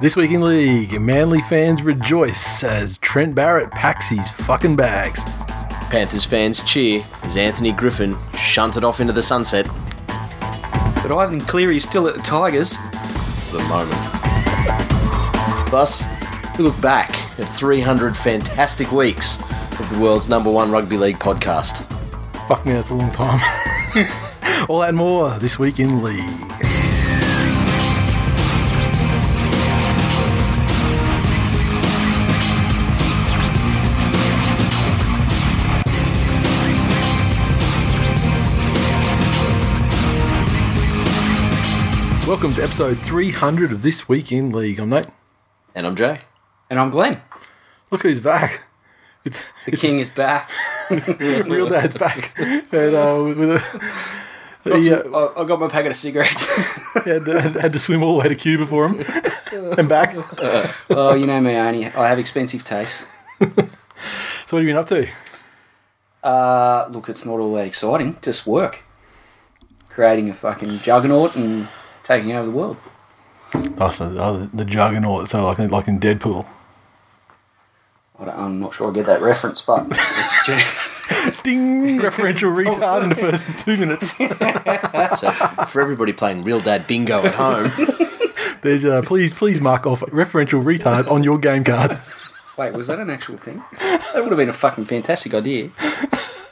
This week in league, Manly fans rejoice as Trent Barrett packs his fucking bags. Panthers fans cheer as Anthony Griffin shunted off into the sunset But Ivan Cleary is still at the Tigers. for the moment. Thus, we look back at 300 fantastic weeks of the world's number one rugby league podcast. Fuck me, that's a long time. All that and more this week in league. Welcome to episode 300 of This Week in League. I'm Nate. And I'm Jay. And I'm Glenn. Look who's back. It's, The king is back. real dad's back. And, uh, with a, Got he, some- uh, I I got my packet of cigarettes. had, to, had to swim all the way to Cuba for him and back. So oh, you know me, Arnie. I have expensive tastes. So, what have you been up to? Uh, look, it's not all that exciting. Just work. Creating a fucking juggernaut and taking over the world. The, oh, the juggernaut, so like like in Deadpool. I'm not sure I get that reference, but it's gen- Ding! Referential retard in the first two minutes. So, for everybody playing Real Dad Bingo at home, There's uh, please please mark off referential retard on your game card. Wait, was that an actual thing? That would have been a fucking fantastic idea.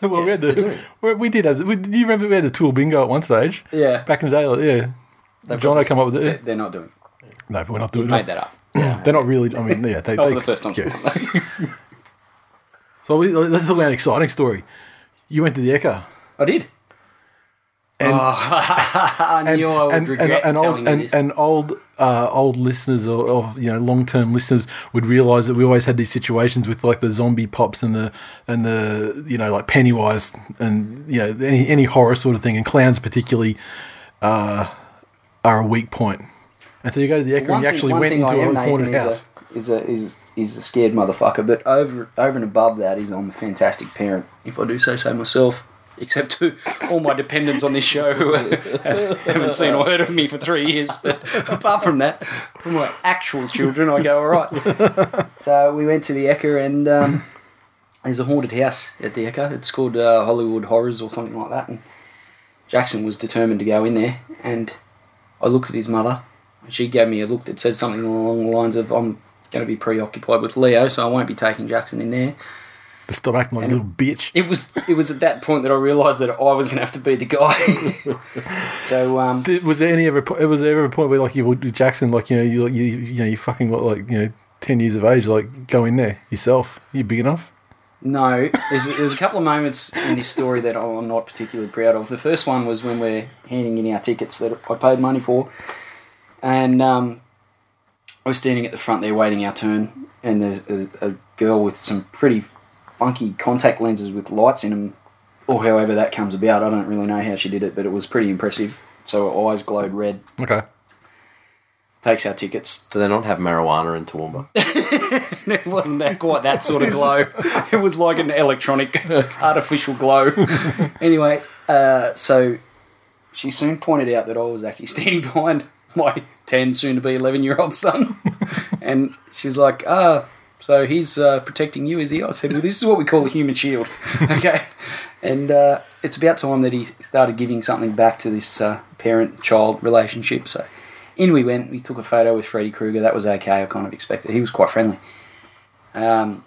well, we had the we, we did have. We, do you remember we had the tool bingo at one stage? Yeah. Back in the day, like, yeah. John come up with it. They're not doing it. No, but we're not doing Made it. that up. Yeah, they're not really. I mean, yeah, they. Not they for the first time. yeah. So we, let's talk about an exciting story. You went to the Ekka. I did. And- oh, I knew I would and, regret and, and telling old you this. and old uh, old listeners or, or you know long term listeners would realize that we always had these situations with like the zombie pops and the and the you know like Pennywise and you know any any horror sort of thing and clowns particularly uh, are a weak point. And so you go to the Ekka and you actually went into a haunted house. Is a, is a is is a scared motherfucker, but over over and above that is I'm a fantastic parent, if I do say so myself. Except to all my dependents on this show who haven't seen or heard of me for three years. But apart from that, for my actual children, I go all right. So we went to the Ekka, and um, there's a haunted house at the Ekka. It's called uh, Hollywood Horrors or something like that. And Jackson was determined to go in there, and I looked at his mother, and she gave me a look that said something along the lines of, "I'm going to be preoccupied with Leo, so I won't be taking Jackson in there." Stop acting like a little bitch. It was it was at that point that I realised that I was going to have to be the guy. so um, Did- Was there any ever? Was there ever a point where like you Jackson, like you know, you you you know, you fucking what, like you know, ten years of age, like go in there yourself. You big enough? No, there's, there's a couple of moments in this story that I'm not particularly proud of. The first one was when we're handing in our tickets that I paid money for, and um, I was standing at the front there waiting our turn, and there's a, a girl with some pretty funky contact lenses with lights in them, or however that comes about. I don't really know how she did it, but it was pretty impressive. So her eyes glowed red. Okay. Takes our tickets. do they not have marijuana in Toowoomba? it wasn't that quite that sort of glow. It was like an electronic, artificial glow. anyway, uh, so she soon pointed out that I was actually standing behind my 10, soon to be 11 year old son. and she was like, ah, so he's uh, protecting you, is he? I said, well, this is what we call a human shield. okay. And uh, it's about time that he started giving something back to this uh, parent child relationship. So in we went. We took a photo with Freddy Krueger. That was okay. I kind of expected. He was quite friendly. Um,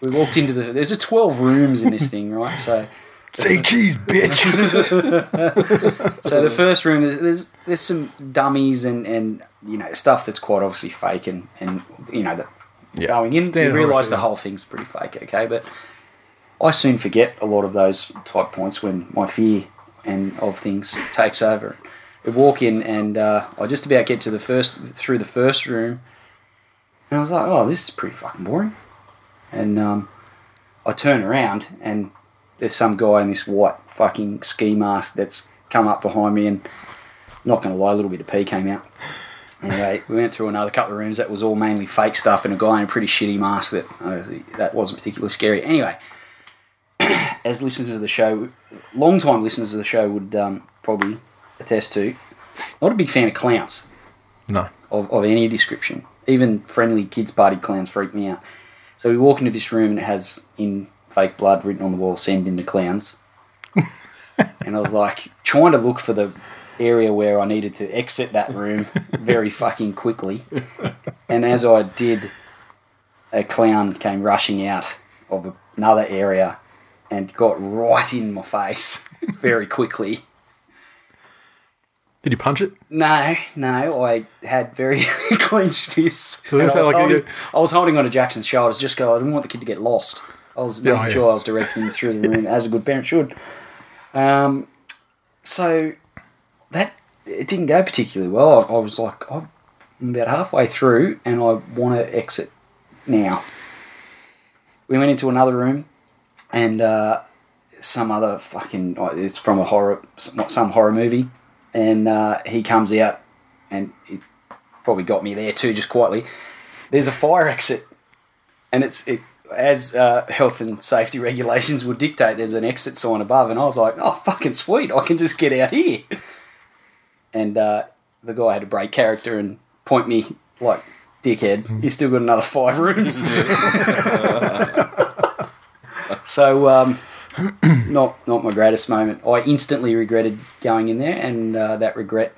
we walked into the. There's a 12 rooms in this thing, right? So, Say cheese, bitch. so the first room is there's, there's some dummies and and you know stuff that's quite obviously fake and and you know that Yeah. going in Standard you realise the whole thing's pretty fake. Okay, but I soon forget a lot of those type points when my fear and of things takes over. We walk in and uh, I just about get to the first through the first room, and I was like, "Oh, this is pretty fucking boring." And um, I turn around and there's some guy in this white fucking ski mask that's come up behind me, and not going to lie, a little bit of pee came out. Anyway, we went through another couple of rooms that was all mainly fake stuff, and a guy in a pretty shitty mask that obviously, that wasn't particularly scary. Anyway, as listeners of the show, long time listeners of the show would um, probably attest to, not a big fan of clowns. no. of, of any description. Even friendly kids' party clowns freak me out. So we walk into this room and it has in fake blood written on the wall, send in the clowns. and I was like trying to look for the area where I needed to exit that room very fucking quickly. And as I did, a clown came rushing out of another area and got right in my face very quickly. Did you punch it? No, no, I had very clenched fists. So that's And I, was like holding, I was holding onto Jackson's shoulders just because I didn't want the kid to get lost. I was making Yeah, yeah. sure I was directing him through the room as a good parent should. Um, so that it didn't go particularly well. I, I was like, I'm about halfway through, and I want to exit now. We went into another room, and uh, some other fucking it's from a horror some horror movie, and uh, he comes out, and it probably got me there too, just quietly. There's a fire exit, and it's it as uh, health and safety regulations would dictate. There's an exit sign above, and I was like, oh fucking sweet, I can just get out here. And uh, the guy had to break character and point me like, dickhead, you still got another five rooms. so um, not not my greatest moment. I instantly regretted going in there, and uh, that regret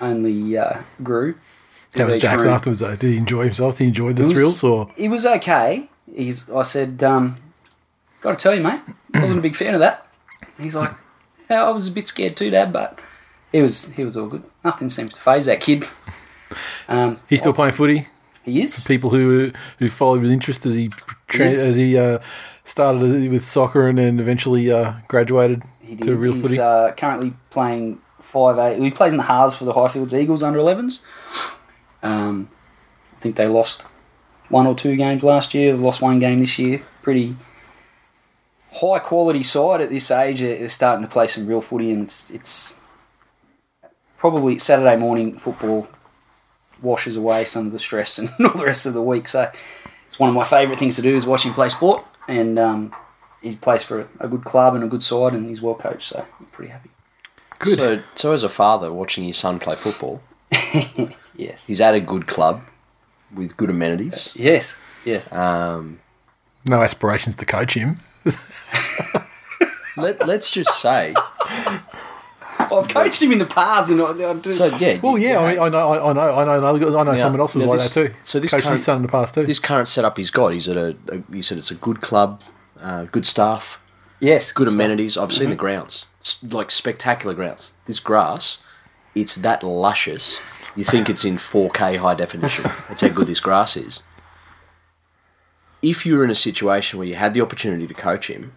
only uh, grew. How was Jackson room. afterwards? Though? Did he enjoy himself? Did he enjoy the was- thrills? Or He was okay. He's. I said, um, "Got to tell you, mate, wasn't a big fan of that." He's like, "Yeah, I was a bit scared too, Dad, but he was. He was all good. Nothing seems to phase that kid." Um, he's still playing footy. he is. People who who followed with interest as he tra- as he uh, started with soccer and then eventually uh, graduated to real He's footy. uh, currently playing five eight. He plays in the halves for the Highfields Eagles under 11s. Um, I think they lost one or two games last year. They lost one game this year. Pretty high quality side at this age. They're starting to play some real footy, and it's, it's probably Saturday morning football washes away some of the stress and all the rest of the week. So it's one of my favourite things to do is watch him play sport, and um, he plays for a good club and a good side, and he's well coached. So I'm pretty happy. Good. So, so as a father watching his son play football, Yes. he's at a good club with good amenities. Yes. Yes. Um, no aspirations to coach him. let, let's just say, I've coached him in the past, and I, I do. so yeah. Well, yeah, I, mean, I know, I know, I know, another, guy- I know Now- someone else was now like this- that too. so this coached current- his son in the past too. this current setup he's got, he's at a, a you said it's a good club, uh, good staff, yes. good stuff. amenities. I've seen the grounds, it's like spectacular grounds. This grass, it's that luscious. You think it's in 4K high definition. That's how good this grass is. If you're in a situation where you had the opportunity to coach him,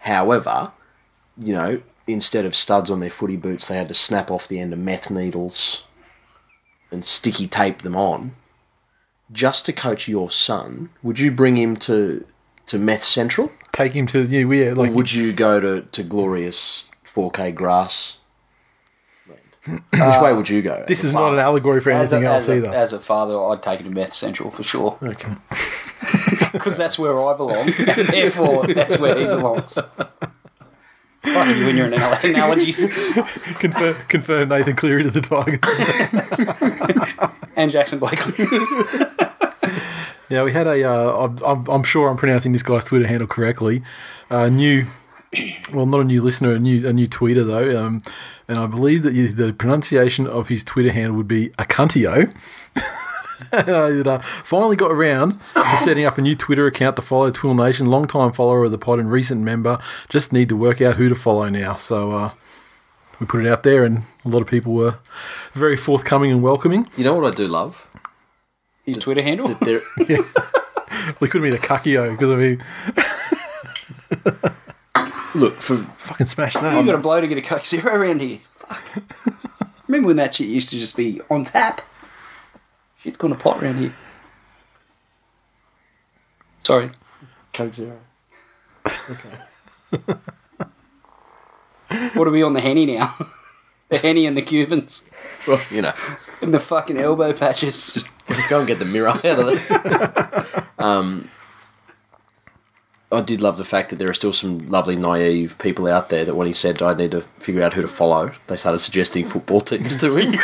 however, you know, instead of studs on their footy boots, they had to snap off the end of meth needles and sticky tape them on. Just to coach your son, would you bring him to to Meth Central? Take him to yeah, we yeah, like Or would you go to, to glorious 4K grass? Which uh, way would you go? this as a is not an allegory for anything a, else as, a, either. as a father, I'd take it to Meth Central for sure, okay. because that's where I belong. Therefore, that's where he belongs. Fuck you and your anal- analogies. confirm, confirm Nathan Cleary to the Tigers. And Jackson Blakely. Yeah, we had a. Uh, I'm, I'm, I'm sure I'm pronouncing this guy's Twitter handle correctly. Uh, new, well, not a new listener, a new a new tweeter though, um, and I believe that you, the pronunciation of his Twitter handle would be Acuntio. It, uh, finally got around to setting up a new Twitter account to follow TWIL Nation. Long time follower of the pod and recent member. Just need to work out who to follow now. So uh, we put it out there, and a lot of people were very forthcoming and welcoming. You know what I do love? His Twitter handle. That there, We could have been a Kakio because I mean, look, for fucking smash that. You got a blow to get a Coke Zero around here. Fuck. Remember when that shit used to just be on tap? Shit's gone to pot around here. Sorry. Coke Zero. Okay. What are we on the Henny now? the Henny and the Cubans. Well, you know, And the fucking elbow patches. just go and get the mirror out of there. um, I did love the fact that there are still some lovely naive people out there that when he said I need to figure out who to follow, they started suggesting football teams to him.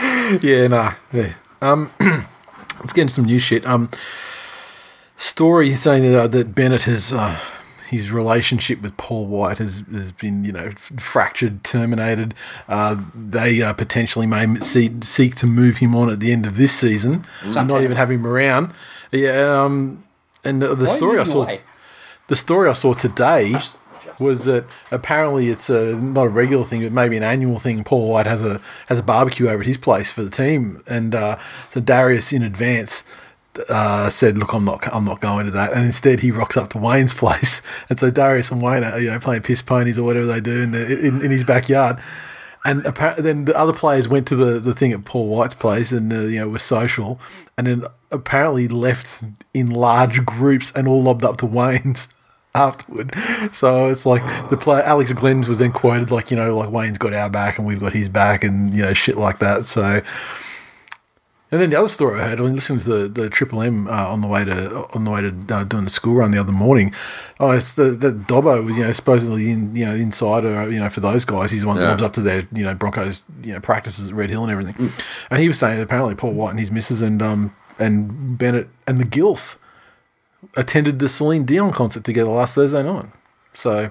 Yeah, nah. Yeah. Um, let's get into some new shit. Um, story saying that, uh, that Bennett has uh, his relationship with Paul White has, has been you know f- fractured, terminated. Uh, they uh, potentially may see, seek to move him on at the end of this season, and not even have him around. Yeah. Um, and the, the story I saw. away? The story I saw today was that apparently it's a, not a regular thing, but maybe an annual thing. Paul White has a has a barbecue over at his place for the team, and uh, so Darius in advance uh, said, "Look, I'm not I'm not going to that," and instead he rocks up to Wayne's place, and so Darius and Wayne are you know playing piss ponies or whatever they do in the, in, in his backyard. And apparently, then the other players went to the, the thing at Paul White's place and uh, you know were social, and then apparently left in large groups and all lobbed up to Wayne's afterward. So it's like the player Alex Glenn was then quoted like you know like Wayne's got our back and we've got his back and you know shit like that. So. And then the other story I heard, I was listening to the, the Triple M uh, on the way to on the way to uh, doing the school run the other morning. Oh, it's the, the Dobbo was you know supposedly in you know insider you know for those guys he's the one that Yeah. lobs up to their you know Broncos you know practices at Red Hill and everything. And he was saying that apparently Paul White and his missus and um and Bennett and the Gilf attended the Celine Dion concert together last Thursday night. So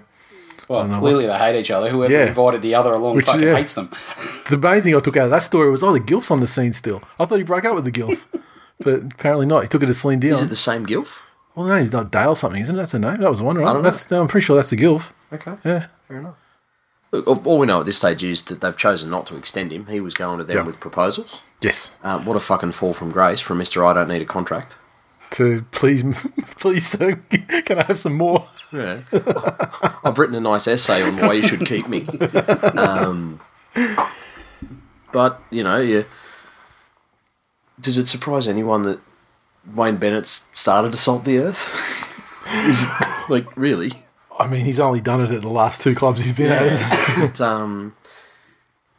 Well, know clearly they hate each other. Whoever Yeah. invited the other along Which- fucking yeah. hates them. the main thing I took out of that story was oh the Gilf's on the scene still. I thought he broke up with the Gilf. But apparently not. He took it to Celine Dion. Is it the same Gilf? Well, the name's not Dale something, isn't it? That's a name. That was the one, right? I don't know. That's, I'm pretty sure that's the Gilf. Okay, Yeah. fair enough. Look, all- all we know at this stage is that they've chosen not to extend him. He was going to them Yeah. with proposals. Yes. Uh, what a fucking fall from grace from Mister I don't need a contract. To please, please, sir, can I have some more? Yeah. I've written a nice essay on why you should keep me. Um, but, you know, you, does it surprise anyone that Wayne Bennett's started to salt the earth? Is it, like, really? I mean, he's only done it at the last two clubs he's been at. But, um,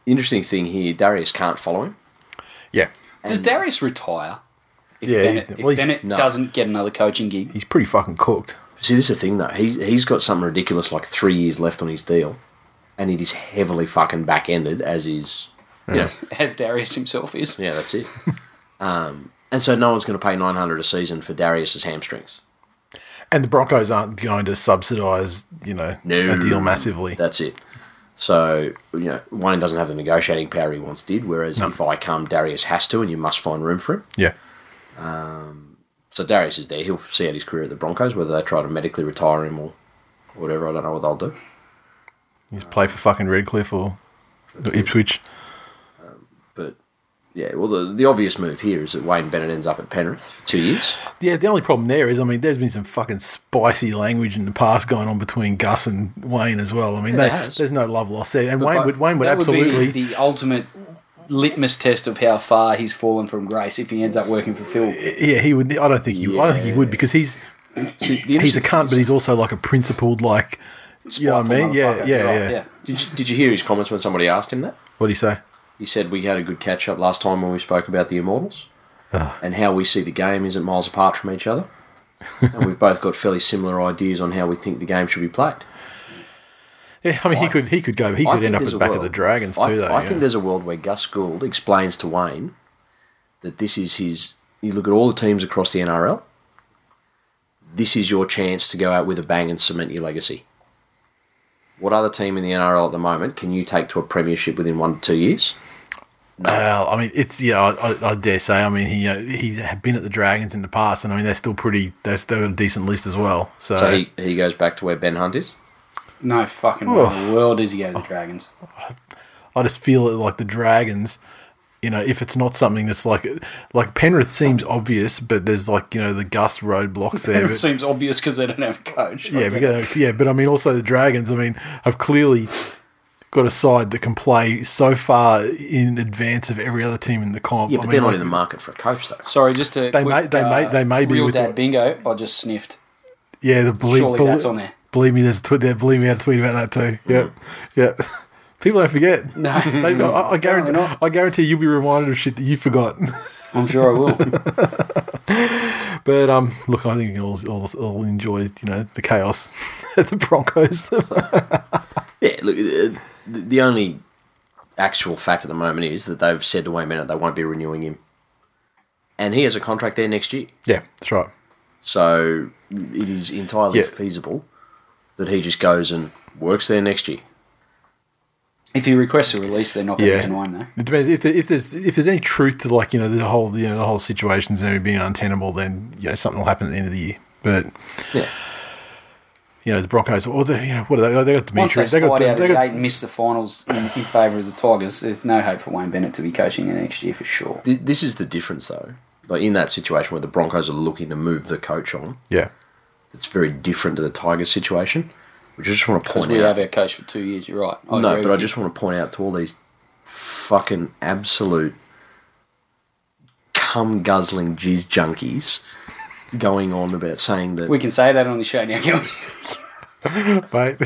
interesting thing here, Darius can't follow him. yeah. Does Darius retire? If Yeah, Bennett, he- if well, he's- Bennett no. doesn't get another coaching gig. He's pretty fucking cooked. See, this is the thing, though. He's, he's got something ridiculous like three years left on his deal, and it is heavily fucking back ended, as is, you know, As Darius himself is. Yeah, that's it. um, and so no one's going to pay nine hundred a season for Darius's hamstrings. And the Broncos aren't going to subsidise, you know, No. a deal massively. That's it. So you know, Wayne doesn't have the negotiating power he once did. Whereas if I come, Darius has to, and you must find room for him. yeah. Um, so Darius is there. He'll see out his career at the Broncos, whether they try to medically retire him or whatever. I don't know what they'll do. He's play for fucking Redcliffe or Ipswich. Um, but yeah, well, the, the obvious move here is that Wayne Bennett ends up at Penrith for two years. Yeah, the only problem there is, I mean, there's been some fucking spicy language in the past going on between Gus and Wayne as well. I mean, there they, there's no love lost there, and Wayne but would Wayne would that absolutely. would be the ultimate litmus test of how far he's fallen from grace if he ends up working for Phil. yeah, he would. I don't think he. I don't think he would because he's See, he's a cunt, but he's also like a principled, like you know what I mean? Yeah, motherfucker. yeah, Right, yeah. Did you, did you hear his comments when somebody asked him that? What do you say? He said we had a good catch up last time when we spoke about the Immortals ah. and how we see the game isn't miles apart from each other. and we've both got fairly similar ideas on how we think the game should be played. Yeah, I mean, he could he could go. He could end up at the back of the Dragons too, I, though. I yeah. think there's a world where Gus Gould explains to Wayne that this is his. You look at all the teams across the NRL. This is your chance to go out with a bang and cement your legacy. What other team in the NRL at the moment can you take to a premiership within one to two years? Well, I mean, it's yeah. I, I, I dare say. I mean, he uh, he's been at the Dragons in the past, and I mean, they're still pretty. They're still a decent list as well. So, So he, he goes back to where Ben Hunt is. No fucking way in the world does he go to the Dragons. I just feel it like the Dragons. You know, if it's not something that's like like Penrith seems obvious, but there's like you know the Gus roadblocks there. it but- seems obvious because they don't have a coach. Yeah, because, yeah, but I mean, also the Dragons. I mean, have clearly got a side that can play so far in advance of every other team in the comp. Yeah, I but mean, they're not like, in the market for a coach though. Sorry, just to They may- they may- they may be uh, real with dad the- bingo. I just sniffed. Yeah, the believe, Surely that's on there. Believe me, there's a tweet there. Believe me, I had a tweet about that too. Yep, yep. People don't forget. No, They, I, I guarantee. Apparently not. I guarantee you'll be reminded of shit that you forgot. I'm sure I will. But um, look, I think I'll, I'll, I'll enjoy you know the chaos at the Broncos. Yeah, look, uh, the the only actual fact at the moment is that they've said to Wayne Bennett they won't be renewing him. And he has a contract there next year. yeah, that's right. So it is entirely Yeah. feasible that he just goes and works there next year. If he requests a release, they're not going to Yeah. deny him though. It depends if, there, if there's if there's any truth to like you know the whole you know the whole situation's going to being untenable, then you know something will happen at the end of the year. But Yeah. you know the Broncos, or the you know what are they? They got Once they Demetrius. They slide got, out of they the got gate and miss the finals in, in favour of the Tigers, there's no hope for Wayne Bennett to be coaching the next year for sure. Th- This is the difference, though. Like in that situation where the Broncos are looking to move the coach on, yeah. It's very different to the Tigers situation. Which I just want to Because point we out. have our coach for two years, you're right. I no, but I with you. just want to point out to all these fucking absolute cum guzzling jizz junkies going on about saying that We can say that on the show now, can we? Mate,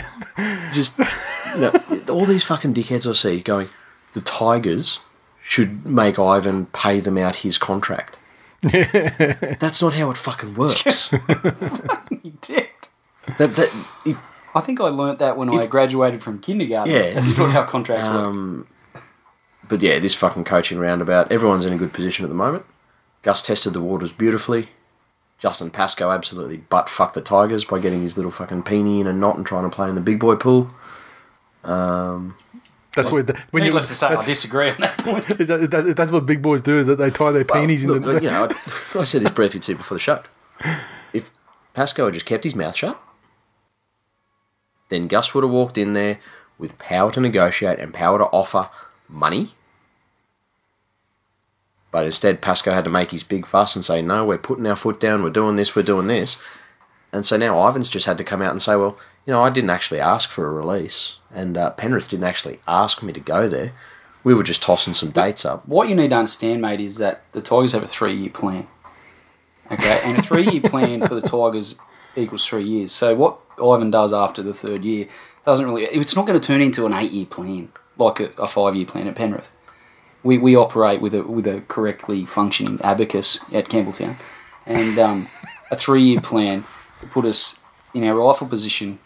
just you know, all these fucking dickheads I see going, the Tigers should make Ivan pay them out his contract. That's not how it fucking works. You did. that, that, if, I think I learnt that when I graduated from kindergarten. Yeah. That's not how contracts work. um, but yeah, this fucking coaching roundabout, everyone's in a good position at the moment. Gus tested the waters beautifully. Justin Pascoe absolutely butt fucked the Tigers by getting his little fucking peenie in a knot and trying to play in the big boy pool. that's what the, when you Needless to say, I disagree on that point. is that, that, that's what big boys do is that they tie their peenies Look, into look, you know, I, I said this briefly to you before the show. If Pascoe had just kept his mouth shut, then Gus would have walked in there with power to negotiate and power to offer money. But instead, Pascoe had to make his big fuss and say, no, we're putting our foot down, we're doing this, we're doing this. And so now Ivan's just had to come out and say, well, you know, I didn't actually ask for a release, and uh, Penrith didn't actually ask me to go there. We were just tossing some dates up. What you need to understand, mate, is that the Tigers have a three-year plan. Okay, and a three-year plan for the Tigers equals three years. So what Ivan does after the third year doesn't really. It's not going to turn into an eight-year plan like a, a five-year plan at Penrith. We, we operate with a with a correctly functioning abacus at Campbelltown, and um, a three-year plan to put us in our rifle position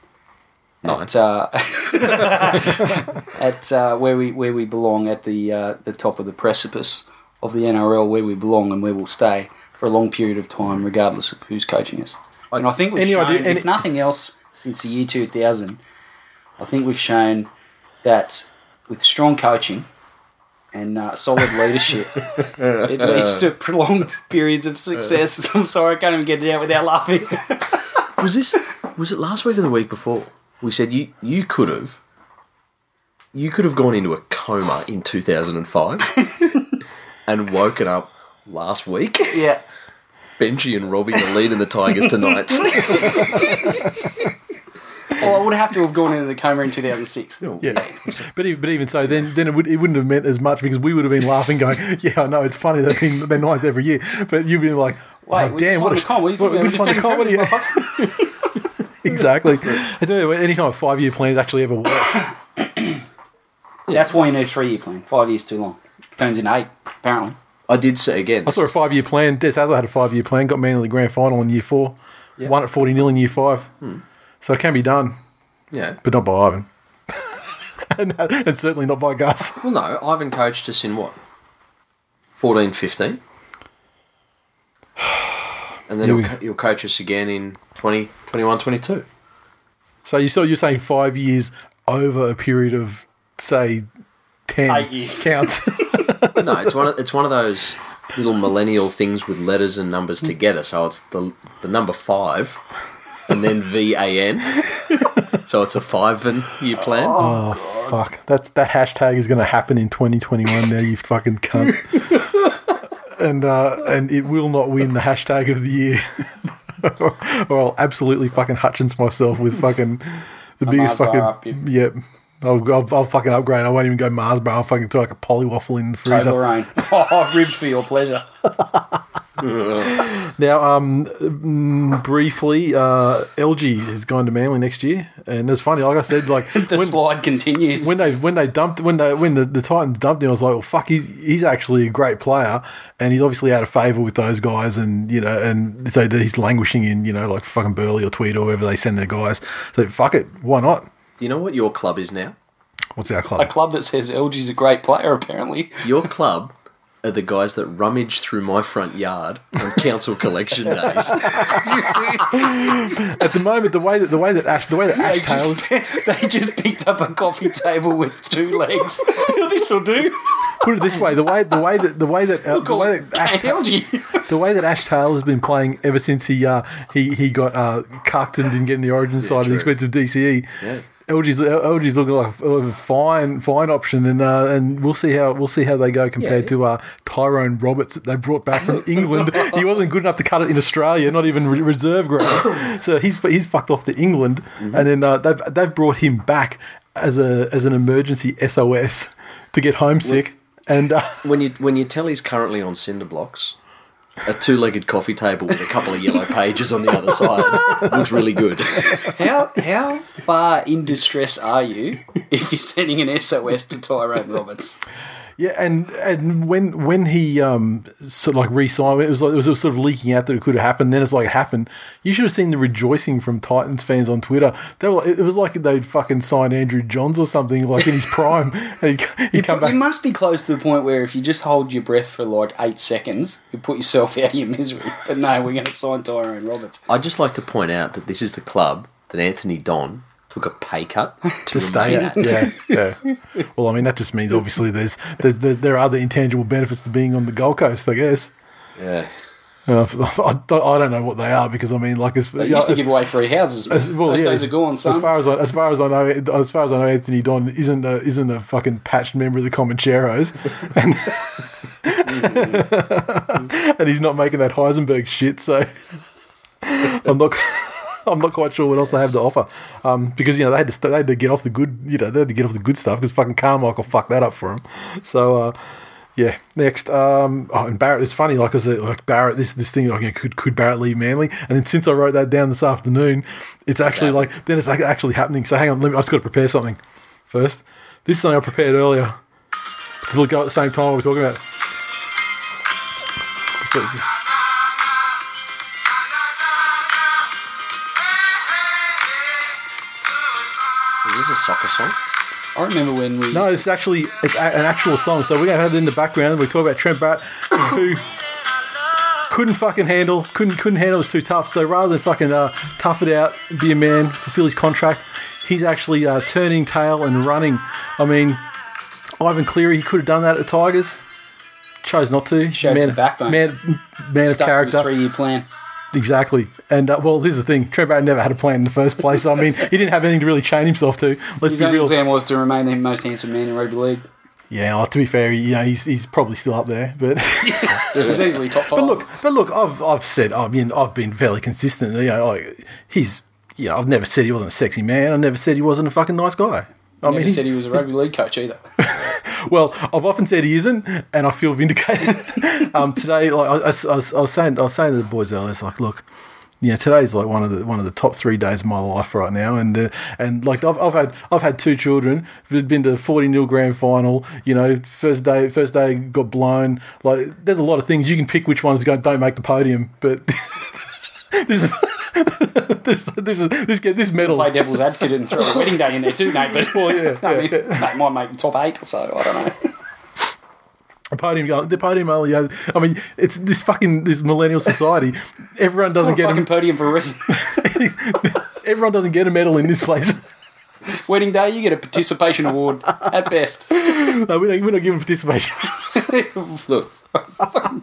Nice. at uh, at uh, where we where we belong at the uh, the top of the precipice of the NRL, where we belong and where we'll stay for a long period of time, regardless of who's coaching us. And I think we've Any shown, idea- any- if nothing else, since the year two thousand, I think we've shown that with strong coaching and uh, solid leadership, it leads to prolonged periods of success. I'm sorry, I can't even get it out without laughing. Was this was it last week or the week before? We said you you could have you could have gone into a coma in 2005 and woken up last week. yeah. Benji and Robbie are leading the Tigers tonight. Well, oh, I would have to have gone into the coma in 2006. Yeah, but even, but even so, then then it, would, it wouldn't have meant as much because we would have been laughing, going, "Yeah, I know it's funny they've been they're ninth every year," but you'd be like, oh, Wait, oh, we "Damn, just what won a the con. We, what- we, we just won the con. What do you-" motherfucker. exactly?" I tell you, what, anytime a five year plan's actually ever worked, That's why you need a three-year plan. Five years too long. Turns into eight, apparently. I did say again. I saw a five year plan. Des Hasler had a five year plan, got me into the grand final in year four, won at forty 0 in year five, hmm. so it can be done, Yeah. but not by Ivan, and, and certainly not by Gus. Well, no, Ivan coached us in what? 14, 15? And then Yeah, he'll, we- he'll coach us again in 20, 21, 22. So you saw you're saying five years over a period of say ten Eight years. counts. No, it's one of it's one of those little millennial things with letters and numbers together. So it's the the number five, and then V A N. So it's a five and year plan. Oh fuck! That's that hashtag is going to happen in 2021. Now you fucking cunt. and uh, and it will not win the hashtag of the year, or I'll absolutely fucking Hutchins myself with fucking the biggest Mars bar fucking up, yep. I'll, I'll, I'll fucking upgrade. I won't even go Mars bar. I'll fucking do like a Polly Waffle in the freezer. Toblerone. Oh, ribbed for your pleasure. now, um, mm, briefly, uh, LG has gone to Manly next year, and it's funny. Like I said, like The when, slide continues. when they when they dumped when they when the, the Titans dumped him, I was like, well, fuck, he's he's actually a great player, and he's obviously out of favour with those guys, and you know, and so he's languishing in you know like fucking Burleigh or Tweed or wherever they send their guys. So fuck it, why not? Do you know what your club is now? What's our club? a club? club that says LG's a great player, apparently. Your club are the guys that rummage through my front yard on council collection days. At the moment, the way that the way that Ash the way that They Ash Taylor's just, they just picked up a coffee table with two legs. this will do. put it this way, the way the way that the way that uh, the way that Ash, LG. the way that Ash Taylor's been playing ever since he uh, he he got uh, cucked and didn't get in the Origin side of the true. expensive DCE. Yeah. LG's LG's looking like a, a fine fine option, and uh, and we'll see how we'll see how they go compared Yeah. to uh, Tyrone Roberts that they brought back from England. he wasn't good enough to cut it in Australia, not even re- reserve grade. so he's he's fucked off to England, Mm-hmm. and then uh, they've they've brought him back as a as an emergency SOS to get homesick. And uh, When you when you tell he's currently on cinder blocks, a two-legged coffee table with a couple of yellow pages on the other side looks really good. How how far in distress are you if you're sending an SOS to Tyrone Roberts? Yeah, and and when when he um sort of like re-signed, it was like it was sort of leaking out that it could have happened. Then it's like it happened. You should have seen the rejoicing from Titans fans on Twitter. They were like, it was like they'd fucking signed Andrew Johns or something like in his prime. and he'd, he'd come You back. must be close to the point where if you just hold your breath for like eight seconds, you put yourself out of your misery. But no, we're going to sign Tyrone Roberts. I'd just like to point out that this is the club that Anthony Don took a pay cut to, To stay at, yeah, yeah. Well, I mean, that just means obviously there's, there's there, there are other intangible benefits to being on the Gold Coast, I guess. Yeah. Uh, I, don't- I don't know what they are because I mean, like, as, They used to give away free houses. As- well, Those yeah, days are gone, son. As far as I, as far as I know, as far as I know, Anthony Don isn't a, isn't a fucking patched member of the Comancheros, and and he's not making that Heisenberg shit. So I'm not. I'm not quite sure what else they have to offer, um, because you know they had to st- they had to get off the good, you know, they had to get off the good stuff because fucking Karmichael fucked that up for him. So, uh, yeah. Next, um, oh, and Barrett. It's funny, like I said, like Barrett. This this thing, like, you know, could could Barrett leave Manly? And then since I wrote that down this afternoon, it's actually like then it's like actually happening. So hang on, let me, I just got to prepare something first. This is something I prepared earlier to go at the same time we're talking about. So- soccer song? I remember when we. No, it's actually it's a, an actual song. So we're gonna have it in the background. We talk about Trent Barrett, who couldn't fucking handle, couldn't couldn't handle. It was too tough. So rather than fucking uh, tough it out, be a man, fulfill his contract, he's actually uh, turning tail and running. I mean, Ivan Cleary, he could have done that at the Tigers. Chose not to. Showed man, some backbone. Man, man of stuck to his character. three year plan. Exactly. And uh, well, here's the thing: Trent Barrett never had a plan in the first place. I mean, he didn't have anything to really chain himself to. Let's His be only real. plan was to remain the most handsome man in rugby league. Yeah, well, to be fair, you know, he's, he's probably still up there, but He was easily top five. but look, but look, I've I've said I mean I've been fairly consistent. You know, like he's you know I've never said he wasn't a sexy man. I never said he wasn't a fucking nice guy. I Never mean, he's- said he was a rugby league coach either. well, I've often said he isn't, and I feel vindicated. um, today, like I, I was- I was, I was saying, I was saying to the boys earlier, it's like, look, yeah, today's like one of the one of the top three days of my life right now, and uh, and like I've, I've had I've had two children, been to the forty nil grand final. You know, first day first day got blown. Like, there's a lot of things you can pick which ones don't make the podium, but this is. this this is this get this medal. Play devil's advocate and throw a wedding day in there too, Nate. But Well, yeah, I yeah, mean, Nate might make top eight or so. I don't know. A podium, the podium. yeah, I mean, it's this fucking this millennial society. Everyone doesn't Not a get fucking a, podium for a reason. everyone doesn't get a medal in this place. wedding day, you get a participation award at best. no, we don't, we're not giving participation. Look,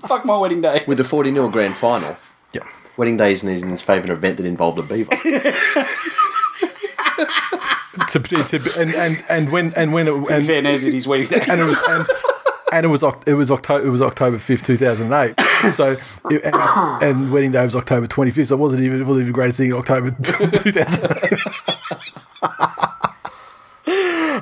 Fuck my wedding day. with the 40 0 grand final, yeah, wedding day isn't his favourite event that involved a beaver. to, to, and and and when and when it, and, Fair neither his wedding day. and it was and, and it was it was October it was October fifth, two thousand eight. So it, and, and wedding day was October twenty fifth. So it wasn't even it wasn't even the greatest thing in October two thousand eight.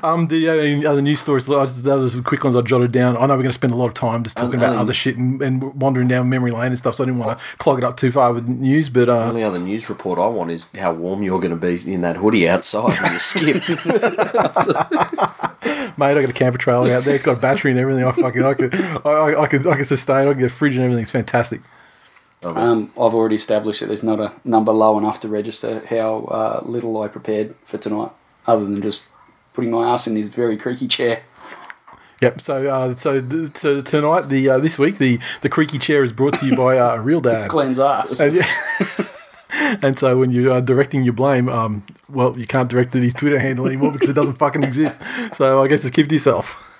Um, the uh, any other news stories, I just, those were quick ones I jotted down. I know we're going to spend a lot of time just talking Um, about um, other shit and, and wandering down memory lane and stuff, so I didn't want to clog it up too far with news. But The uh, only other news report I want is how warm you're going to be in that hoodie outside when you skip. mate, I got a camper trailer out there. It's got a battery and everything. I fucking, I could, I, I, I could, I could sustain. I can get a fridge and everything. It's fantastic. Um, I've already established that there's not a number low enough to register how uh, little I prepared for tonight, other than just putting my ass in this very creaky chair. Yep. So, uh, so, th- so tonight, the uh, this week, the the creaky chair is brought to you by uh, Real Dad. Glenn's ass. And, and so when you are directing your blame, um, well, you can't direct to his Twitter handle anymore because it doesn't fucking exist. So I guess just keep it to yourself.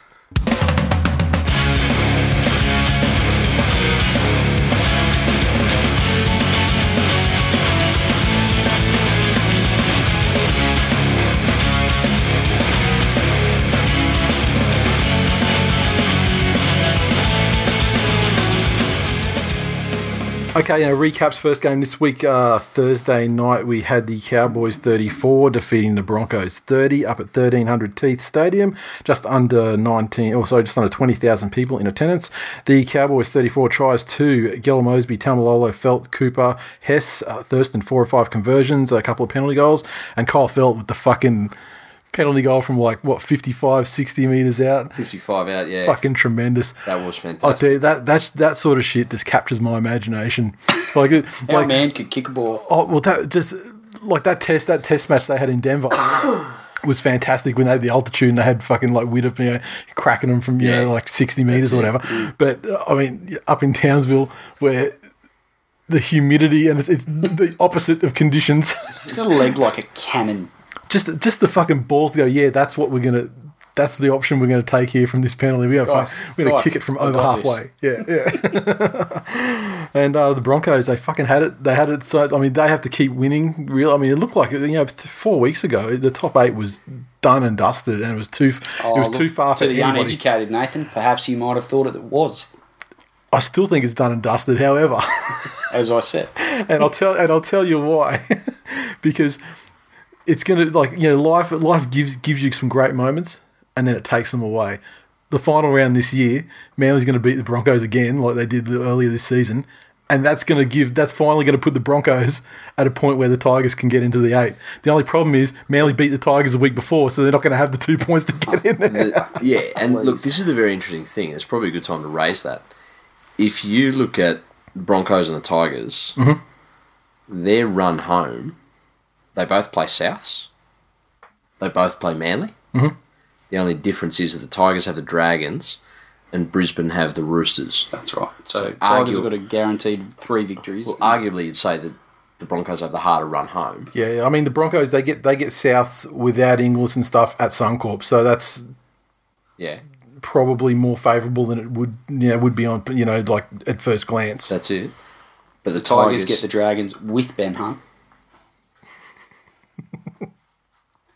Okay, uh, recaps first game this week. Uh, Thursday night, we had the Cowboys 34 defeating the Broncos 30 up at 1300 Teeth Stadium, just under 19, or just under 20,000 people in attendance. The Cowboys 34 tries two Geller Mosby, Taumalolo, Feldt, Cooper, Hess, uh, Thurston, four or five conversions, a couple of penalty goals, and Kyle Feldt with the fucking penalty goal from like, what, 55, 60 metres out. 55 out, yeah. Fucking tremendous. That was fantastic I tell you that that's that sort of shit just captures my imagination. Like, it, like man could kick a ball. oh well, that just like that test that test match they had in Denver was fantastic when they had the altitude and they had fucking like Widdop, you know, cracking them from you Yeah. know like sixty meters or That's whatever. But uh, I mean, up in Townsville where the humidity and it's, it's the opposite of conditions. It's got a leg like a cannon. Just just the fucking balls to go. Yeah, that's what we're gonna. That's the option we're going to take here from this penalty. We're going to we're going guys, to kick it from over got this. halfway. Yeah, yeah. and uh, the Broncos, they fucking had it. They had it. So I mean, they have to keep winning. Real. I mean, it looked like you know four weeks ago the top eight was done and dusted, and it was too. it was Oh, look, too far for to the anybody. uneducated Nathan. Perhaps you might have thought it was, I still think it's done and dusted. However. as I said. and I'll tell and I'll tell you why, because it's gonna like you know life life gives gives you some great moments and then it takes them away. The final round this year, Manly's going to beat the Broncos again, like they did earlier this season, and that's going to give that's finally going to put the Broncos at a point where the Tigers can get into the eight. The only problem is Manly beat the Tigers a week before, so they're not going to have the two points to get in there. Yeah, and look, this is the very interesting thing. It's probably a good time to raise that. If you look at Broncos and the Tigers, mm-hmm. their run home, they both play Souths. They both play Manly. Mm-hmm. The only difference is that the Tigers have the Dragons, and Brisbane have the Roosters. That's right. So, So Tigers argue- have got a guaranteed three victories. Well, arguably, you'd say that the Broncos have the harder run home. Yeah, I mean the Broncos they get they get Souths without Inglis and stuff at Suncorp, so that's Yeah, probably more favourable than it would you know would be on you know like at first glance. that's it. But the Tigers Tigers, get the Dragons with Ben Hunt.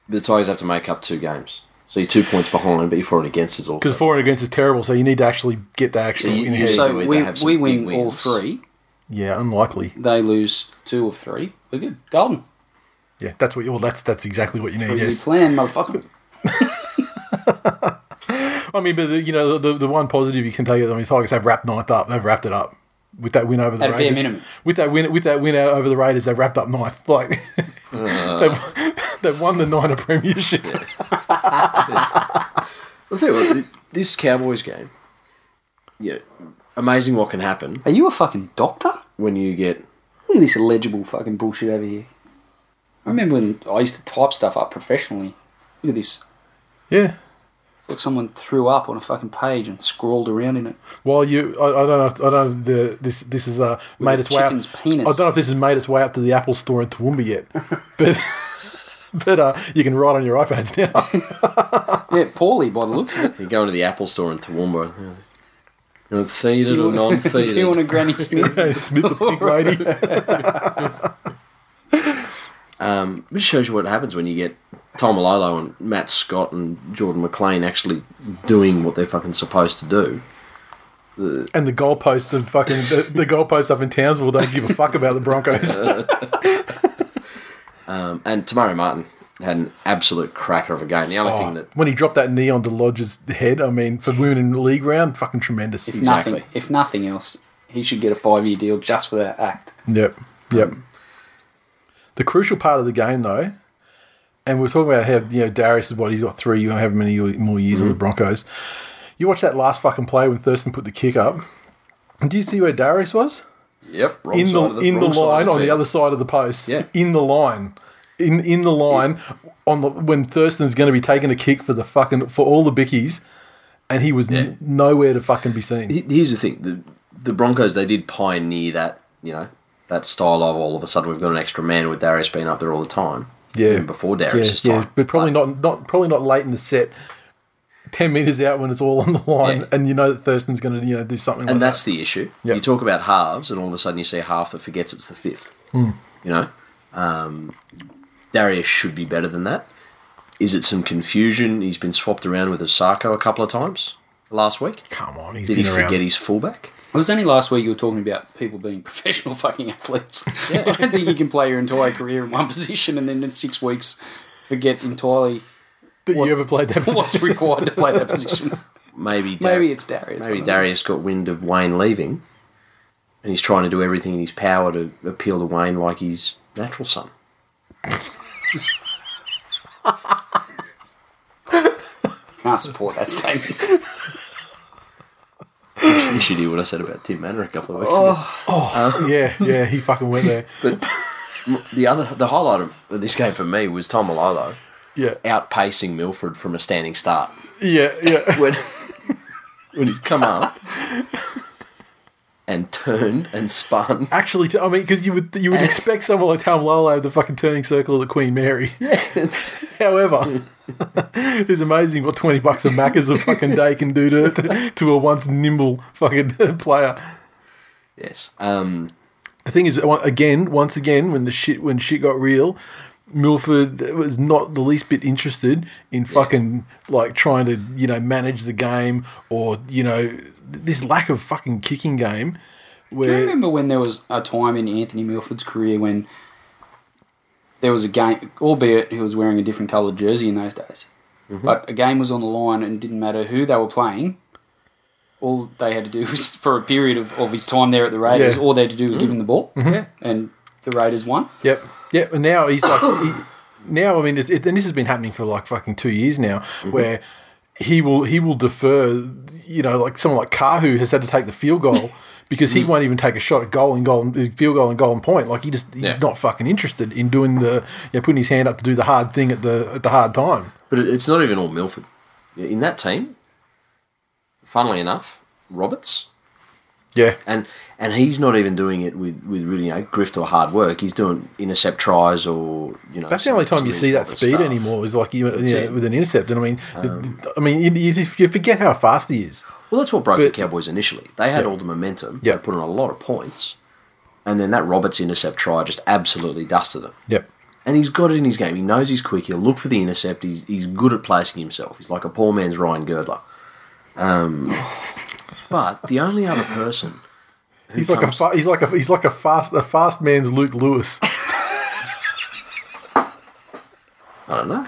The Tigers have to make up two games. So you're two points behind, but you're for and against is all. Because for and against is terrible, so you need to actually get the actual. So you- you- So we- we, they have some we big win all three. yeah, unlikely. They lose two of three. We're good. Golden. Yeah, that's what. Well, that's that's exactly what you need. Pretty good Yes, plan, motherfucker. I mean, but the, you know the, the one positive you can take. I mean, Tigers have wrapped ninth up. They've wrapped it up with that win over the At a bare Raiders. minimum. With that win, with that win out over the Raiders, they've wrapped up ninth. Like they've, they've won the Niner Premiership. I'll tell you what, this Cowboys game, yeah, amazing what can happen Are you a fucking doctor? when you get. Look at this illegible fucking bullshit over here. I remember when I used to type stuff up professionally. Look at this. Yeah. It's like someone threw up on a fucking page and scrawled around in it. Well, you, I, I don't know. If, I don't know. If the this this has uh, made a its way up. penis. I don't know if this has made its way up to the Apple Store in Toowoomba yet, but but uh, you can write on your iPads now. Yeah, poorly by the looks of it. You go into the Apple store in Toowoomba. You know, theated or non Do you want theated. a Granny Smith? Smith the pig lady. Um, which shows you what happens when you get Taumalolo and Matt Scott and Jordan McLean actually doing what they're fucking supposed to do. And the goalpost, the fucking the, the goalpost up in Townsville don't give a fuck about the Broncos. Um, and Te Maire Martin, had an absolute cracker of a game. The only Oh, thing that when he dropped that knee onto Lodge's head, I mean, for women in the league round, fucking tremendous. If Exactly. nothing, if nothing else, he should get a five-year deal just for that act. Yep, yep. The crucial part of the game, though, and we're talking about how you know Darius is what he's got three, you don't have many more years on the mm. Broncos. You watch that last fucking play when Thurston put the kick up. And do you see where Darius was? yep wrong in side the, in the wrong side of line on the other side of the post. Yeah. In the line. In in the line on the when Thurston's going to be taking a kick for the fucking for all the bickies, and he was Yeah. n- nowhere to fucking be seen. Here's the thing: the the Broncos they did pioneer that you know that style of all of a sudden we've got an extra man with Darius being up there all the time. Yeah. even before yeah, Darius' yeah, time, but probably not not probably not late in the set. Ten meters out when it's all on the line, Yeah. and you know that Thurston's going to you know do something. and like that's the issue. Yep. You talk about halves, and all of a sudden you see a half that forgets it's the fifth. Hmm. You know, um, Darius should be better than that. Is it some confusion? He's been swapped around with Osako a couple of times last week. Come on, he's Did been he around. forget his fullback? It was only last week you were talking about people being professional fucking athletes. I don't think you can play your entire career in one position and then in six weeks forget entirely that you ever played that? what's required to play that position. Maybe Dar- Maybe it's Darius. Maybe. Darius got wind of Wayne leaving, and he's trying to do everything in his power to appeal to Wayne like his natural son. Can't support that statement. You should hear what I said about Tim Manor a couple of weeks ago. Oh, oh um, yeah, yeah, he fucking went there. But the other, the highlight of this game for me was Taumalolo Yeah, outpacing Milford from a standing start. yeah, yeah. When when he'd come up and turned and spun. Actually, I mean, because you would you would expect someone like Taumalolo have the fucking turning circle of the Queen Mary. However, it's amazing what twenty bucks of Macca's a fucking day can do to to a once nimble fucking player. yes. Um, The thing is, again, once again, when the shit when shit got real, Milford was not the least bit interested in fucking like trying to you know manage the game or you know this lack of fucking kicking game. Do you remember when there was a time in Anthony Milford's career when there was a game, albeit he was wearing a different coloured jersey in those days, mm-hmm. but a game was on the line and it didn't matter who they were playing. All they had to do was, for a period of, of his time there at the Raiders, Yeah. all they had to do was give him the ball, mm-hmm. Yeah. and the Raiders won. Yep, yep. And now he's like, he, now I mean, it's, it, and this has been happening for like fucking two years now, mm-hmm. where he will he will defer. You know, like someone like Kahu has had to take the field goal because he mm. won't even take a shot at goal and goal and field goal and goal and point. Like he just he's Yeah. not fucking interested in doing the you know, putting his hand up to do the hard thing at the at the hard time. but it's not even all Milford. In that team, funnily enough, Roberts, Yeah, and and he's not even doing it with, with really you know grift or hard work. He's doing intercept tries or you know. that's the only time you see that speed stuff. anymore. Is like you, you know, with an intercept, and I mean, I mean, you, you forget how fast he is. Well, that's what broke But- the Cowboys initially. They had all the momentum. Yeah. They put on a lot of points, and then that Roberts intercept try just absolutely dusted them. Yep. And he's got it in his game. He knows he's quick. He'll look for the intercept. He's, he's good at placing himself. He's like a poor man's Ryan Girdler. Um, but the only other person He's like a fa- he's like a he's like a fast a fast man's Luke Lewis. I don't know.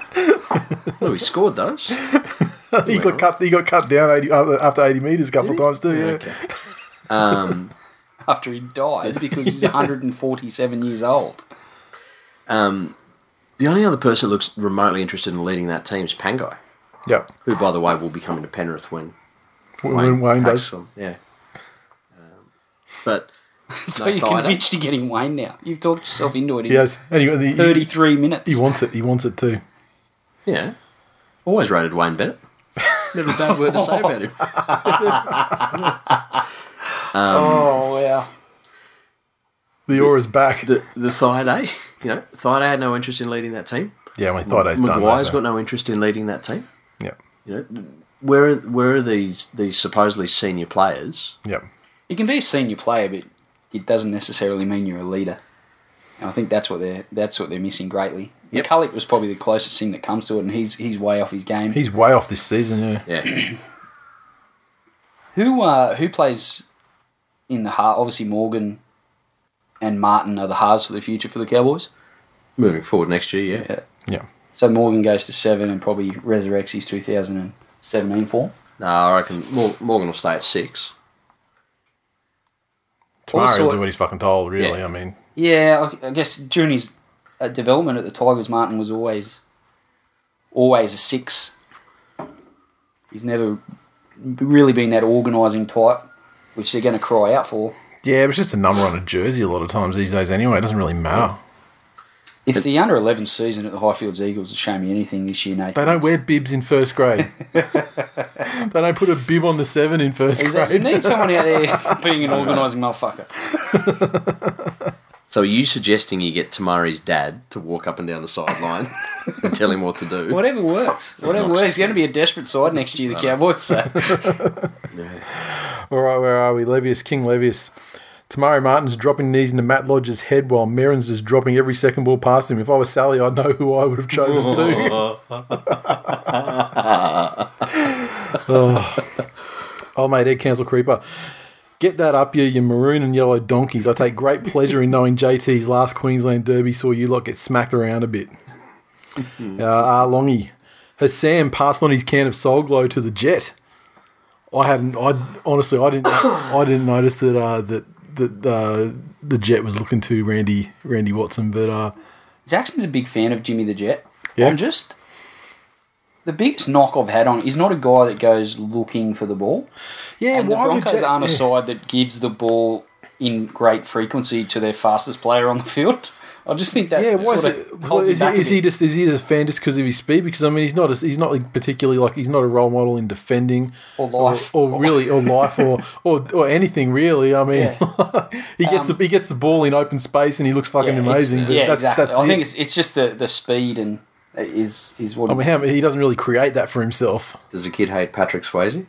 well, he scored those. he got cut. He got cut down eighty after after eighty meters a couple of times too. Yeah. Okay. Um, After he died because he's 147 years old. um, the only other person that looks remotely interested in leading that team is Pangai, Yep. who, by the way, will be coming to Penrith when When Wayne, Wayne does. them. Yeah. Um, but So No you're Thaiday. convinced you're getting Wayne now. You've talked yourself into it in He. And he, he, 33 minutes. he wants it. He wants it too. yeah, always rated Wayne Bennett. Never a bad word to say about him. oh, wow. The aura's back. The the Thaiday, you know, Thaiday had no interest in leading that team. yeah, my thought done. McGuire's that, got no interest in leading that team. Yep. You know, where are, where are these these supposedly senior players? Yep. You can be a senior player, but it doesn't necessarily mean you're a leader. And I think that's what they're that's what they're missing greatly. Yep. McCullough was probably the closest thing that comes to it, and he's he's way off his game. He's way off this season. Yeah. Yeah, Who uh, who plays in the heart? Obviously, Morgan and Martin are the halves for the future for the Cowboys. moving forward next year. Yeah, Yeah. Yeah. So Morgan goes to seven and probably resurrects his 2017 form. No, I reckon Morgan will stay at six. Tomorrow Also- he'll do what he's fucking told. Really, Yeah. I mean, Yeah, I, guess during his uh, development at the Tigers, Martin was always always a six. He's never really been that organising type, which they're going to cry out for. yeah, but it's just a number on a jersey a lot of times these days. Anyway, it doesn't really matter. If the under 11 season at the Highfields Eagles has shown me anything this year, Nathan, They don't wear bibs in first grade. they don't put a bib on the seven in first Is that, you need someone out there being an organising motherfucker. So are you suggesting you get Te Maire's dad to walk up and down the sideline and tell him what to do? Whatever works. Whatever works. It's going to be a desperate side next year, the Cowboys. So. All right, where are we? Levius, King Levius. Te Maire Martin's dropping knees into Matt Lodge's head while Merrin's is dropping every second ball past him. If I was Sally, I'd know who I would have chosen too. oh. Old mate Ed Council Creeper. Get that up, you, you maroon and yellow donkeys. I take great pleasure in knowing JT's last Queensland Derby saw you lot get smacked around a bit. uh, R. Longy. Has Sam passed on his can of Soul Glow to the Jet? I hadn't. I honestly, I didn't. I didn't notice that. Uh, that that uh, the Jet was looking to Randy Randy Watson, but uh, Jackson's a big fan of Jimmy the Jet. Yeah. I'm just. The biggest knock I've had on he's not a guy that goes looking for the ball. yeah, and the Broncos Jet- aren't a yeah. side that gives the ball in great frequency to their fastest player on the field. I just think that Yeah, why is sort it? of well, holds is, he, back is he just is he just a fan just because of his speed? Because I mean, he's not. A, he's not like particularly like he's not a role model in defending Or life. or, or really or life or, or or anything really. I mean, he gets the he gets the ball in open space and he looks fucking Yeah, amazing. But yeah, that's, exactly. that's I it. think it's, it's just the, the speed and is is what I mean, how, he doesn't really create that for himself. Does the kid hate Patrick Swayze?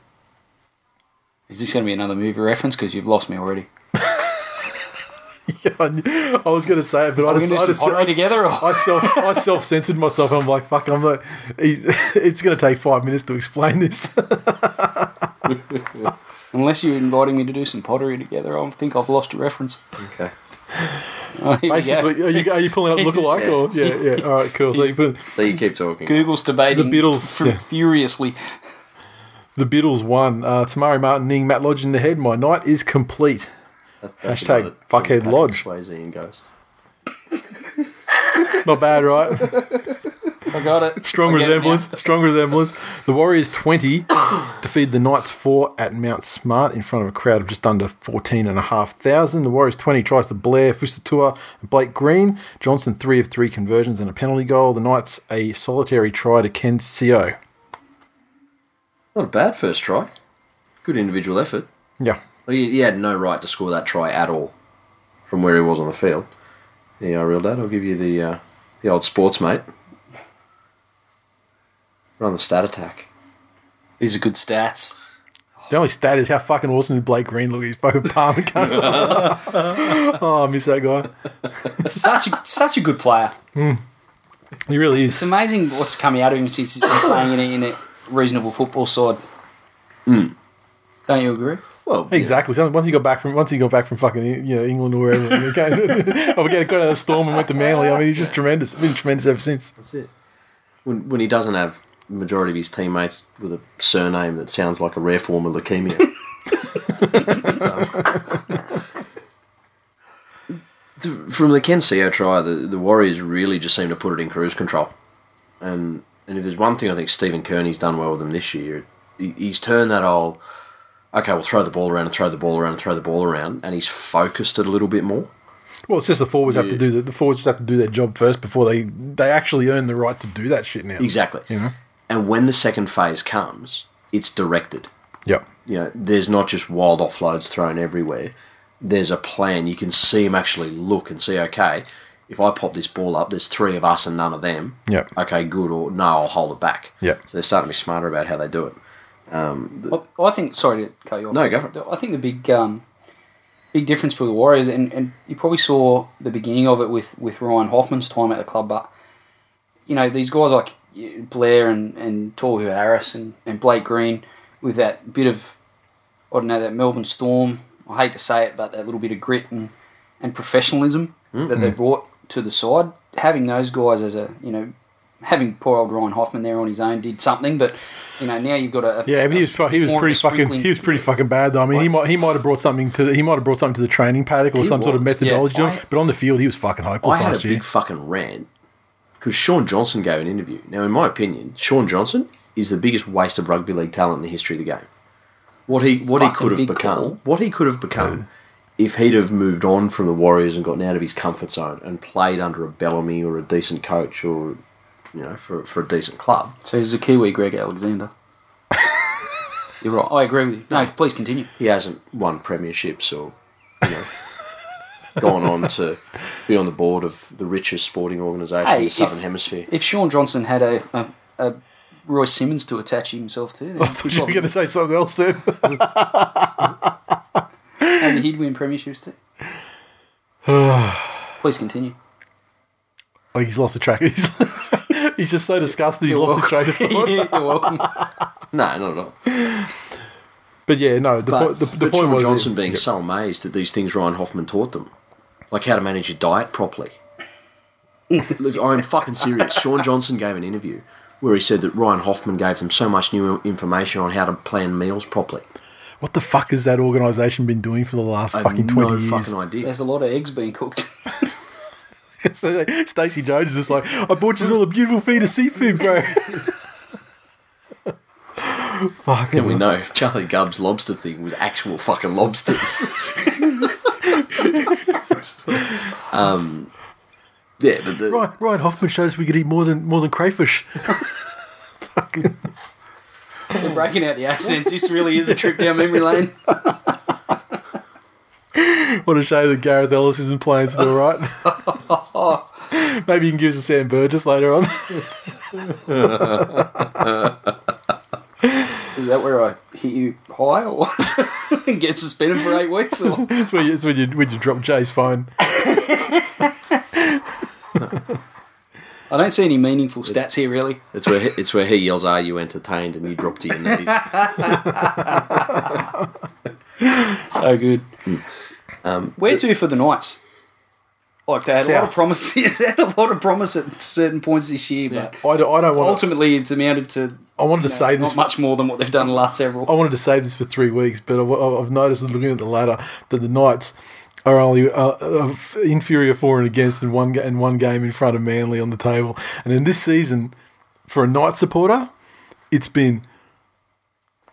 is this going to be another movie reference because you've lost me already. Yeah, I, knew- I was going to say it, but I Are we just, gonna I just, I, together? Or? I self, I self censored myself. I'm like, fuck, I'm like, it's going to take five minutes to explain this. Unless you're inviting me to do some pottery together, I think I've lost your reference. Okay. Oh, here we go. Basically, are you, are you pulling up It's- lookalike or yeah, yeah? All right, cool. So you put So you keep talking. Google's debating The Beatles, fu- yeah. furiously. the Beatles won. Uh, Te Maire Martin, Ning, Matt Lodge in the head. My night is complete. That's, Hashtag fuckhead Lodge. Swayze and Ghost. Not bad, right? I got it. Strong I get it now. resemblance. Strong resemblance. The Warriors 20 defeated the Knights 4 at Mount Smart in front of a crowd of just under 14,500. The Warriors 20 tries to Blair, Fusitu'a, and Blake Green. Johnson, 3 of 3 conversions and a penalty goal. The Knights, a solitary try to Ken Seo. Not a bad first try. Good individual effort. Yeah. Well, he, he had no right to score that try at all from where he was on the field. Yeah, real dad. I'll give you the uh, the old sports mate. Run the stat attack. These are good stats. The only stat is how fucking awesome did Blake Green look. His fucking palm and cunt. oh, I miss that guy. Such a, such a good player. He really is. It's amazing what's coming out of him since he's been playing in a, in a reasonable football side. Don't you agree? Well, Exactly. So once he got back from once he got back from fucking you know England or wherever, and came, oh, we got got out of the storm and went to Manly. I mean, he's just tremendous. Been tremendous ever since. That's it. When, when he doesn't have the majority of his teammates with a surname that sounds like a rare form of leukemia. From the Ken Seo try, the, the Warriors really just seem to put it in cruise control. And and if there's one thing I think Stephen Kearney's done well with them this year, he, he's turned that old, okay, we'll throw the ball around and throw the ball around and throw the ball around, and he's focused it a little bit more. Well, it's just the forwards have to do the, the forwards just have to do their job first before they they actually earn the right to do that shit now. Exactly. You know. And when the second phase comes, it's directed. Yep. you know, there's not just wild offloads thrown everywhere. There's a plan. You can see him actually look and see, okay, if I pop this ball up, there's three of us and none of them. Yep. Okay, good. Or no, I'll hold it back. Yep. So they're starting to be smarter about how they do it. Um, th- I, I think. Sorry to cut you off. No, go for it. I think the big, um, big difference for the Warriors, and, and you probably saw the beginning of it with, with Ryan Hoffman's time at the club, but you know these guys like Blair and and Tohu Harris and, and Blake Green with that bit of I don't know that Melbourne Storm. I hate to say it, but that little bit of grit and, and professionalism that they brought to the side. Having those guys as a you know having poor old Ryan Hoffman there on his own did something, but you know now you've got a Yeah, but he was he was pretty fucking he was pretty fucking bad though. I mean, he might he might have brought something to he might have brought something to the training paddock or He some sort of methodology, yeah. to him, but on the field he was fucking hopeless. I hopeless had a year. big fucking rant because Shaun Johnson gave an interview. Now, in my opinion, Shaun Johnson is the biggest waste of rugby league talent in the history of the game. What he what he fucking could have become, call. what he could have become, if he'd have moved on from the Warriors and gotten out of his comfort zone and played under a Bellamy or a decent coach or you know for for a decent club. So he's a Kiwi, Greg Alexander. You're right. I agree with you. No, please continue. He hasn't won premierships or you know. gone on to be on the board of the richest sporting organisation in the Southern if- Hemisphere. If Shaun Johnson had a, a, a Royce Simmons to attach himself to, then I thought you were going to say something else then. maybe he'd win premierships too. please continue. oh, he's lost the track. He's, he's just so disgusted. He's lost his train of thought. You're welcome. No, not at all. But yeah, no. The, But, point, the, the but point Shaun was Johnson being so amazed at these things Ryan Hoffman taught them, like how to manage your diet properly. Look, I'm fucking serious. Shaun Johnson gave an interview where he said that Ryan Hoffman gave them so much new information on how to plan meals properly. what the fuck has that organisation been doing for the last I have fucking no twenty years? fucking idea. There's a lot of eggs being cooked. So, Stacey Jones is just like, I bought you all a beautiful feed of seafood, bro. Fuck And we know Charlie Gubb's lobster thing was actual fucking lobsters. um, yeah, but the, Right, Ryan Hoffman showed us we could eat more than more than crayfish. Fucking We're breaking out the accents. This really is a trip down memory lane. What a shame that Gareth Ellis isn't playing still, right? Maybe you can give us a Sam Burgess later on. Is that where I hit you high or what? Get suspended for eight weeks? Or? it's when you, it's when you when you drop Jay's phone. I don't see any meaningful stats here, really. it's where he, it's where he yells, "Are you entertained?" and you drop to your knees. So good. Hmm. Um, Where to for the Knights? Like they had a lot of promise. they had a lot of promise at certain points this year, but I don't, I don't want. To, ultimately it's amounted to I wanted to you know, say this. not much more than what they've done the last several. I wanted to say this for three weeks, but I've, I've noticed looking at the ladder that the Knights are only uh, uh, inferior for and against and one ga- in one game in front of Manly on the table. And in this season, for a Knight supporter, it's been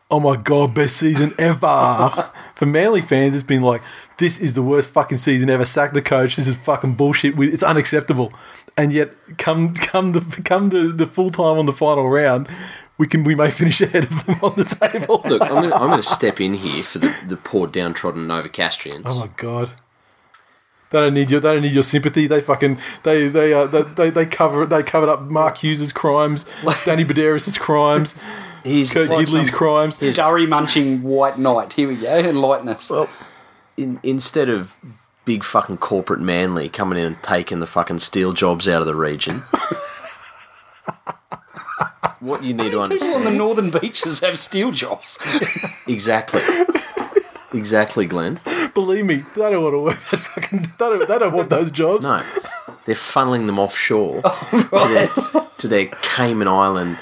oh my god, best season ever. for Manly fans, it's been like this is the worst fucking season ever. Sack the coach. This is fucking bullshit. It's unacceptable. And yet, come come the come the, the full time on the final round, we can we may finish ahead of them on the table. Look, I'm going I'm to step in here for the, the poor downtrodden Novocastrians. Oh my god. They don't need your they don't need your sympathy. They fucking they they uh, they, they, they cover they covered up Mark Hughes's crimes, Danny Buderus' crimes, Here's Kurt the thing. Gidley's crimes. Durry munching white knight. Here we go. Enlighten us. Well, in, instead of big fucking corporate Manly coming in and taking the fucking steel jobs out of the region, what you need to understand. People on the northern beaches have steel jobs. exactly, exactly, Glenn. Believe me, they don't want to work. That fucking, they, don't, they don't want those jobs. No, they're funneling them offshore oh, to, their, to their Cayman Island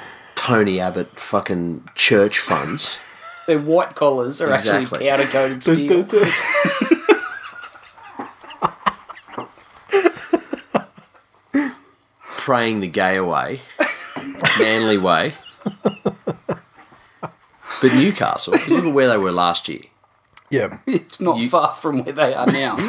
Tony Abbott fucking church funds. Their white collars are actually Exactly. powder coated There's steel. the- the- praying the gay away, manly way. But Newcastle, look at where they were last year. Yeah. It's not You- far from where they are now.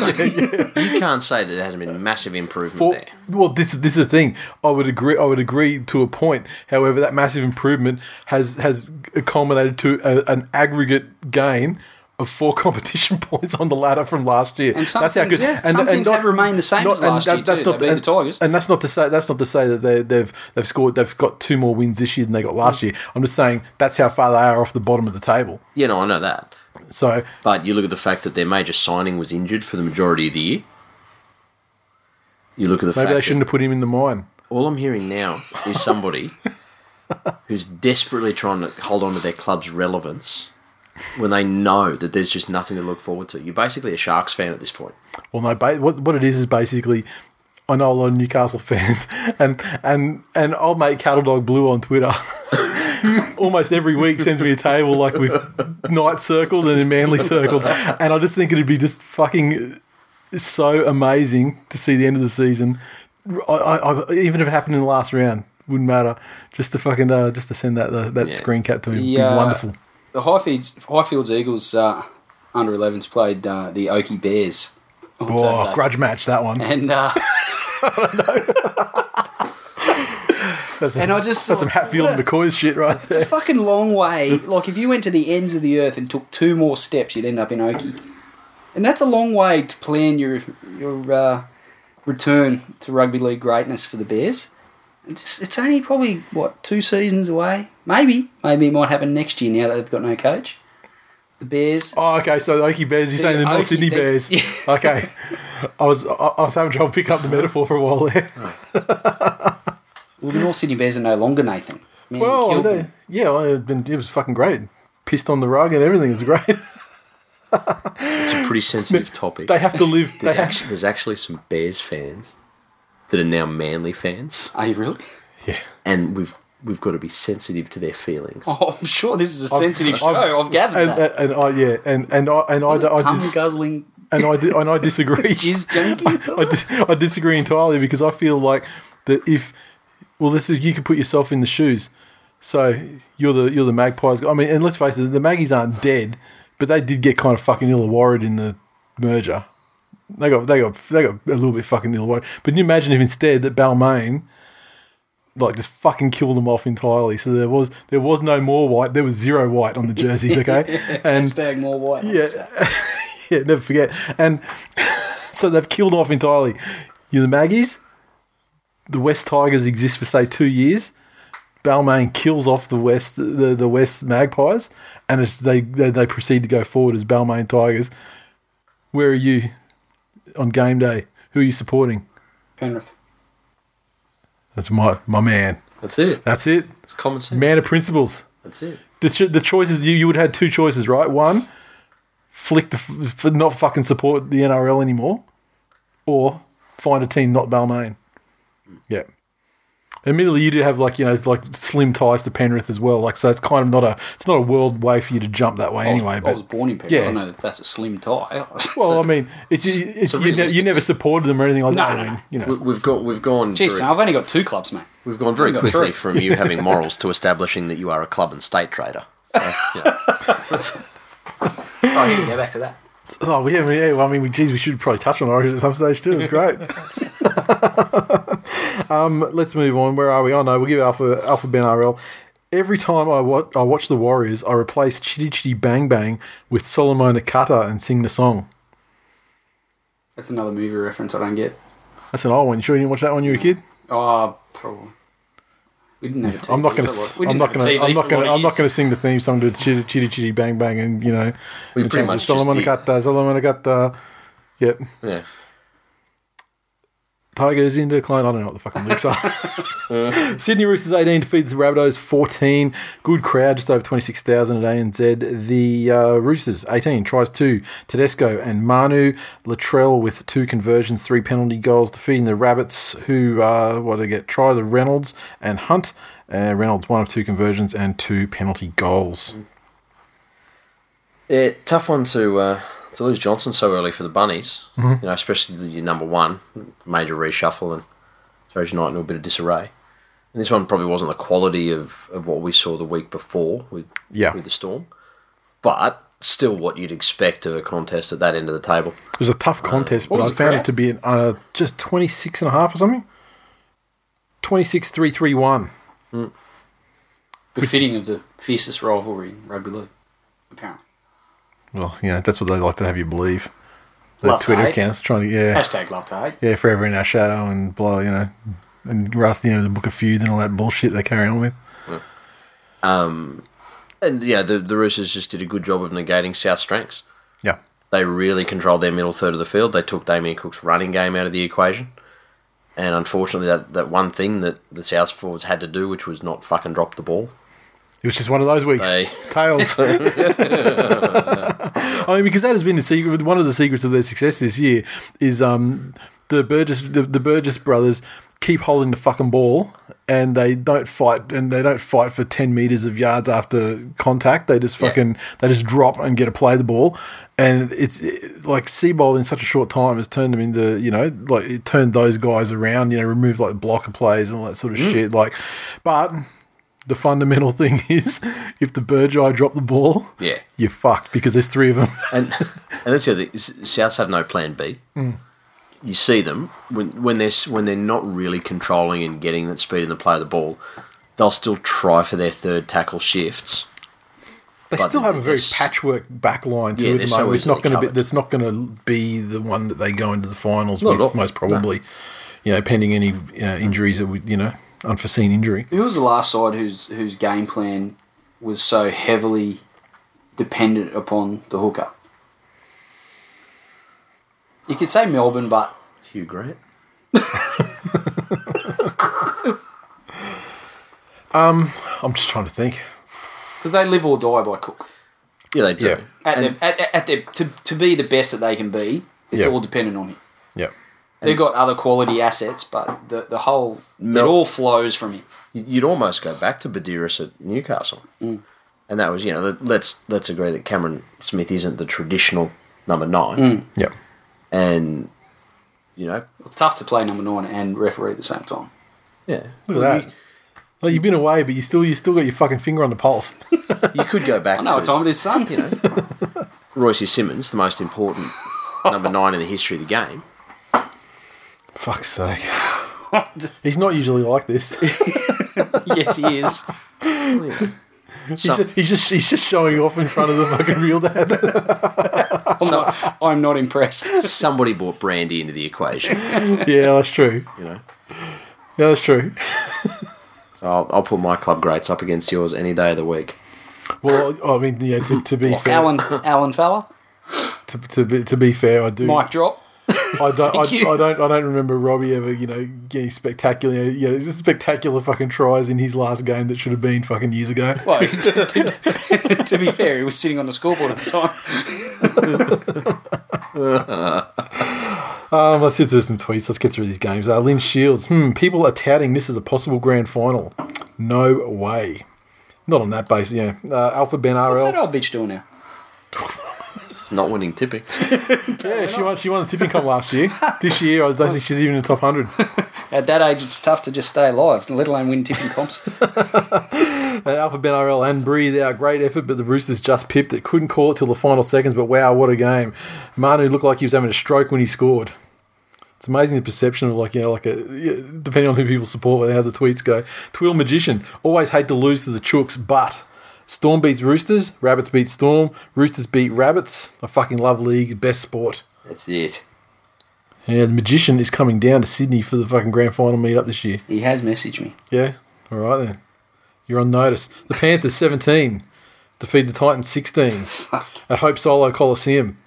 You can't say that there hasn't been massive improvement For, there. well, this this is the thing. I would agree. I would agree to a point. However, that massive improvement has has culminated to a, an aggregate gain of four competition points on the ladder from last year. And some things, yeah, some things have remained the same as and last year too. They beat the and, Tigers. and that's not to say that's not to say that they, they've they've scored they've got two more wins this year than they got last mm. year. I'm just saying that's how far they are off the bottom of the table. You know, I know that. So But you look at the fact that their major signing was injured for the majority of the year. You look at the maybe they shouldn't have put him in the mine. all I'm hearing now is somebody who's desperately trying to hold on to their club's relevance when they know that there's just nothing to look forward to. You're basically a Sharks fan at this point. Well, no. Ba- what what it is is basically, I know a lot of Newcastle fans, and and and old mate Cattle Dog Blue on Twitter. Almost every week sends me a table like with Knight circled and Manly circled, and I just think it'd be just fucking so amazing to see the end of the season. I, I, I, even if it happened in the last round, wouldn't matter. Just to fucking uh, just to send that uh, that Yeah. screen cap to him, be wonderful. The Highfields, Highfields Eagles uh, under 11s played uh, the Oakey Bears Oh, Saturday. grudge match that one. And uh, That's, and I just that's some Hatfield and a- McCoy's shit right there. It's a fucking long way. Like if you went to the ends of the earth and took two more steps, you'd end up in Oakey. And that's a long way to plan your your uh, return to rugby league greatness for the Bears. It's, just, it's only probably what two seasons away. Maybe maybe it might happen next year now that they've got no coach. The Bears. Oh, okay. So the Oakey Bears, you're saying the North Sydney Bears? yeah. Okay. I was I, I was having trouble picking up the metaphor for a while there. Well, the North Sydney Bears are no longer Nathan. Man, you Well, killed they, yeah, well, it'd been, it was fucking great. Pissed on the rug and everything. It was great. It's a pretty sensitive topic. They have to live. They There's have, actually, there's actually some Bears fans that are now Manly fans, Are you really? yeah. and we've we've got to be sensitive to their feelings. Oh, I'm sure this is a sensitive show. I've- I've, gathered And, that. and, and I yeah, and and I and I, I, Cum dis- guzzling and I di- and I disagree. jizz junkies. I, dis- I disagree entirely because I feel like that if well, this is you can put yourself in the shoes. So you're the you're the Magpies. I mean, and let's face it, the Maggies aren't dead, but they did get kind of fucking ill worried in the merger. They got they got they got a little bit fucking ill worried. But can you imagine if instead that Balmain like just fucking killed them off entirely? So there was there was no more white. There was zero white on the jerseys. Okay, and Hashtag more white. yeah, yeah, never forget. And so they've killed off entirely. You're the Maggies. The West Tigers exist for say two years. Balmain kills off the West the, the West Magpies, and it's, they, they they proceed to go forward as Balmain Tigers. Where are you on game day? Who are you supporting? Penrith. That's my my man. That's it. That's it. It's common sense. Man of principles. That's it. the, ch- the choices you you would have had two choices, right? One, flick the f- for not fucking support the NRL anymore, or find a team not Balmain. Yeah. Admittedly, you do have like you know it's like slim ties to Penrith as well. Like so, it's kind of not a it's not a world way for you to jump that way anyway. I was, but I was born in Penrith. yeah. I know that that's a slim tie. well, I mean, it's, it's, so you, ne- you never supported them or anything like No, that. no, I mean, no. you know, We- We've got we've gone Jeez, very, I've only got two clubs, mate. we've gone very got quickly three. from you having morals to establishing that you are a club and state trader. So, yeah. Oh, here we go. Back to that. Oh yeah, yeah. Well, I mean, we, geez, we should probably touch on Origin at some stage too. It's great. um, let's move on. Where are we? Oh no, we'll give Alpha Alpha Ben RL. Every time I watch, I watch the Warriors, I replace Chitty Chitty Bang Bang with Solomone Kata and sing the song. That's another movie reference I don't get. That's an old one. You sure you didn't watch that when you were a kid? Oh, probably. We didn't have a TV. I'm not going to. I'm not going to. I'm not going to. I'm not going to sing the theme song to Chitty Chitty Chitty Bang Bang and you know. We and pretty much Solomon. Akata. Solomone Kata. Yep. yeah. Tigers in decline. I don't know what the fucking lyrics are. Sydney Roosters 18 defeats the Rabbitohs 14. Good crowd, just over 26,000 at ANZ. The uh, Roosters 18 tries two. Tedesco and Manu. Latrell with two conversions, three penalty goals, defeating the Rabbits, who, uh, what they get? Try the Reynolds and Hunt. Uh, Reynolds, one of two conversions and two penalty goals. Yeah, tough one to uh, to lose Johnson so early for the Bunnies. Mm-hmm. You know, especially the, your number one major reshuffle and throws night into a bit of disarray. And this one probably wasn't the quality of, of what we saw the week before with Yeah. with the Storm, but still what you'd expect of a contest at that end of the table. It was a tough uh, contest, what but I found crowd? it to be uh, just 26 and a half or something. 26 3 3 1. Mm. Befitting of the fiercest rivalry in rugby league, apparently. Well, you know, that's what they like to have you believe. The Love to Twitter hate. accounts trying to, yeah, Hashtag love to hate. yeah, forever in our shadow and blah, you know, and Rust, you know, the Book of Feuds and all that bullshit they carry on with. Um, and yeah, the the Roosters just did a good job of negating South's strengths. Yeah. They really controlled their middle third of the field. They took Damien Cook's running game out of the equation. And unfortunately, that, that one thing that the South forwards had to do, which was not fucking drop the ball. It was just one of those weeks. Tails. I mean, because that has been the secret. One of the secrets of their success this year is um, the Burgess the, the Burgess brothers keep holding the fucking ball, and they don't fight, and they don't fight for ten meters of yards after contact. They just Yeah. fucking they just drop and get to play the ball, and it's it, like Seibold in such a short time has turned them into you know like it turned those guys around. You know, removed like blocker plays and all that sort of shit. Like, but. The fundamental thing is, if the Burgeye drop the ball, Yeah. you're fucked because there's three of them. And and that's the other thing. Souths have no plan B. You see them when when they're when they're not really controlling and getting that speed in the play of the ball, they'll still try for their third tackle shifts. They still have a very patchwork back line too Yeah, at they're so it's not going to be. That's not going to be the one that they go into the finals Not with, most probably. You know, pending any uh, injuries that would you know unforeseen injury. Who was the last side whose whose game plan was so heavily dependent upon the hooker? You could say Melbourne, but Hugh Grant. Um, I'm just trying to think. because they live or die by Cook. Yeah, they do. Yeah. At, And- their, at, at- at their, to, to be the best that they can be, it's Yeah. all dependent on him. Yep. They've got other quality assets, but the, the whole Mel- it all flows from him. you'd almost go back to Buderus at Newcastle, Mm. and that was you know let- let's let's agree that Cameron Smith isn't the traditional number nine, Mm. Yep. and you know Tough to play number nine and referee at the same time. yeah Look at that. Well, you've been away, but you still you still got your fucking finger on the pulse. You could go back I know to what time it is, son. you know Royce Simmons, the most important number nine in the history of the game. Fuck's sake. Just- He's not usually like this. yes, he is. he's, Some- just, he's just he's just showing off in front of the fucking real dad. I'm not, I'm not impressed. Somebody brought brandy into the equation, yeah, that's true. you know. Yeah, that's true. So I'll, I'll put my club greats up against yours any day of the week. Well, I mean, yeah. To, to be fair, Alan, Alan fella, to, to, be, to be fair, I do. mic drop. I don't. I, I don't. I don't remember Robbie ever, you know, getting spectacular, you know, spectacular fucking tries in his last game that should have been fucking years ago. Well, to, to- to be fair, he was sitting on the scoreboard at the time. Um, let's get to some tweets. Let's get through these games. Uh, Lynn Shields. Hmm. People are touting this as a possible grand final. No way. Not on that basis. Yeah. Uh, Alpha Ben RL. What's that old bitch doing now? Not winning tipping. Yeah, she won. She won the tipping comp last year. This year, I don't think she's even in the top hundred. At that age, it's tough to just stay alive, let alone win tipping comps. Uh, Alpha Ben RL and breathe out. Great effort, but the Roosters just pipped it. Couldn't call it till the final seconds, but wow, what a game. Manu looked like he was having a stroke when he scored. It's amazing the perception of like, you know, like a, depending on who people support, how the tweets go. Twill Magician, always hate to lose to the Chooks, but Storm beats Roosters, Rabbits beat Storm, Roosters beat Rabbits. I fucking love league, best sport. That's it. Yeah, the Magician is coming down to Sydney for the fucking grand final meet up this year. He has messaged me. Yeah. All right then. You're on notice. The Panthers 17 defeat the Titans 16 at Hope Solo Coliseum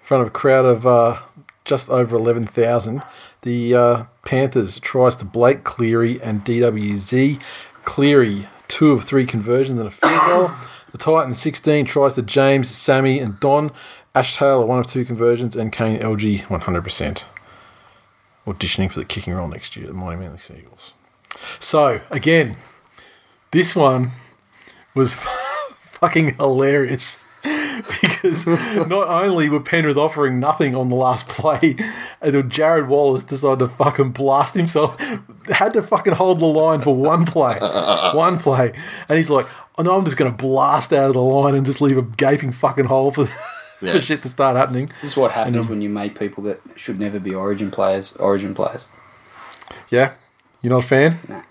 in front of a crowd of uh, just over 11,000. The uh, Panthers tries to Blake Cleary and DWZ. Cleary two of three conversions and a field goal. The Titans 16 tries to James, Sammy, and Don. Ash Taylor one of two conversions and Kane Elgey 100%. Auditioning for the kicking role next year at the Mighty Manly Seagulls. So again, this one was fucking hilarious because not only were Penrith offering nothing on the last play, until Jared Wallace decided to fucking blast himself. Had to fucking hold the line for one play, one play, and he's like, oh, "I know I'm just going to blast out of the line and just leave a gaping fucking hole for." Yeah. For shit to start happening. This is what happens when you make people that should never be Origin players, Origin players. Yeah, you're not a fan. Nah.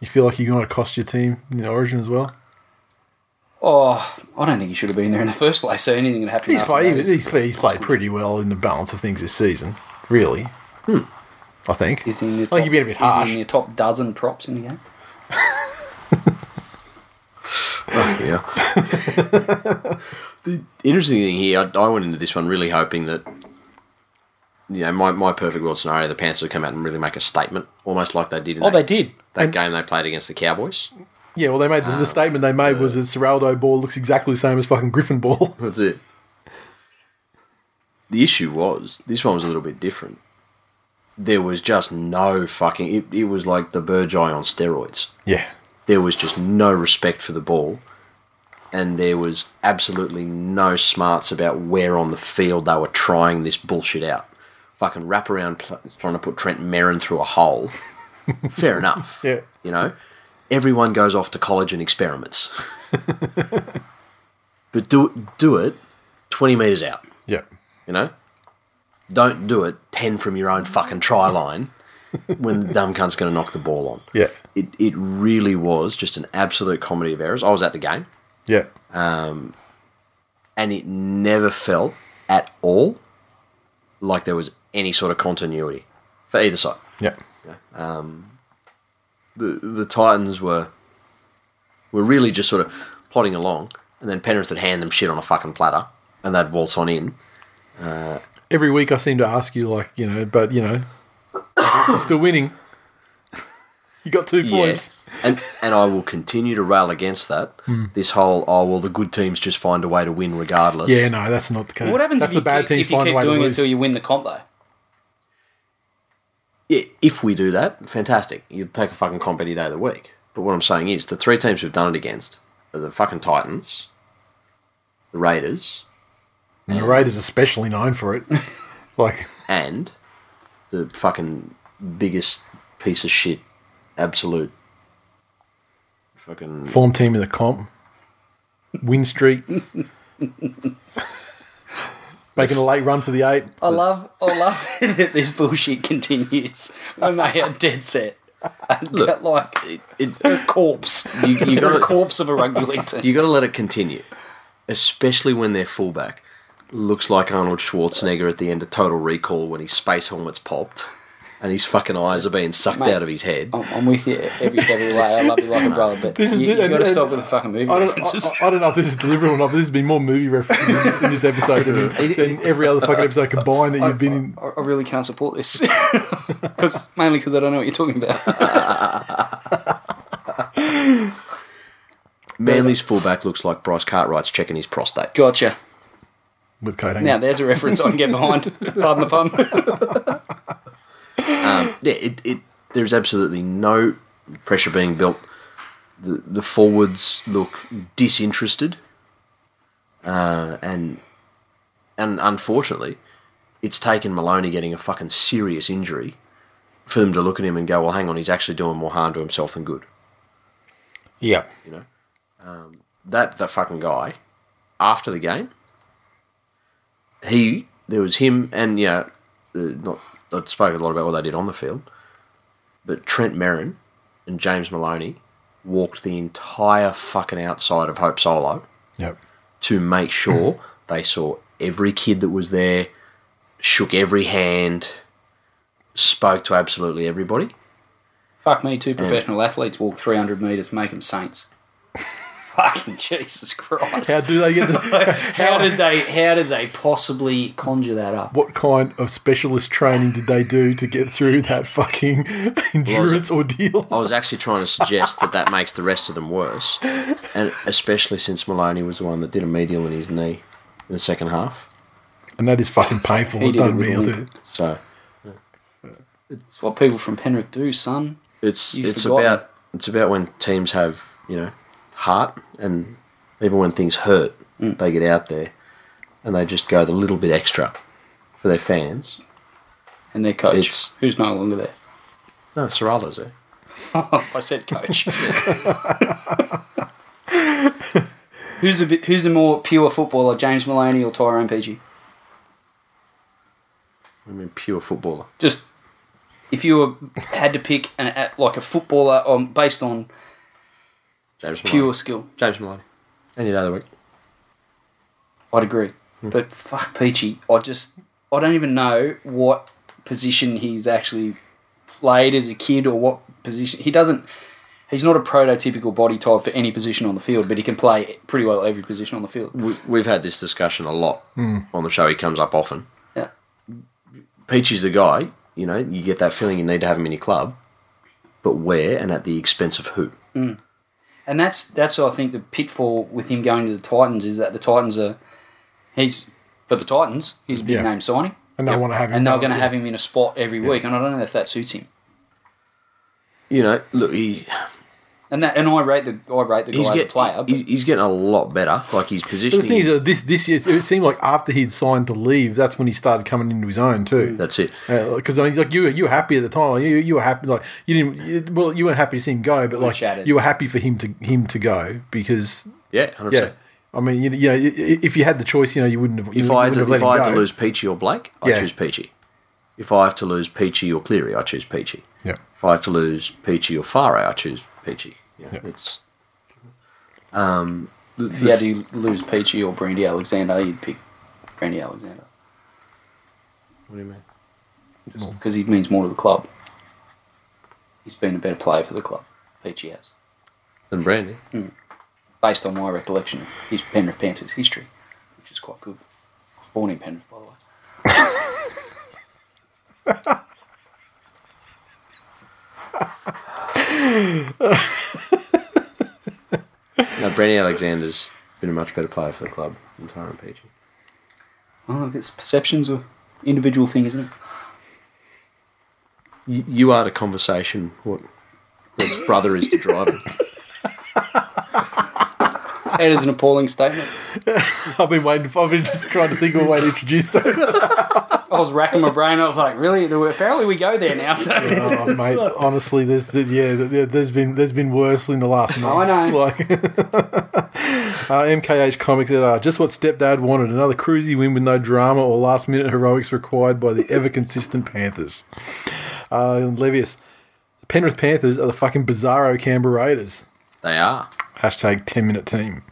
You feel like you're going to cost your team in the Origin as well. Oh, I don't think he should have been there in the first place. So anything that happened. He's after played. that is- He's, played- he's played pretty well in the balance of things this season. Really, hmm. I think. He's in the I top, think you're being a bit he's harsh. in the top dozen props in the game. Yeah. the interesting thing here, I, I went into this one really hoping that, you know, my, my perfect world scenario, the Panthers would come out and really make a statement, almost like they did in Oh, that, they did. that And- game they played against the Cowboys. Yeah, well, they made the, the ah, statement they made was that Ciraldo ball looks exactly the same as fucking Griffin ball. That's it. the issue was this one was a little bit different. There was just no fucking. It, it was like the Burgeye on steroids. Yeah. There was just no respect for the ball, and there was absolutely no smarts about where on the field they were trying this bullshit out. Fucking wrap around pl- trying to put Trent Merrin through a hole. Fair enough. Yeah. You know, everyone goes off to college and experiments. but do do it twenty meters out. Yeah. You know, don't do it ten from your own fucking try line when the dumb cunt's going to knock the ball on. Yeah. It it really was just an absolute comedy of errors. I was at the game, Yeah. Um, and it never felt at all like there was any sort of continuity for either side. Yeah. The the Titans were were really just sort of plodding along, and then Penrith would hand them shit on a fucking platter, and they'd waltz on in. Uh, Every week I seem to ask you, like, you know, but, you know, you're still winning. you got two points. and and I will continue to rail against that. Hmm. This whole oh well, the good teams just find a way to win regardless. Yeah, no, that's not the case. What happens that's if you, the bad keep, teams if you find a keep way to doing it until you win the comp, though? Yeah, if we do that, fantastic. You take a fucking comp any day of the week. But what I'm saying is, the three teams we've done it against are the fucking Titans, the Raiders, and the Raiders are especially known for it. like, and the fucking biggest piece of shit, absolute fucking form team in the comp, win streak, making a late run for the eight. I love, I love that this bullshit continues when they are dead set. And Look, like it, it, a corpse. You- you They're a corpse of a rugby league team. you got to let it continue, especially when their fullback looks like Arnold Schwarzenegger at the end of Total Recall when his space helmet's popped and his fucking eyes are being sucked Mate, out of his head. I'm, I'm with you every step of the way. I love you like a brother, but This is you, the- you got to and- stop with the fucking movie I don't, references. I, I don't know if this is deliberate or not, but this has been more movie references in this, in this episode than, than every other fucking episode combined that you've been in. I, I really can't support this because mainly because I don't know what you're talking about. Manly's fullback looks like Bryce Cartwright's checking his prostate. Gotcha. With coat Now there's a reference I can get behind. Pardon the pun. Yeah, it, it there's absolutely no pressure being built. The the forwards look disinterested, uh, and and unfortunately, it's taken Maloney getting a fucking serious injury for them to look at him and go, "Well, hang on, he's actually doing more harm to himself than good." Yeah. You know, um, that that fucking guy after the game, he there was him and yeah, uh, not I spoke a lot about what they did on the field, but Trent Merrin and James Maloney walked the entire fucking outside of Hope Solo Yep. to make sure they saw every kid that was there, shook every hand, spoke to absolutely everybody. Fuck me, two professional athletes walk 300 metres, make them saints. Fucking Jesus Christ. How do they get the. How did they? How did they possibly conjure that up? What kind of specialist training did they do to get through that fucking endurance ordeal? I was actually trying to suggest that that makes the rest of them worse, and especially since Maloney was the one that did a medial in his knee in the second half. And that is fucking painful. He It did it doesn't with a to. wink. So It's what people from Penrith do, son. it's You've it's forgotten. about it's about when teams have you know heart, and even when things hurt, mm. they get out there and they just go the little bit extra for their fans. And their coach, It's- who's no longer there. No, Sorala's there. I said coach. who's a bit, Who's a more pure footballer, James Maloney or Tyrone Peachey? I mean, pure footballer. Just if you were, had to pick an like a footballer on based on James Maloney. pure skill, James Maloney. Any day of the week. I'd agree. Hmm. But fuck Peachey, I just I don't even know what position he's actually played as a kid or what position he doesn't. He's not a prototypical body type for any position on the field, but he can play pretty well every position on the field. We, we've had this discussion a lot hmm. on the show. He comes up often. Yeah. Peachey's the guy, you know, you get that feeling you need to have him in your club, but where and at the expense of who? Hmm. And that's that's I think the pitfall with him going to the Titans is that the Titans are he's for the Titans. He's a big Yeah. name signing. And they want to have him. And they're going to have him in a spot every week, and I don't know if that suits him. You know, look, he, And that, and I rate the I rate the guy he's, as a player. He's, he's getting a lot better. Like his But positioning. the thing is, uh, this this year it seemed like after he'd signed to leave, that's when he started coming into his own too. that's it. Because I mean, like you, were- you were happy at the time. Like, you, you were happy. Like you didn't. You, well, you weren't happy to see him go, but like chatted. you were happy for him to him to go because Yeah, hundred yeah. percent. I mean, you, you know, i- if you had the choice, you know, you wouldn't have. you If I had, to, have if I had to lose Peachey or Blake, I Yeah. choose Peachey. If I have to lose Peachey or Cleary, I choose Peachey. yeah, If I have to lose Peachey or Fare, I choose Peachey. Yeah, Yeah. it's um, the- if the you had to lose Peachey or Brandy Alexander, you'd pick Brandy Alexander what do you mean? because he means more to the club. He's been a better player for the club. Peachey has, Than Brandy. based on my recollection of his Penrith Panthers history, which is quite good. I was born in Penrith, by the way. No, Brandy Alexander's been a much better player for the club than Tyrone Peachey. Oh, I guess perception's a individual thing, isn't it? You, you are the conversation what Rob's brother is to driving. That is an appalling statement. I've been waiting. For, I've been just trying to think of a way to introduce that. I was racking my brain. I was like, really? Apparently, we go there now. So Oh, mate, honestly, there's yeah, there- there's been there's been worse in the last month. I know. Like, uh, MKH Comics said, uh, just what stepdad wanted: another cruisy win with no drama or last minute heroics required by the ever consistent Panthers. Uh, Levius, the Penrith Panthers are the fucking bizarro Canberra Raiders. They are. Hashtag 10 minute team.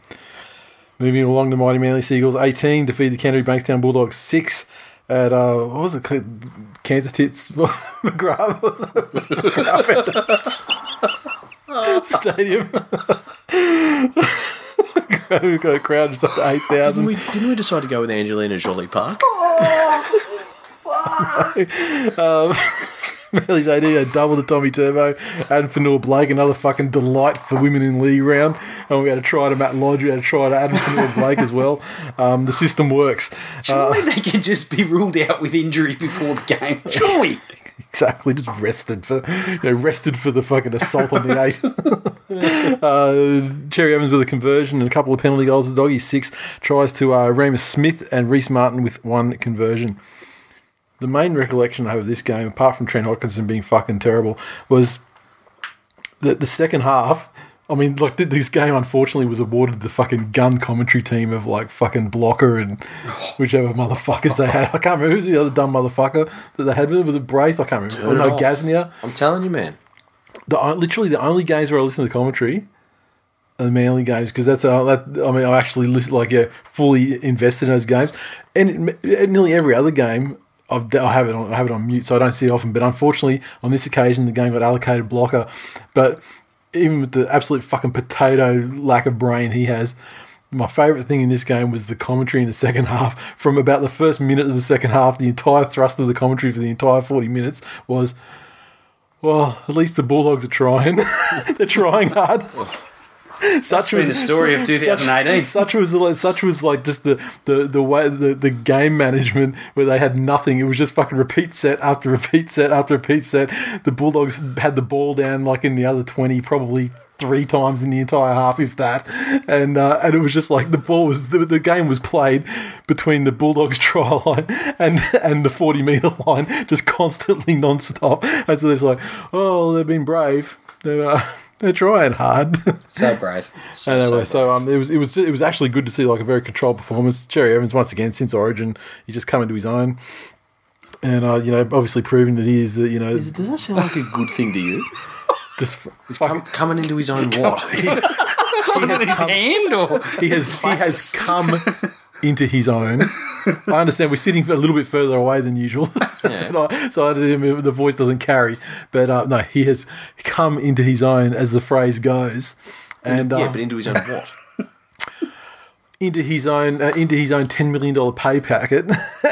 Moving along, the Mighty Manly Seagulls 18 defeat the Canterbury Bankstown Bulldogs 6 at, uh, what was it? called? Kansas Tits McGrath McGrath Stadium. We've got a crowd just up to Didn't 8,000. we, didn't we decide to go with Angelina Jolie Park? Manly's 18 a double to Tommy Turbo and Fonua Blake, another fucking delight for women in league round. And we had to try to Matt Lodge, we had to try to Adam Fonua Blake as well. Um, the system works. surely they could just be ruled out with injury before the game. Surely. Exactly, just rested for you know, rested for the fucking assault on the eight. uh, Cherry Evans with a conversion and a couple of penalty goals. The doggy six tries to uh, Ramus Smith and Rhyse Martin with one conversion. The main recollection I have of this game, apart from Trent Hodkinson being fucking terrible, was that the second half. I mean, like this game, unfortunately, was awarded the fucking gun commentary team of like fucking Blocker and whichever motherfuckers they had. I can't remember who's the other dumb motherfucker that they had. Was it Braith? I can't remember. Turn no. Gasnier. I'm telling you, man. The literally the only games where I listen to the commentary are the Manly games because that's uh, that. I mean, I actually listen like yeah, fully invested in those games, and nearly every other game. I've, I have it on. I have it on mute, so I don't see it often. But unfortunately, on this occasion, the game got allocated blocker. But even with the absolute fucking potato lack of brain he has, my favourite thing in this game was the commentary in the second half. From about the first minute of the second half, the entire thrust of the commentary for the entire forty minutes was well, at least the Bulldogs are trying. They're trying hard. Such was the story of 2018. Such, was like- such was like just the, the, the way the, the game management where they had nothing. It was just fucking repeat set after repeat set after repeat set. The Bulldogs had the ball down like in the other twenty, probably three times in the entire half, if that. And uh, and it was just like the ball was the, the game was played between the Bulldogs try line and and the forty meter line, just constantly non-stop. And so it's like, oh, they've been brave. They're uh, they're trying hard. So brave. So, Anyway, so so um, it was it was it was actually good to see like a very controlled performance. Cherry Evans once again since Origin, he's just come into his own, and uh, you know obviously proving that he is the you know It, Does that sound like a good thing to you? just f- Come, coming into his own what? was it his hand or? he has he has come into his own. I understand we're sitting a little bit further away than usual, Yeah. I- so I, the voice doesn't carry. But uh, no, he has come into his own, as the phrase goes, and uh, yeah, but into his own what? into his own uh, into his own ten million dollar pay packet,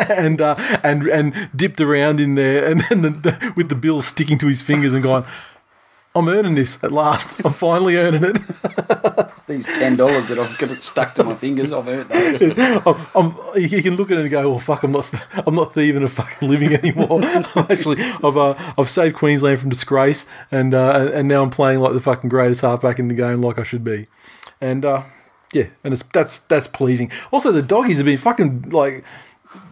and uh, and and dipped around in there, and then the, the, with the bill sticking to his fingers and gone, I'm earning this at last. I'm finally earning it. These ten dollars that I've got it stuck to my fingers, I've earned those. I'm, I'm, you can look at it and go, "Oh fuck, I'm not, I'm not thieving a fucking living anymore." I'm actually, I've, uh, I've saved Queensland from disgrace, and uh, and now I'm playing like the fucking greatest halfback in the game, like I should be, and uh, yeah, and it's that's that's pleasing. Also, the doggies have been fucking like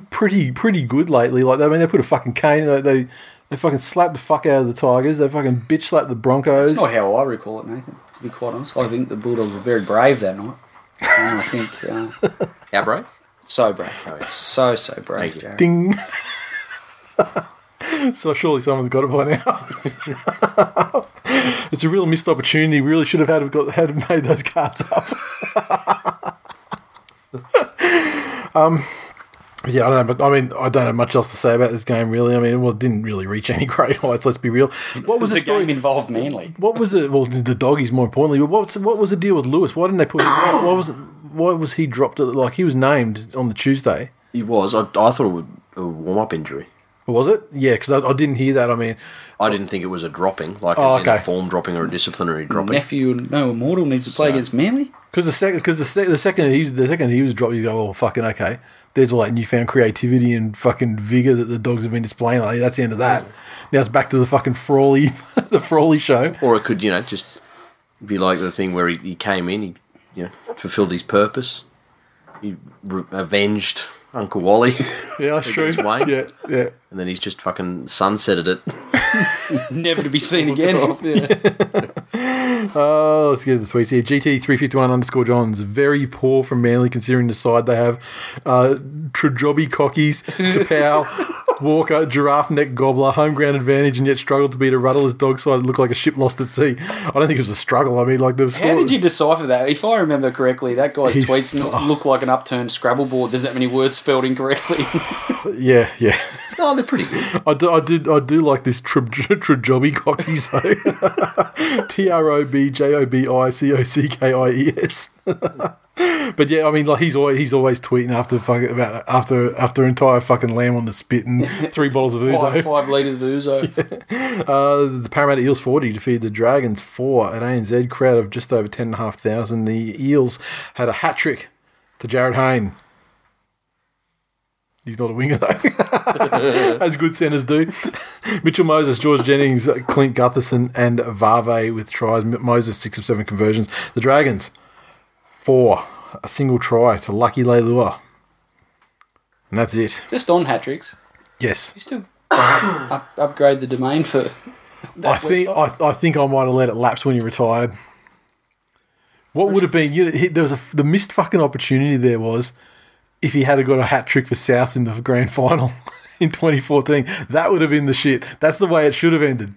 pretty pretty good lately. Like, I mean, they put a fucking cane. They they, they fucking slapped the fuck out of the Tigers. They fucking bitch slapped the Broncos. That's not how I recall it, Nathan. To be quite honest, I think the Bulldogs were very brave that night. And I think uh, How brave? so brave, so so brave, Thank you. Jared. Ding. so surely someone's got it by now. it's a real missed opportunity. We really should have had got had made those cards up. um, yeah, I don't know, but I mean, I don't have much else to say about this game. Really, I mean, well, it didn't really reach any great heights. Let's be real. What was the, the story? game involved Manly. What was it? Well, the doggies more importantly. But what's what was the deal with Lewis? Why didn't they put? Him, why, why was? Why was he dropped? At, like he was named on the Tuesday. He was. I, I thought it was a warm up injury. Was it? Yeah, because I, I didn't hear that. I mean, I didn't think it was a dropping, like Oh, as in a okay. form dropping or a disciplinary dropping. Nephew no immortal needs to play So- against Manly. Because the second, because the, sec- the second he's the second he was dropped, you go, oh fucking okay. There's all that newfound creativity and fucking vigor that the dogs have been displaying. Like that's the end of that. Now it's back to the fucking Frawley, the Frawley show. Or it could, you know, just be like the thing where he, he came in, he, you know, fulfilled his purpose. He re- avenged Uncle Wally, Yeah, that's true. Yeah, yeah. And then he's just fucking sunsetted it. Never to be seen again. Oh, let's get the tweets here. GT three fifty one underscore Johns very poor from Manly considering the side they have. Uh, Trajobi cockies, Taupau, Walker, giraffe neck gobbler, home ground advantage, and yet struggled to beat a rudderless dog side that looked like a ship lost at sea. I don't think it was a struggle. I mean, like the score. How did you decipher that? If I remember correctly, that guy's He's- tweets n- look like an upturned Scrabble board. There's that many words spelled incorrectly. Yeah, yeah. No, they're pretty good. I do, I did, I do like this Trajobi cockies though. T R O B J O B I C O C K I E S. But yeah, I mean, like he's always he's always tweeting after fucking about after after entire fucking lamb on the spit and three bottles of five, ouzo. five litres of ouzo. Uh, the Parramatta Eels forty defeated the Dragons four at ANZ crowd of just over ten and a half thousand. The Eels had a hat trick to Jarryd Hayne. He's not a winger though, as good centers do. Mitchell Moses, George Jennings, Clint Gutherson, and Varve with tries. Moses six of seven conversions. The Dragons four, a single try to Lucky Leilua, and that's it. Just on hat tricks. Yes, You still up, upgrade the domain for I think? I, I think I might have let it lapse when he retired. What would have been? You he, there was a the missed fucking opportunity. There was if he had got a hat trick for South in the grand final in 2014. That would have been the shit. That's the way it should have ended.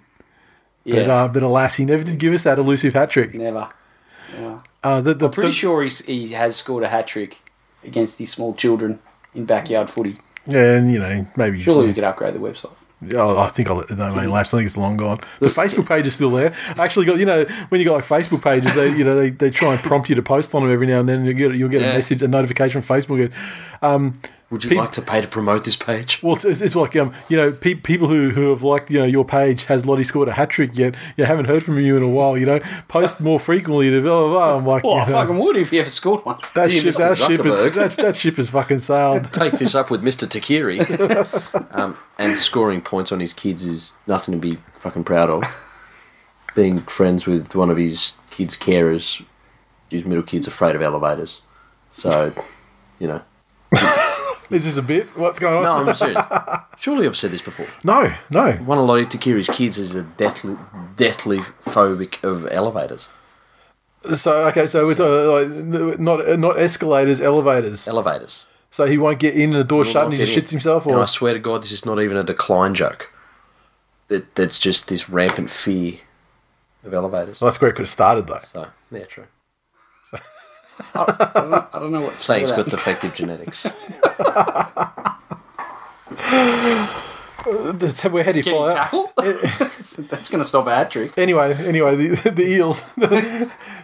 yeah, But uh, but alas, he never did give us that elusive hat trick. never. Yeah. Uh, the, the, Pretty the- sure he's, he has scored a hat trick against these small children in backyard footy. Yeah, and you know maybe. Surely we could upgrade the website. Oh, I think I'll let the domain lapse. I think it's long gone. The Facebook page is still there. I actually got you know when you got like Facebook pages, they you know they, they try and prompt you to post on them every now and then. You get you'll get a message, a notification from Facebook. Um, Would you like to pay to promote this page? well, it's, it's like um, you know pe- people who, who have liked you know your page has Lote scored a hat trick yet? You haven't heard from you in a while. You know, post more frequently. To blah, blah, blah. I'm like, Well, you I know, fucking would if he ever scored one. that Dear ship, Mr. that ship, is, that, that ship has fucking sailed. Take this up with Mr. Tuqiri. um, and scoring points on his kids is nothing to be fucking proud of. Being friends with one of his kids' carers, his middle kid's afraid of elevators. So, you know. Is this a bit? What's going on? No. I'm serious. Surely I've said this before. No, no. One of Lote Tuqiri's kids is a deathly, deathly phobic of elevators. So okay, so we're talking, uh, like, not uh, not escalators, elevators. Elevators. So he won't get in and the door shut and he just shits himself, And I swear to God, this is not even a decline joke. That that's just this rampant fear of elevators. well, that's where it could have started though. So yeah, true. I don't know, I don't know what to say. Saying it's to got defective genetics. We're how do you Getting follow that? tackle? That's going to stop a hat trick. Anyway, anyway, the, the Eels,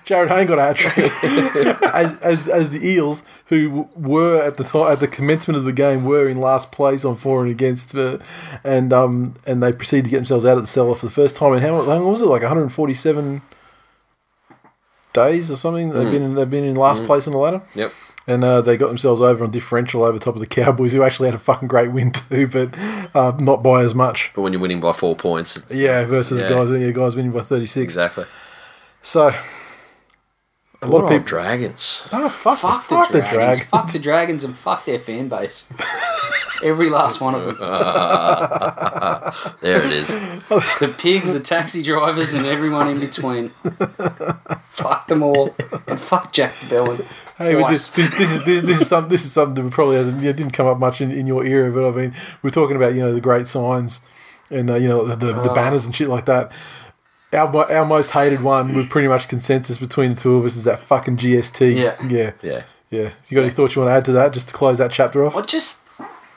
Jarryd Hayne got a hat trick. as, as as the Eels, who were at the time, at the commencement of the game, were in last place on for and against, uh, and um and they proceeded to get themselves out of the cellar for the first time And how how long was it? Like 147 days or something. They've been in, they've been in last place on the ladder. Yep. And uh, they got themselves over on differential over top of the Cowboys, who actually had a fucking great win too, but uh, not by as much. But when you're winning by four points, Yeah, versus Yeah. guys, yeah, guys winning by thirty six. exactly. So a lot of people. dragons. Oh, fuck, Fuck, the, fuck the, the, dragons. drag. Fuck the dragons and fuck their fan base. Every last one of them. There it is. The pigs, the taxi drivers, and everyone in between. fuck them all. And fuck Jack de Belin. Hey, Twice. this, this is this, this is something this is something that probably hasn't yeah, didn't come up much in, in your era, but I mean we're talking about you know the great signs and uh, you know the, the, the Oh. banners and shit like that. Our, our most hated one with pretty much consensus between the two of us is that fucking GST. Yeah. yeah, Yeah. yeah. You got any thoughts you want to add to that just to close that chapter off? I just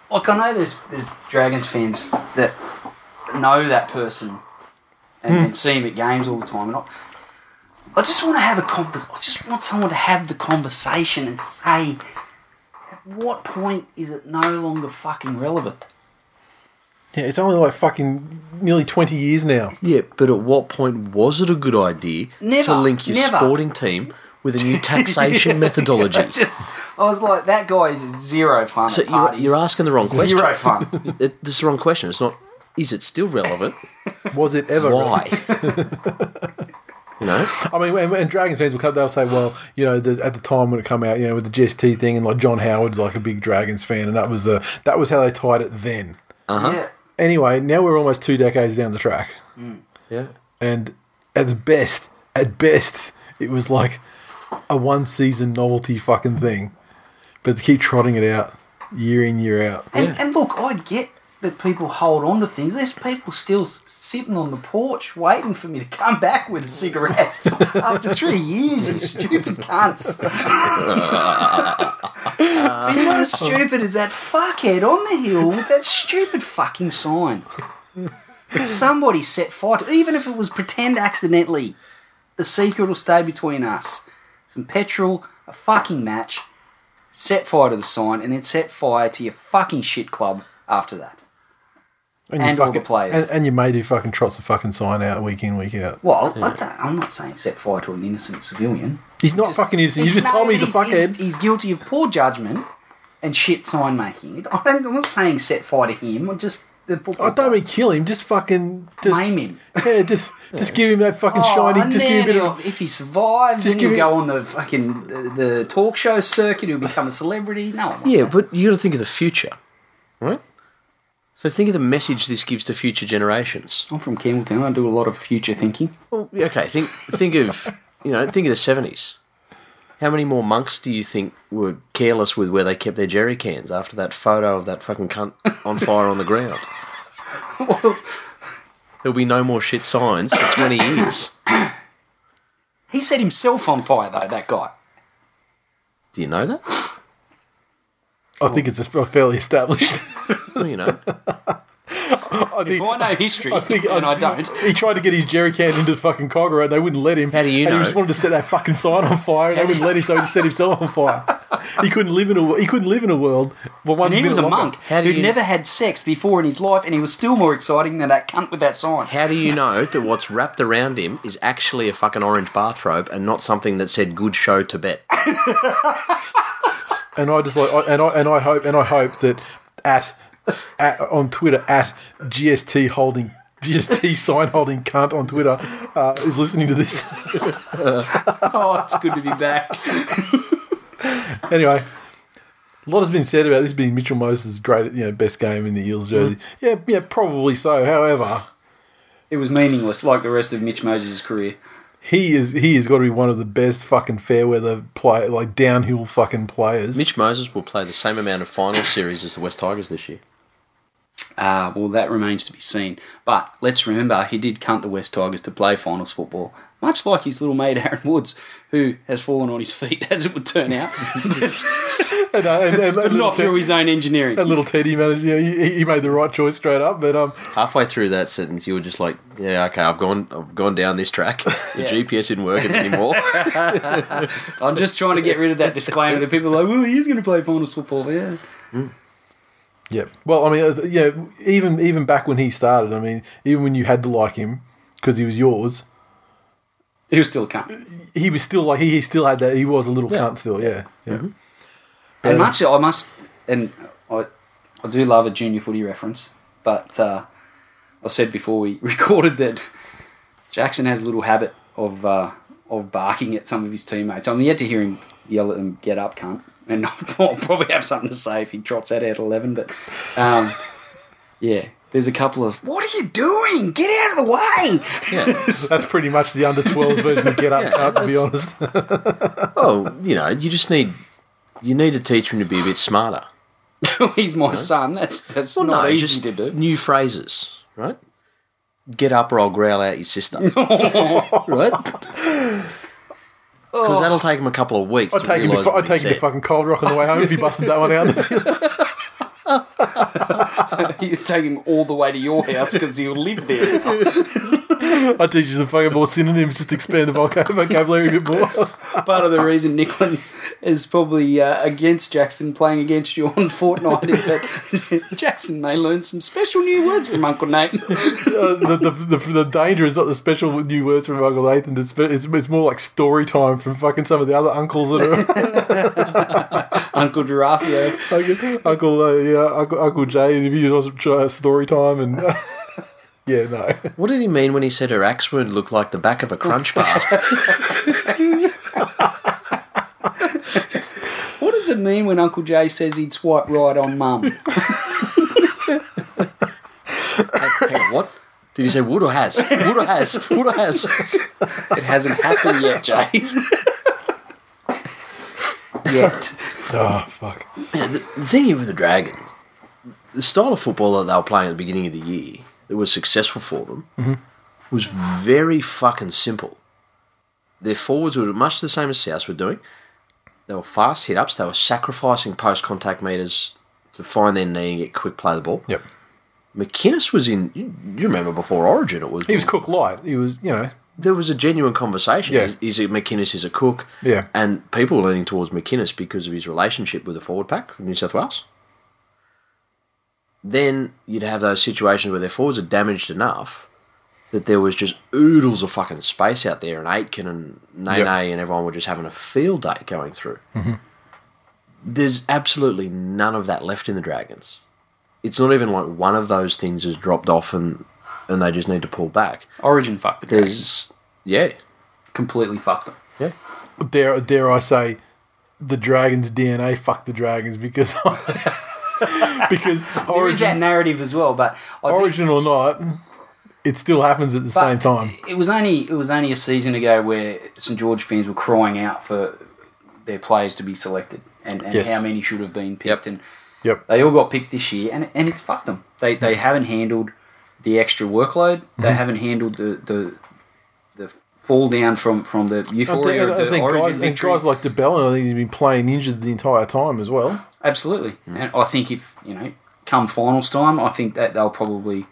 like I know there's there's Dragons fans that know that person and, hmm. and see him at games all the time, and I, I just want to have a convers. I just want someone to have the conversation and say, at what point is it no longer fucking relevant? Yeah, it's only like fucking nearly twenty years now. Yeah, but at what point was it a good idea to link your never. sporting team with a new taxation methodology? I just I was like, that guy is zero fun. So at you're, parties. you're asking the wrong question. zero fun. It, this is the wrong question. It's not. Is it still relevant? Was it ever? Why? you know. I mean, and, and Dragons fans will come. They'll say, "Well, you know, the, at the time when it come out, you know, with the GST thing, and like John Howard's like a big Dragons fan, and that was the that was how they tied it then." Uh huh. Yeah. Anyway, now we're almost two decades down the track, mm. Yeah. and at best, at best, it was like a one season novelty fucking thing, but to keep trotting it out year in year out. And, and look, I get that people hold on to things. There's people still sitting on the porch waiting for me to come back with cigarettes after three years, you stupid cunts. but you're not as stupid as that fuckhead on the hill with that stupid fucking sign. Somebody set fire to even if it was pretend accidentally. The secret will stay between us. Some petrol, a fucking match, set fire to the sign, and then set fire to your fucking shit club after that. And, And you all the players. and, and your mate who fucking trots the fucking sign out week in week out. Well, I I'm not saying set fire to an innocent civilian. He's not fucking innocent. You He's- just told me he's a he's, fuckhead. He's, he's guilty of poor judgment and shit sign making. I don't, I'm not saying set fire to him. I'm just the football. I oh, don't mean kill him. Just fucking just Maim him. Yeah, just just give him that fucking Oh, shiny. Just give him a bit of. if he survives, Just then he'll give go on the fucking the, the talk show circuit. He'll become a celebrity. No one wants Yeah, that. but you got to think of the future, right? So think of the message this gives to future generations. I'm from Campbelltown. I do a lot of future thinking. Well, okay, think think of you know think of the seventies. How many more monks do you think were careless with where they kept their jerry cans after that photo of that fucking cunt on fire on the ground? There'll be no more shit signs for twenty years. He set himself on fire though. That guy. Do you know that? I think it's a fairly established. Well, you know. I If I know history, I think and I don't. He tried to get his jerry can into the fucking cogger and they wouldn't let him. How do you and know? He just wanted to set that fucking sign on fire and they wouldn't let him, so he just set himself on fire. He couldn't live in a he couldn't live in a world. Well, one And he was a longer. monk How do who'd you- never had sex before in his life, and he was still more exciting than that cunt with that sign. How do you know that what's wrapped around him is actually a fucking orange bathrobe and not something that said "Good show Tibet"? And I just like I, and I and I hope and I hope that at, at on Twitter at GST holding GST sign holding cunt on Twitter uh, is listening to this. Oh, it's good to be back. anyway, a lot has been said about this being Mitchell Moses' great, you know, best game in the Eels jersey. Yeah, yeah, probably so. However, It was meaningless, like the rest of Mitch Moses' career. he is he has got to be one of the best fucking fair weather play like downhill fucking players. Mitch Moses will play the same amount of final series as the West Tigers this year. Ah, well, that remains to be seen. But let's remember, he did cunt the West Tigers to play finals football much like his little mate Aaron Woods, who has fallen on his feet, as it would turn out, And, uh, and, and, and not through his own engineering. A little Teddy managed. Yeah, he, he made the right choice straight up. But um, Halfway through that sentence, you were just like, "Yeah, okay, I've gone, I've gone down this track. The Yeah. GPS isn't working anymore." I'm just trying to get rid of that disclaimer that people are like, well, he is going to play finals football. Yeah. Yeah. Well, I mean, uh, yeah. Even even back when he started, I mean, even when you had to like him because he was yours, He was still a cunt. he was still like he, he still had that. He was a little cunt still. Yeah, yeah. And Uh, much, I must, and I, I do love a junior footy reference, but uh, I said before we recorded that Jackson has a little habit of uh, of barking at some of his teammates. I'm yet to hear him yell at them, "Get up, cunt!" And I'll probably have something to say if he trots out at eleven. But um, yeah, there's a couple of "What are you doing? Get out of the way!" yeah. That's pretty much the under 12s version of Get Up, Yeah, to be honest. Oh, you know, you just need, you need to teach him to be a bit smarter. He's my son. That's that's Well, not no, easy just to do. new phrases, right? Get up or I'll growl out your sister. right? Because oh. that'll take him a couple of weeks I'd to take him. To, I'd take him to fucking Cold Rock on the way home if he busted that one out. you take him all the way to your house because he'll live there. I'd teach you some fucking more synonyms, just expand the vocabulary a bit more. Part of the reason Nicklin is probably uh, against Jackson playing against you on Fortnite is that Jackson may learn some special new words from Uncle Nate. Uh, the, the, the, the danger is not the special new words from Uncle Nathan. It's, it's, it's more like story time from fucking some of the other uncles that are Uncle Girafio. like, Uncle uh, yeah Uncle, Uncle Jay. If he was uh, story time and yeah no. What did he mean when he said her axe wound looked like the back of a crunch bar? What does it mean when Uncle Jay says he'd swipe right on mum? Hang on, what? Did he say would or has? Would or has? Would or has? It hasn't happened yet, Jay. Yet. Oh fuck. the thing here with the Dragon, the style of football that they were playing at the beginning of the year that was successful for them mm-hmm. was very fucking simple. Their forwards were much the same as South were doing. They were fast hit ups. They were sacrificing post contact meters to find their knee and get quick play the ball. Yep. McInnes was in. You, you remember before Origin? It was He was cook light. He was you know there was a genuine conversation. Yeah. Is, is it McInnes is a cook? Yeah. And people leaning towards McInnes because of his relationship with the forward pack from New South Wales. Then you'd have those situations where their forwards are damaged enough that there was just oodles of fucking space out there, and Aitken and Nene Yep. and everyone were just having a field day going through. Mm-hmm. There's absolutely none of that left in the Dragons. It's not even like one of those things has dropped off and and they just need to pull back. Origin fucked the Dragons. There's yeah, Completely fucked them. yeah. dare dare I say the Dragons DNA fuck the Dragons because because There is origin, that narrative as well, but I think- origin or not, it still happens at the same time. It was only it was only a season ago where St George fans were crying out for their players to be selected and, and Yes. how many should have been picked, Yep. and Yep. they all got picked this year, and and it's fucked them. They they haven't handled the extra workload. They Mm-hmm. haven't handled the the the fall down from from the I think, euphoria of the I think Origin guys, I think victory. guys like de Belin, I think he's been playing injured the entire time as well. Absolutely, Mm. and I think if you know come finals time, I think that they'll probably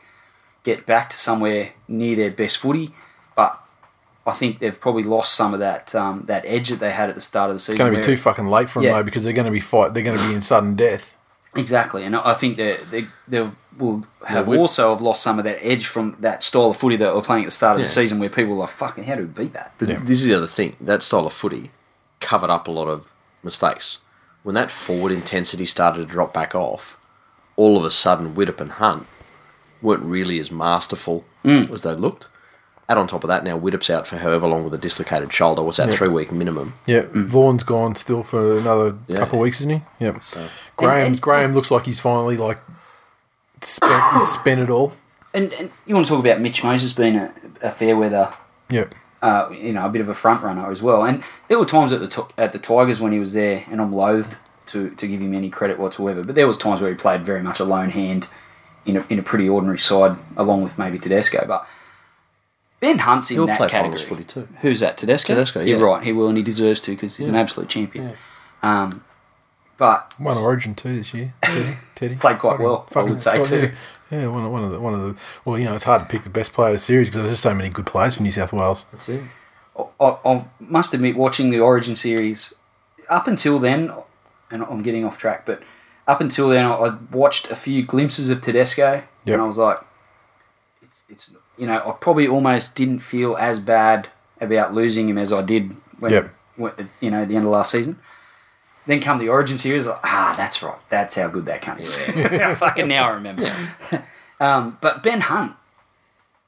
get back to somewhere near their best footy, but. I think they've probably lost some of that um, that edge that they had at the start of the season. It's going to be too fucking late for them Yeah. though because they're going to be fight. They're going to be in sudden death. Exactly, and I think they they they will have we- also have lost some of that edge from that style of footy that they were playing at the start of the season, where people were like, "Fucking, how do we beat that?" But Yeah. this is the other thing. That style of footy covered up a lot of mistakes. When that forward intensity started to drop back off, all of a sudden Widdop and Hunt weren't really as masterful Mm. as they looked. Add on top of that, now Widdop's out for however long with a dislocated shoulder. What's that, Yeah. three week minimum? Yeah, Vaughan's gone still for another Yeah. couple of weeks, isn't he? Yeah. Graham and- Graham looks like he's finally like spent he's spent it all. And, and you want to talk about Mitch Moses being a, a fair weather, Yeah. uh, you know, a bit of a front runner as well. And there were times at the Ti- at the Tigers when he was there, and I'm loath to, to give him any credit whatsoever. But there was times where he played very much a lone hand in a, in a pretty ordinary side, along with maybe Tedesco. But Ben Hunt's in He'll that play category. footy too. Who's that? Tedesco. Tedesco, You're right. He will, and he deserves to because he's an absolute champion. Um, but Won Origin too this year. Teddy. Teddy. Played quite well, I would say, yeah. too. Yeah, one of, one of the one of the. Well, you know, it's hard to pick the best player of the series because there's just so many good players for New South Wales. That's it. I, I must admit, watching the Origin series up until then, and I'm getting off track, but up until then, I, I watched a few glimpses of Tedesco, Yep. and I was like, it's it's you know, I probably almost didn't feel as bad about losing him as I did when, Yep. when you know, the end of last season. Then come the Origin series, like, ah, that's right, that's how good that cunt is. Fucking now I remember. um, but Ben Hunt,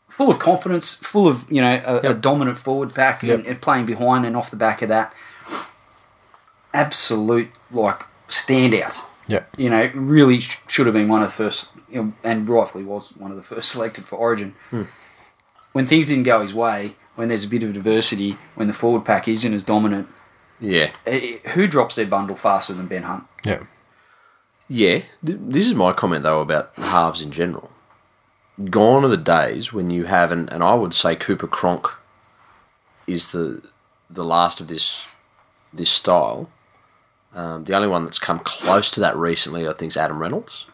full of confidence, full of you know a, a dominant forward pack and, Yep. and playing behind and off the back of that, absolute like standout. Yeah. You know, really sh- should have been one of the first, you know, and rightfully was one of the first selected for Origin. When things didn't go his way, when there's a bit of diversity, when the forward pack isn't as dominant, Yeah. eh, who drops their bundle faster than Ben Hunt? Yeah. Yeah. This is my comment though about halves in general. Gone are the days when you have, and, and I would say Cooper Cronk is the the last of this this style. Um, the only one that's come close to that recently, I think, is Adam Reynolds.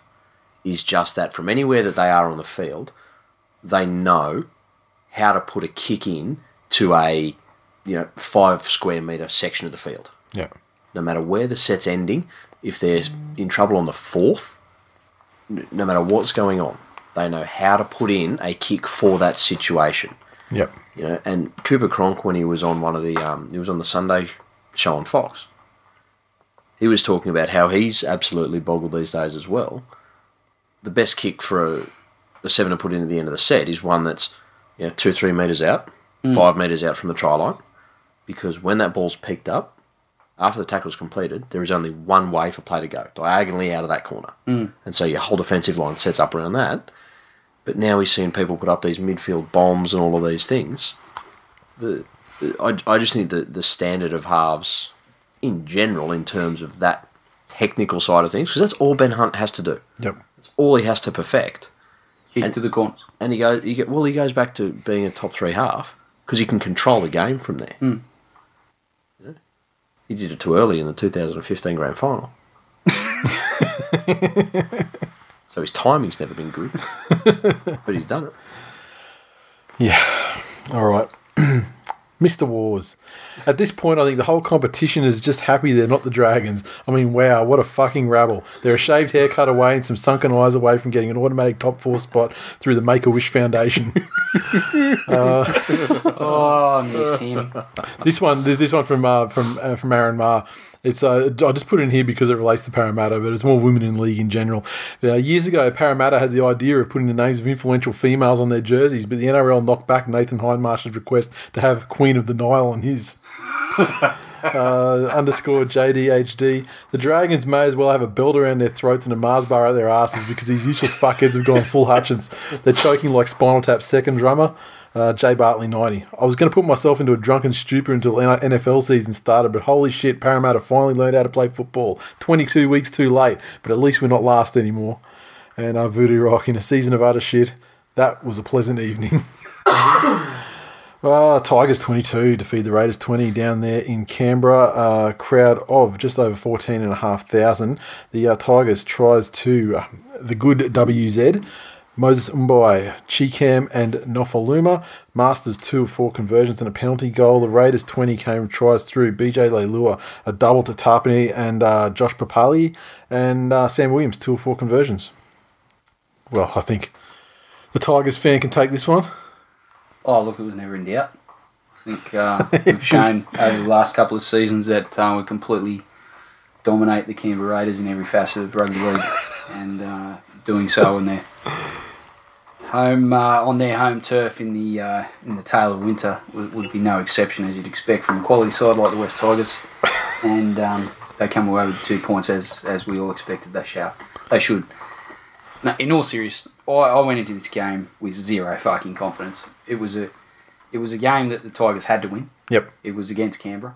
Is just that from anywhere that they are on the field, they know how to put a kick in to a you know five square meter section of the field Yeah. no matter where the set's ending, if they're in trouble on the fourth, no matter what's going on, they know how to put in a kick for that situation. Yep. You know, and Cooper Cronk when he was on one of the um, he was on the Sunday show on Fox. He was talking about how he's absolutely boggled these days as well. The best kick for a, a seven to put in at the end of the set is one that's you know two three meters out, five meters out from the try line, because when that ball's picked up, after the tackle's completed, there is only one way for play to go, diagonally out of that corner. Mm. And so your whole defensive line sets up around that. But now we're seeing people put up these midfield bombs and all of these things. The, I, I just think that the standard of halves in general, in terms of that technical side of things, because that's all Ben Hunt has to do. Yep. It's all he has to perfect. Kick And- to the corners. And he goes, he well, he goes back to being a top three half because he can control the game from there. Know? He did it too early in the 2015 grand final. so his timing's never been good, but he's done it. Yeah. All right. Mr. Wars. At this point, I think the whole competition is just happy they're not the Dragons. I mean, wow, what a fucking rabble. They're a shaved haircut away and some sunken eyes away from getting an automatic top four spot through the Make a Wish Foundation. Oh, I miss him. this one, this, this one from uh, from uh, from Aaron Marr. It's uh, I just put it in here because it relates to Parramatta, but it's more women in league in general. Uh, years ago, Parramatta had the idea of putting the names of influential females on their jerseys, but the NRL knocked back Nathan Hindmarsh's request to have Queen of the Nile on his. uh, underscore JDHD. The Dragons may as well have a belt around their throats and a Mars bar out their asses because these useless fuckheads have gone full Hutchence. They're choking like Spinal Tap's second drummer, uh, Jay Bartley 90. I was going to put myself into a drunken stupor until NFL season started, but holy shit, Parramatta finally learned how to play football. 22 weeks too late, but at least we're not last anymore. And uh, Voodoo Rock in a season of utter shit. That was a pleasant evening. Uh, Tigers 22 defeat the Raiders 20 down there in Canberra. Uh, crowd of just over 14,500. The uh, Tigers tries to uh, the good WZ. Moses Mbye, Chikam, and Nofoaluma. Marsters two of four conversions and a penalty goal. The Raiders 20 came tries through. BJ Leilua, a double to Tarpany and uh, Josh Papalii. And uh, Sam Williams, two of four conversions. Well, I think the Tigers fan can take this one. Oh, look, it was never in doubt. I think uh, we've shown over the last couple of seasons that uh, we completely dominate the Canberra Raiders in every facet of rugby league, and uh, doing so in their home uh, on their home turf in the uh, in the tail of winter would, would be no exception, as you'd expect from a quality side like the West Tigers, and um, they come away with two points as as we all expected they shall. They should. Now, in all seriousness, I, I went into this game with zero fucking confidence. It was a, it was a game that the Tigers had to win. Yep. It was against Canberra.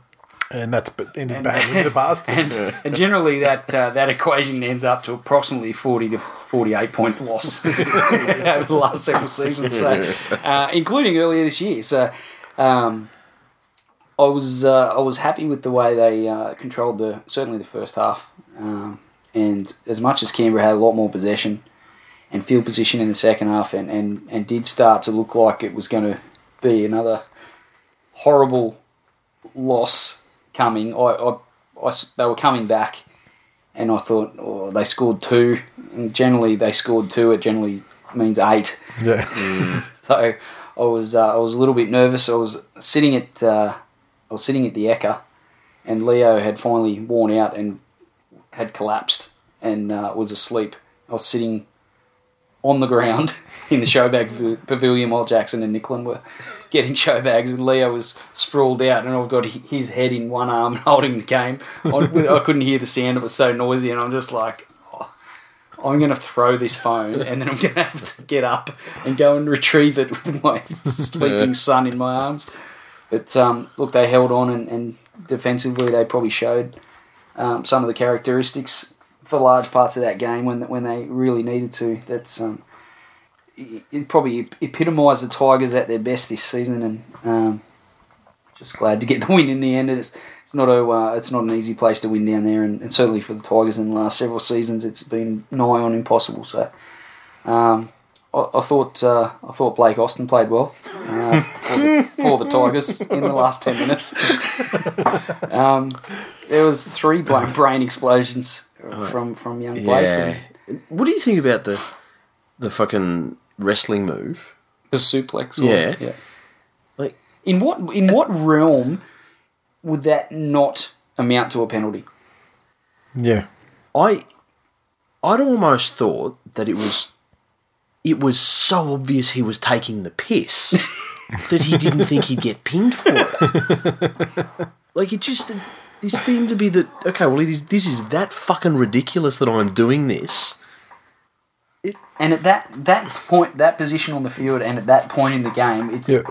And that's but ended badly in the past. and, and generally that uh, that equation ends up to approximately 40 to 48 point loss over the last several seasons so uh, including earlier this year so um, I was uh, I was happy with the way they uh, controlled the certainly the first half um, and as much as Canberra had a lot more possession and field position in the second half and, and, and did start to look like it was going to be another horrible loss coming. I, I, I they were coming back, and I thought, oh, they scored two. And generally, they scored two. It generally means eight. yeah, So I was uh, I was a little bit nervous. I was sitting at uh, I was sitting at the Ekka, and Leo had finally worn out and had collapsed and uh, was asleep. I was sitting on the ground in the showbag pavilion while Jackson and Nicklin were getting show bags, and Leo was sprawled out, and I've got his head in one arm and holding the game. I, I couldn't hear the sound; it was so noisy, and I'm just like. "Oh, I'm going to throw this phone and then I'm going to have to get up and go and retrieve it with my sleeping son in my arms. But um, look, they held on and, and defensively they probably showed um, some of the characteristics for large parts of that game when when they really needed to. That's um, it, probably epitomised the Tigers at their best this season, and um, just glad to get the win in the end. And it's it's not a uh, it's not an easy place to win down there, and, and certainly for the Tigers in the last several seasons, it's been nigh on impossible. So. Um, I, I thought uh, I thought Blake Austin played well uh, for, the, for the Tigers in the last ten minutes. um, there was three brain, brain explosions from from young Blake. Yeah. What do you think about the the fucking wrestling move? The suplex. or- Yeah. yeah. Like, In what in what realm would that not amount to a penalty? yeah, I I'd almost thought that it was it was so obvious he was taking the piss that he didn't think he'd get pinged for it. like it just this seemed to be that okay, well it is this is that fucking ridiculous that I'm doing this. And at that that point, that position on the field, and at that point in the game, it's yeah,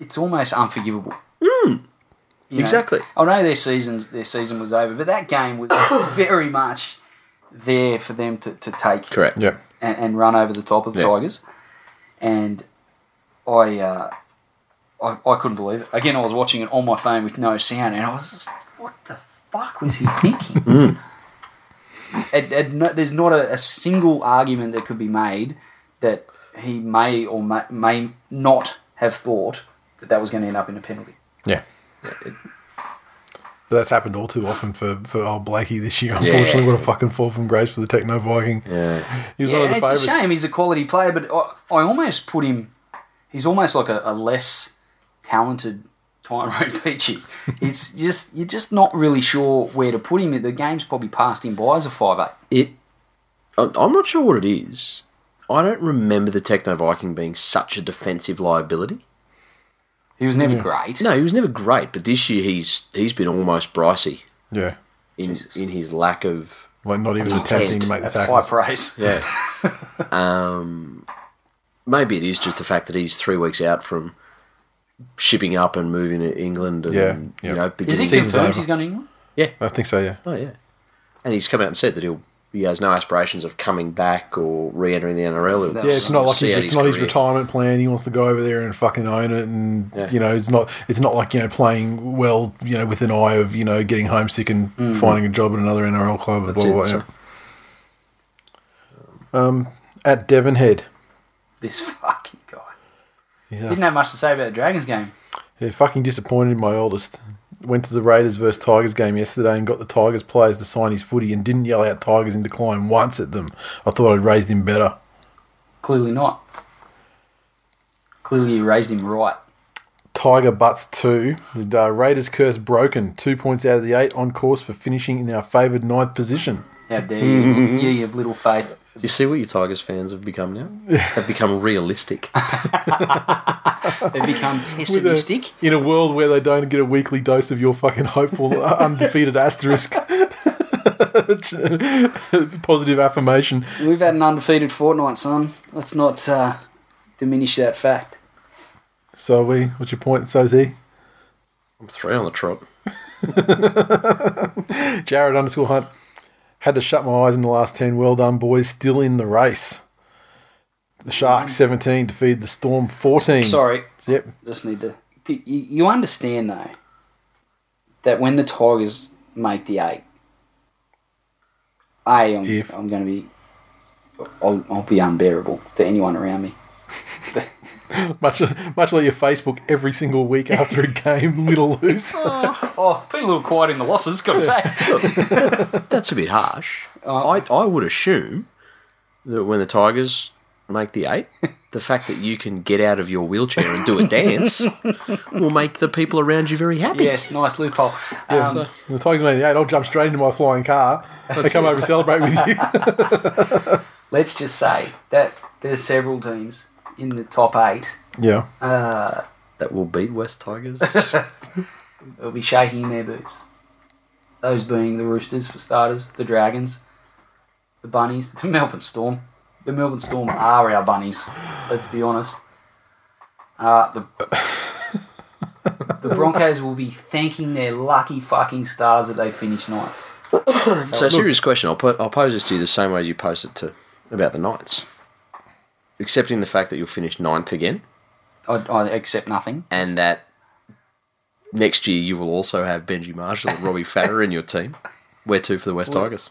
it's almost unforgivable. You know? Exactly. I know their seasons their season was over, but that game was very much there for them to, to take Correct. yeah. and, and run over the top of the Yeah. Tigers. And I, uh, I I couldn't believe it. Again, I was watching it on my phone with no sound, and I was just, what the fuck was he thinking? It- it no- there's not a, a single argument that could be made that he may or may, may not have thought that that was going to end up in a penalty. Yeah. But that's happened all too often for, for old Blakey this year. Unfortunately, Yeah. what a fucking fall from grace for the Techno Viking. Yeah. He was Yeah, one of the it's favourites. a shame. He's a quality player, but I, I almost put him. He's almost like a, a less talented Tyrone Peachey. It's just you're just not really sure where to put him. The game's probably passed him by as a five eight. It I- I'm not sure what it is. I don't remember the Techno Viking being such a defensive liability. He was never great. No, he was never great, but this year he's he's been almost Brycey Yeah. in in his lack of Like not even That's attempting to intent. make the That's high praise. yeah. um, maybe it is just the fact that he's three weeks out from shipping up and moving to England. And, Yeah, yeah. you know, Is he confirmed he's going to England? Yeah, I think so, yeah. Oh yeah, and he's come out and said that he'll he has no aspirations of coming back or re-entering the NRL. Yeah, Yeah, it's not like his, out it's not his retirement plan. He wants to go over there and fucking own it, and Yeah. you know, it's not it's not like you know playing well, you know, with an eye of you know getting homesick and finding a job at another NRL club. Mm-hmm. That's blah, blah, it, blah, so- yeah. Um, at Devonhead, This fucking uh, didn't have much to say about the Dragons game. yeah, fucking disappointed in my oldest. Went to the Raiders versus Tigers game yesterday and got the Tigers players to sign his footy and didn't yell out Tigers in decline once at them. I thought I'd raised him better. Clearly not. Clearly, you raised him right. Tiger butts two. The uh, Raiders curse broken. Two points out of the eight on course for finishing in our favoured ninth position. How dare you, you have little faith. You see what your Tigers fans have become now? They've become realistic. They've become pessimistic. In a world where they don't get a weekly dose of your fucking hopeful, uh, undefeated asterisk. Positive affirmation. We've had an undefeated fortnight, son. Let's not uh, diminish that fact. So are we. What's your point? So's he. I'm three on the trot. Jared underscore Hunt had to shut my eyes in the last 10. Well done, boys. Still in the race. The Sharks mm. 17 defeated the Storm 14. Sorry, Yep. just need to. You, understand though that when the Tigers make the eight, a I'm, If. I'm going to be, I'll, I'll be unbearable to anyone around me. Much, much like your Facebook every single week after a game, little loose. Oh, be a little quiet in the losses, got to say. That's a bit harsh. I, I would assume that when the Tigers make the eight, the fact that you can get out of your wheelchair and do a dance will make the people around you very happy. yes, nice loophole. Um, So, the Tigers made the eight. I'll jump straight into my flying car and come over and celebrate with you. let's just say that there's several teams in the top eight. yeah. Uh, That will beat West Tigers. will be shaking in their boots. Those being the Roosters for starters, the Dragons, the Bunnies, the Melbourne Storm. The Melbourne Storm are our bunnies. Let's be honest. Uh, the the Broncos will be thanking their lucky fucking stars that they finished ninth. so, serious question. I'll, put, I'll pose this to you the same way as you posed it to about the Knights. Accepting the fact that you'll finish ninth again, I, I accept nothing. and that next year you will also have Benji Marshall and Robbie Farah in your team. Where to for the West Tigers?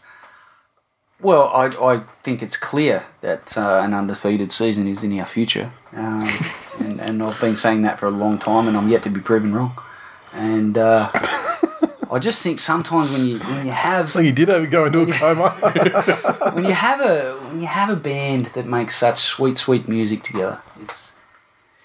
Well, I, I think it's clear that uh, an undefeated season is in our future. Um, and, and I've been saying that for a long time, and I'm yet to be proven wrong. And uh, I just think sometimes when you when you have I think he did have go into a coma. when you have a when you have a band that makes such sweet sweet music together, it's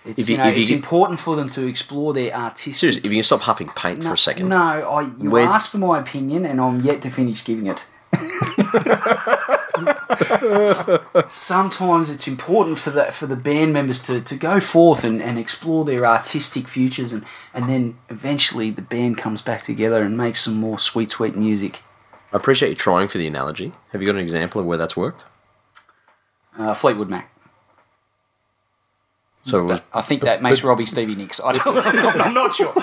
it's If you, you- know if you it's get- important for them to explore their artistic. Seriously, if you can stop huffing paint for a second. No, I you Where- asked for my opinion, and I'm yet to finish giving it. Sometimes it's important for the for the band members to, to go forth and, and explore their artistic futures, and, and then eventually the band comes back together and makes some more sweet sweet music. I appreciate you trying for the analogy. Have you got an example of where that's worked? Uh, Fleetwood Mac. So it was I think that makes Robbie Stevie Nicks. I don't, I'm not sure.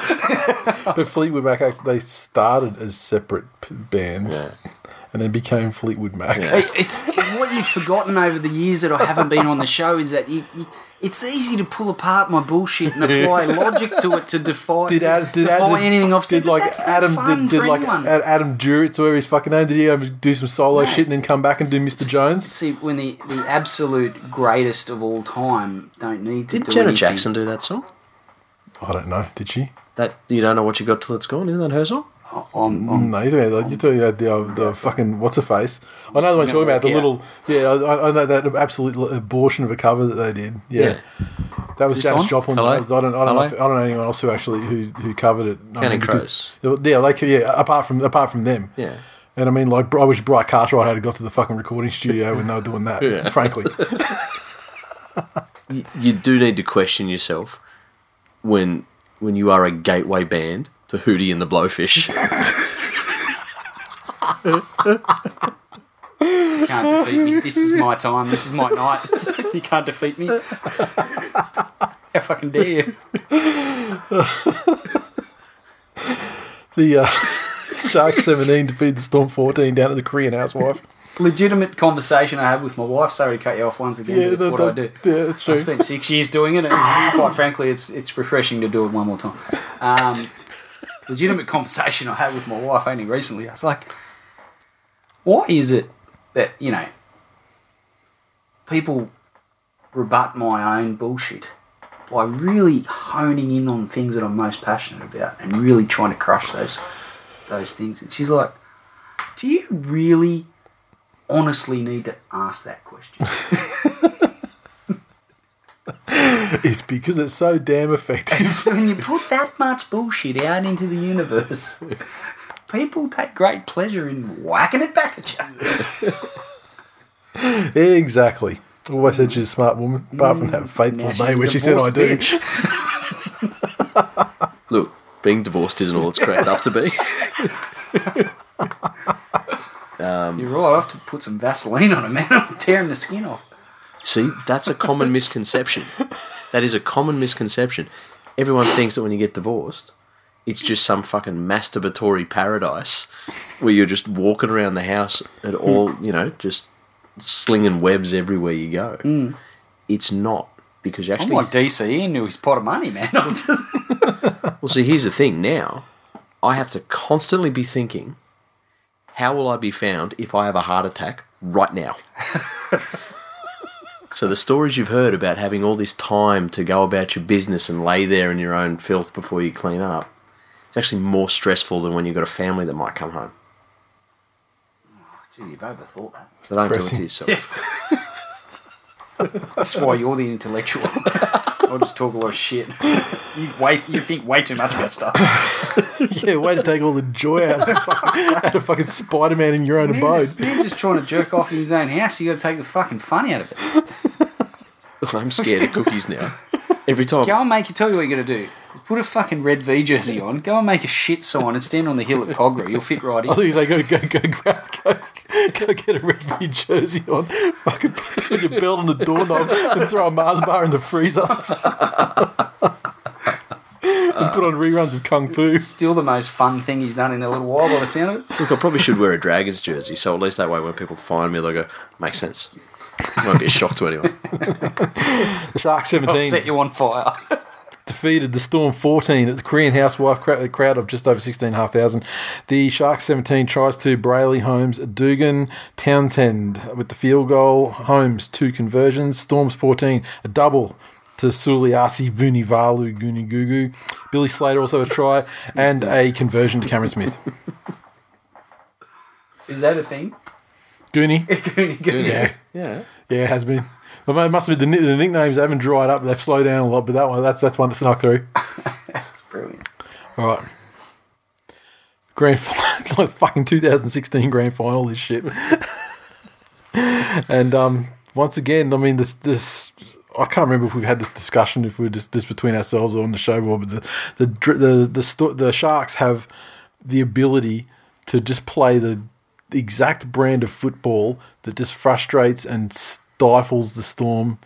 but Fleetwood Mac, they started as separate bands Yeah. And then became Fleetwood Mac. It- It's what you've forgotten over the years that I haven't been on the show is that you, you, it's easy to pull apart my bullshit and apply logic to it to defy, Did, Ad, did, defy Ad, anything I've said. did but like that's not Adam fun did, did for like anyone. Ad- Adam Duritz, whatever his fucking name, did he um, do some solo No. shit and then come back and do Mr. Jones? See, when the, the absolute greatest of all time don't need to Did do Janet anything. Jackson do that song? I don't know. Did she? That you don't know what you got till it's gone. Isn't that her song? I'm, I'm, No, you're talking about, you're talking about the, uh, the fucking what's her face. I know the one you're talking about. The Yeah. little yeah, I, I know that absolute abortion of a cover that they did. Yeah, that was Is Janis? Joplin. Hello? I don't, I don't know. If, I don't know anyone else who actually who, who covered it. I Counting because- Crows. Yeah, like yeah. Apart from apart from them. Yeah. And I mean, like, I wish Bright Cartwright had got to the fucking recording studio when they were doing that. Yeah. Frankly, You, you do need to question yourself when when you are a gateway band to Hootie and the Blowfish. you can't defeat me. This is my time. This is my night. you can't defeat me. How fucking dare you? the uh, Sharks 17 defeated the Storm 14 down at the Korean housewife. legitimate conversation I had with my wife. Sorry to cut you off once again. Yeah, but it's that- what I do. yeah, that's I spent six years doing it, and quite frankly, it's it's refreshing to do it one more time. Um, legitimate conversation I had with my wife only recently. I was like, "Why is it that you know people rebut my own bullshit by really honing in on things that I'm most passionate about and really trying to crush those those things?" And she's like, "Do you really?" honestly need to ask that question. It's because it's so damn effective. so when you put that much bullshit out into the universe, people take great pleasure in whacking it back at you. exactly. Always said she's a smart woman, apart from that mm, fateful Now day she's where she said, I divorced do. Look, being divorced isn't all it's cracked up to be. You're right, I have to put some Vaseline on it, man. I'm tearing the skin off. See, that's a common misconception. That is a common misconception. Everyone thinks that when you get divorced, it's just some fucking masturbatory paradise where you're just walking around the house at all, you know, just slinging webs everywhere you go. Mm. It's not because you I'm like DC knew his pot of money, man. I'm just, Well, see, here's the thing. Now, I have to constantly be thinking, how will I be found if I have a heart attack right now? so the stories you've heard about having all this time to go about your business and lay there in your own filth before you clean up, it's actually more stressful than when you've got a family that might come home. Oh, gee, you've overthought that. So don't do it to yourself. That's why you're the intellectual. I just talk a lot of shit. You wait. You think way too much about stuff. yeah, way to take all the joy out of fucking, out of fucking Spider Man in your own Man abode. just, man's just trying to jerk off in his own house. You got to take the fucking fun out of it. I'm scared of cookies now. Every time. Go and make. You tell you what you got to do. Put a fucking red V jersey on. Go and make a shit sign and stand on the hill at Kogarah. You'll fit right in. I in. think he's like, go, go, go, grab, go, go get a red V jersey on, fucking put your belt on the doorknob and throw a Mars bar in the freezer. and put on reruns of Kung Fu. Still the most fun thing he's done in a little while by the sound of it. Look, I probably should wear a Dragons jersey, so at least that way when people find me, they'll go, makes sense. It won't be a shock to anyone. Shark 17. I'll set you on fire. defeated the Storm 14 at the Korean Housewife crowd of just over 16,500. The Sharks 17 tries to Brailey, Holmes, Dugan, Townsend with the field goal. Holmes, two conversions. Storms 14, a double to Suliasi Vunivalu Gunigugu. Billy Slater also a try and a conversion to Cameron Smith. Is that a thing? Goonie? Goonie. Yeah. Yeah. Yeah, it has been. It must have been the, the nicknames haven't dried up. They've slowed down a lot, but that one, that's that's one that snuck through. That's brilliant. All right. Grand final, like fucking 2016 grand final, this shit. and um, once again, I mean, this this I can't remember if we've had this discussion if we're just this between ourselves or on the show, but the the the the, sto- the Sharks have the ability to just play the exact brand of football that just frustrates and stifles the Storm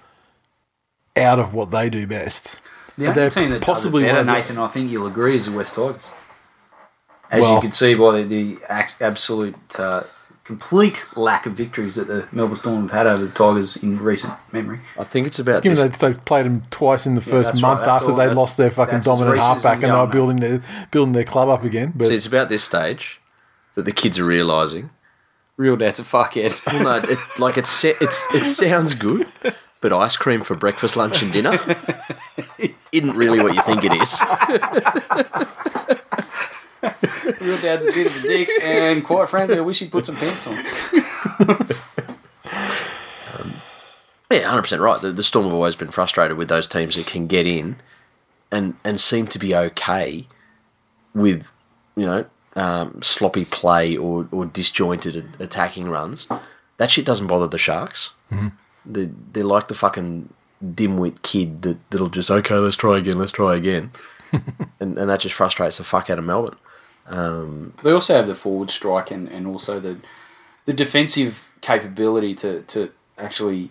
out of what they do best. The But only team that possibly does it better, of the- Nathan, I think you'll agree, is the West Tigers. As Well- you can see by the, the absolute uh, complete lack of victories that the Melbourne Storm have had over the Tigers in recent memory. I think it's about Given this. that they've played them twice in the first that's right, month that's after they that- lost their fucking dominant halfback you and they go, were building their building their club up again. But See, it's about this stage that the kids are realizing. Real dad's a fuckhead. Well, no, it, like it's se- it's it sounds good, but ice cream for breakfast, lunch, and dinner isn't really what you think it is. Real dad's a bit of a dick, and quite frankly, I wish he'd put some pants on. Yeah, hundred percent right. The, the Storm have always been frustrated with those teams that can get in and and seem to be okay with you know um, sloppy play or, or disjointed attacking runs. That shit doesn't bother the Sharks. Mm-hmm. They they're like the fucking dimwit kid that that'll just okay, let's try again, let's try again, and and that just frustrates the fuck out of Melbourne. They also have the forward strike and, and also the the defensive capability to, to actually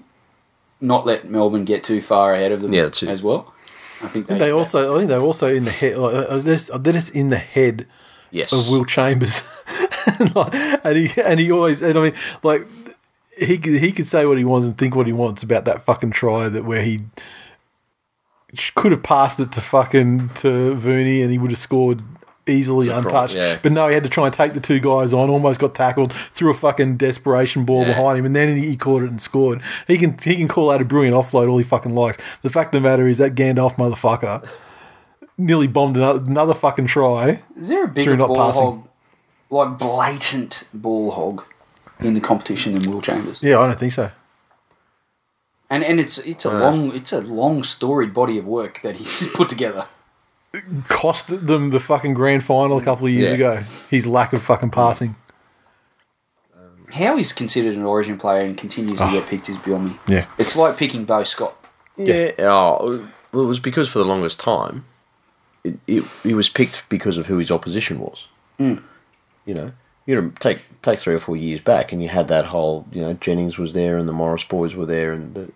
not let Melbourne get too far ahead of them Yeah, that's as well. I think they, they also, I think they're also in the head. Like, uh, they're, just- they're just in the head Yes, of Will Chambers, and, like, and he and he always and I mean like he could he could say what he wants and think what he wants about that fucking try that where he could have passed it to fucking to Verney and he would have scored easily untouched. yeah. But no, he had to try and take the two guys on. Almost got tackled, threw a fucking desperation ball Yeah. behind him, and then he, he caught it and scored. He can he can call out a brilliant offload all he fucking likes. The fact of the matter is that Gandalf motherfucker nearly bombed another, another fucking try. Is there a bigger through not ball passing. hog, like blatant ball hog, in the competition than Will Chambers? Yeah, I don't think so. And and it's it's a long it's a long storied body of work that he's put together. cost them the fucking grand final a couple of years Yeah. ago. His lack of fucking passing. How he's considered an Origin player and continues to ah. get picked is beyond me. Yeah. It's like picking Beau Scott. Yeah. Oh, well, it was because for the longest time, it, it, he was picked because of who his opposition was. Mm. You know, you know, take take three or four years back, and you had that whole, you know, Jennings was there, and the Morris boys were there, and the,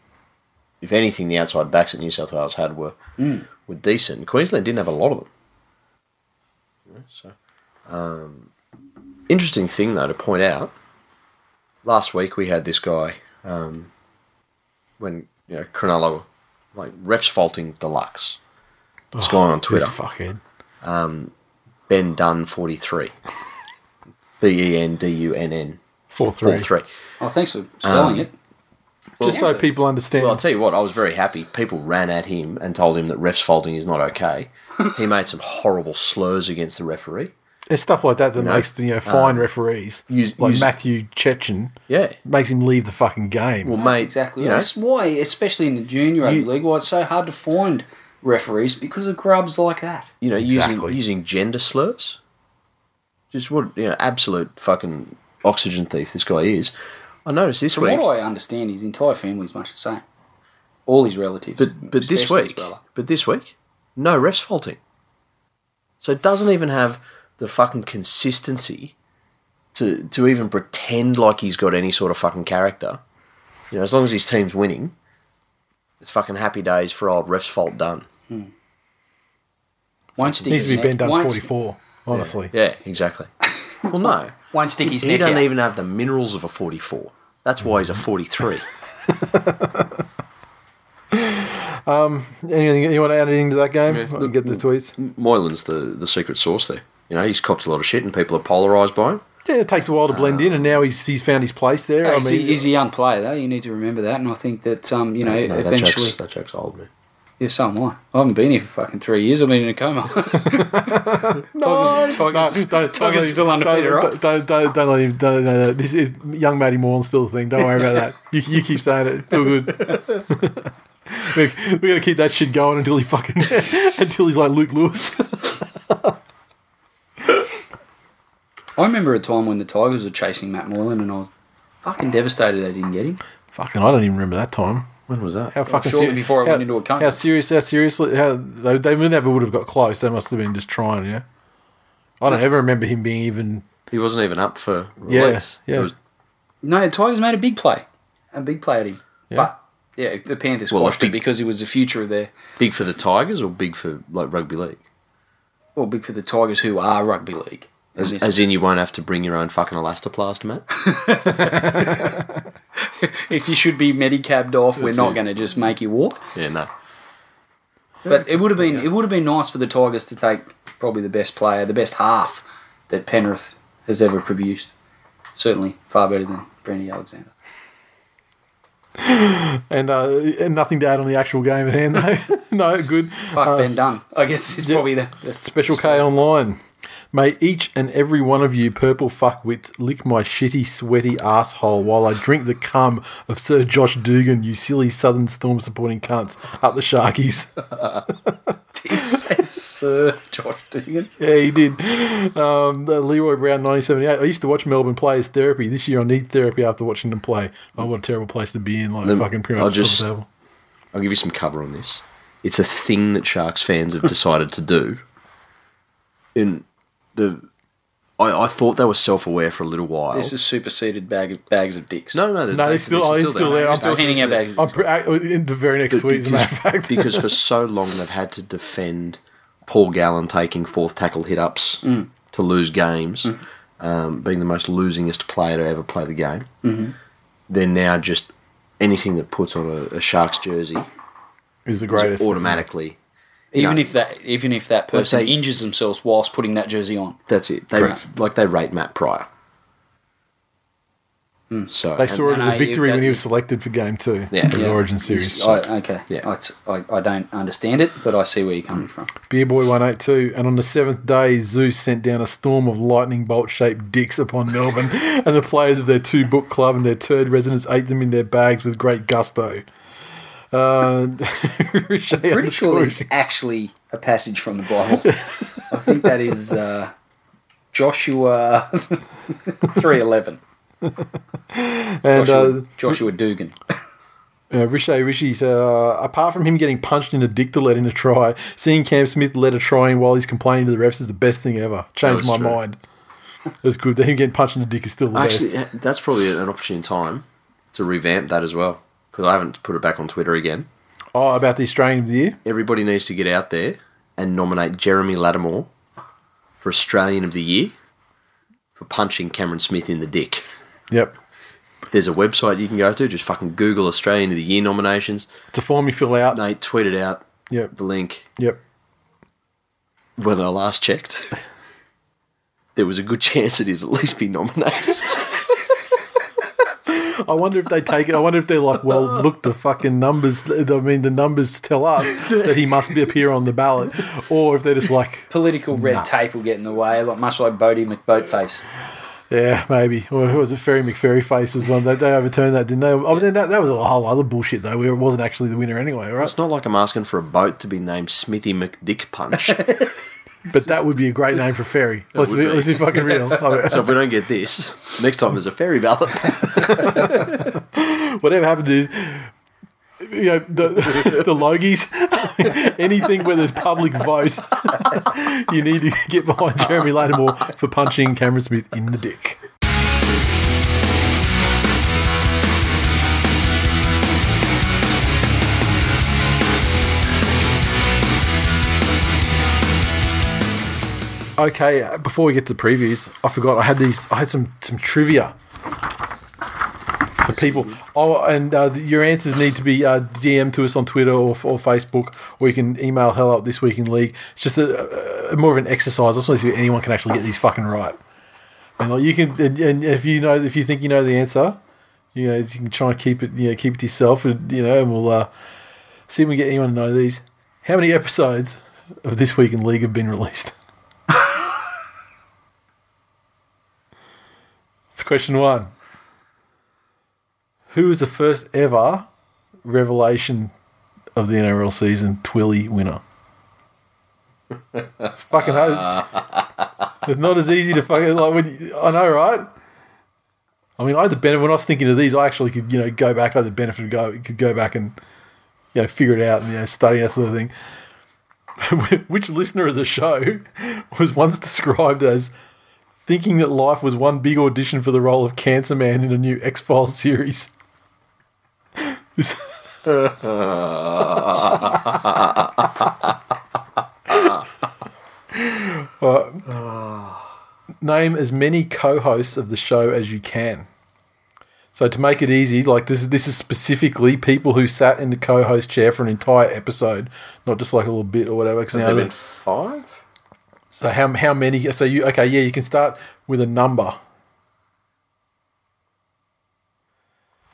if anything, the outside backs that New South Wales had were Mm. were decent. Queensland didn't have a lot of them. So, um, interesting thing though to point out. Last week we had this guy um, when you know Cronulla, like refs faulting deluxe. It's going on Twitter. This fuckhead. Um, ben Dunn forty three. B E N D U N N Four three. four three. Oh, thanks for spelling um, it. Well, Just so people understand. Well, I'll tell you what, I was very happy. People ran at him and told him that refs faulting is not okay. he made some horrible slurs against the referee. It's stuff like that that know, makes you know fine um, referees use- like use- Matthew Cecchin Yeah. makes him leave the fucking game. Well, That's mate, exactly you right. know, That's why, especially in the junior You- league, why it's so hard to find referees because of grubs like that. you know, Exactly. using using gender slurs. Just what you know, absolute fucking oxygen thief this guy is. I noticed this From week, what I understand, his entire family is much the same. All his relatives. but but this week, but this week, no refs faulting. So it doesn't even have the fucking consistency to to even pretend like he's got any sort of fucking character. You know, as long as his team's winning, it's fucking happy days for old refs fault done. Won't stick needs to be bent down won't forty st- four. Honestly, Yeah, exactly. well, no, Won't stick his he neck doesn't out. even have the minerals of a forty-four. That's why he's a forty-three. um, anything you want to add anything to that game? Yeah, I look- get the tweets. Moylan's the, the secret sauce there. You know, he's copped a lot of shit and people are polarised by him. Yeah, it takes a while to blend in, and now he's he's found his place there. Hey, I he's, mean, a, he's a young player, though. You need to remember that. And I think that, um, you know, No, that eventually. joke's, that joke's old, man. Yeah, so am I. I haven't been here for fucking three years. I've been in a coma. No, Tigers- no, Tigers- don't Tigers still undefeated, don't, right? Don't, don't, don't let him. Don't, no, no, this is young Matty Moore still a thing. Don't worry about that. You, you keep saying it. It's all good. we, we got to keep that shit going until he fucking until he's like Luke Lewis. I remember a time when the Tigers were chasing Matt Moylan, and I was fucking devastated they didn't get him. fucking, I don't even remember that time. When was that? How fucking shortly seri- before I how, went into a coma. How serious? How seriously? How they, they never would have got close. They must have been just trying. Yeah. I don't ever remember him being even. He wasn't even up for Yeah, release. yeah. It was, No, the Tigers made a big play. A big play at him. Yeah. But, yeah, the Panthers Well, squashed like it big- because he was the future of their. big for the Tigers or big for like rugby league? Well, big for the Tigers who are rugby league. As, And as in, you won't have to bring your own fucking elastoplast, Matt. if you should be medicabbed off, we're not going to just make you walk. Yeah, no. But it would have been it would have been nice for the Tigers to take probably the best player, the best half that Penrith has ever produced. Certainly far better than Brandy Alexander. And, uh, and nothing to add on the actual game at hand, though. no, good. Fuck Uh, Ben Dunn. I guess it's yeah. probably the, the Special K online. May each and every one of you purple fuckwits lick my shitty, sweaty asshole while I drink the cum of Sir Josh Dugan, you silly Southern Storm supporting cunts, up the Sharkies. He says Sir Josh Dugan. yeah, he did. Um, the Leroy Brown, 1978. I used to watch Melbourne play as therapy. This year I need therapy after watching them play. Oh, what a terrible place to be in. Like, Then fucking pretty I'll much of just-. I'll give you some cover on this. It's a thing that Sharks fans have decided to do. In the, I, I thought they were self-aware for a little while. This is superseded bag of, bags of dicks. no, no, No, they- he's still, oh, they're he's still there. I'm, still handing out bags of I'm dicks. pre- uh, in the very next But tweet, as a matter of fact. because for so long they've had to defend Paul Gallen taking fourth tackle hit ups Mm. to lose games, um, being the most losingest player to ever play the game. Mm-hmm. They're now just anything that puts on a, a Sharks jersey is the is greatest. automatically. Even No. if that even if that person they- injures themselves whilst putting that jersey on. That's it. They Correct. like they rate Matt Prior. Hmm. So They saw it as a victory when he was selected for game two Yeah. of the Origin series. I, okay. Yeah. I don't understand it, but I see where you're coming from. Beer Boy one eight two, and on the seventh day, Zeus sent down a storm of lightning bolt shaped dicks upon Melbourne, and the players of their two book club and their turd residents ate them in their bags with great gusto. Uh, Richie Pretty sure underscore- it's actually a passage from the Bible. I think that is uh, Joshua three eleven. and Joshua, uh, Joshua Dugan. Uh, Riche Rishi's, uh, apart from him getting punched in a dick to let in a try, seeing Cam Smith let a try in while he's complaining to the refs is the best thing ever. Changed my true. mind. It's good. That him getting punched in the dick is still the actually, best. that's probably an opportune time to revamp that as well because I haven't put it back on Twitter again. Oh, about the Australian of the year? Everybody needs to get out there and nominate Jeremy Latimore for Australian of the Year for punching Cameron Smith in the dick. Yep. There's a website you can go to. Just fucking Google Australian of the Year nominations. It's a form you fill out. Nate tweeted out Yep. the link Yep. when I last checked. There was a good chance that he'd at least be nominated. I wonder if they take it. I wonder if they're like, well, look, the fucking numbers. I mean, the numbers tell us that he must be appear on the ballot, or if they're just like, Political red tape will get in the way, like much like Boaty McBoatface. yeah, maybe. Or was it? Ferry McFerry face was one. They, they overturned that, didn't they? Oh, then that, that was a whole other bullshit though, where it wasn't actually the winner anyway, right? it's not like I'm asking for a boat to be named Smithy McDick Punch. But that would be a great name for Ferry. Let's be, be. let's be fucking real. So if we don't get this, next time there's a ferry ballot. whatever happens is, you know, the, the Logies, anything where there's public vote, you need to get behind Jeremy Latimore for punching Cameron Smith in the dick. Okay, uh, before we get to the previews, I forgot I had these. I had some some trivia for people. Oh, and uh, your answers need to be uh, DM to us on Twitter or, or Facebook, or you can email hello at this week in league. It's just a, a, more of an exercise. I just want to see if anyone can actually get these fucking right. And like you can, and, and if you know, if you think you know the answer, you know, you can try and keep it, you know, keep it to yourself, and, you know, and we'll uh, see if we get anyone to know these. How many episodes of this week in league have been released? It's question one. Who was the first ever revelation of the NRL season Twilly winner? It's fucking hard. It's not as easy to fucking like when you, I know, right? I mean, I had the benefit when I was thinking of these. I actually could, you know, go back. I had the benefit of go could go back and you know figure it out and you know study that sort of thing. Which listener of the show was once described as thinking that life was one big audition for the role of Cancer Man in a new X Files series. This- Uh, name as many co-hosts of the show as you can. So to make it easy, like this, this is specifically people who sat in the co-host chair for an entire episode, not just like a little bit or whatever. 'cause now been five? So how how many? So you okay? Yeah, you can start with a number.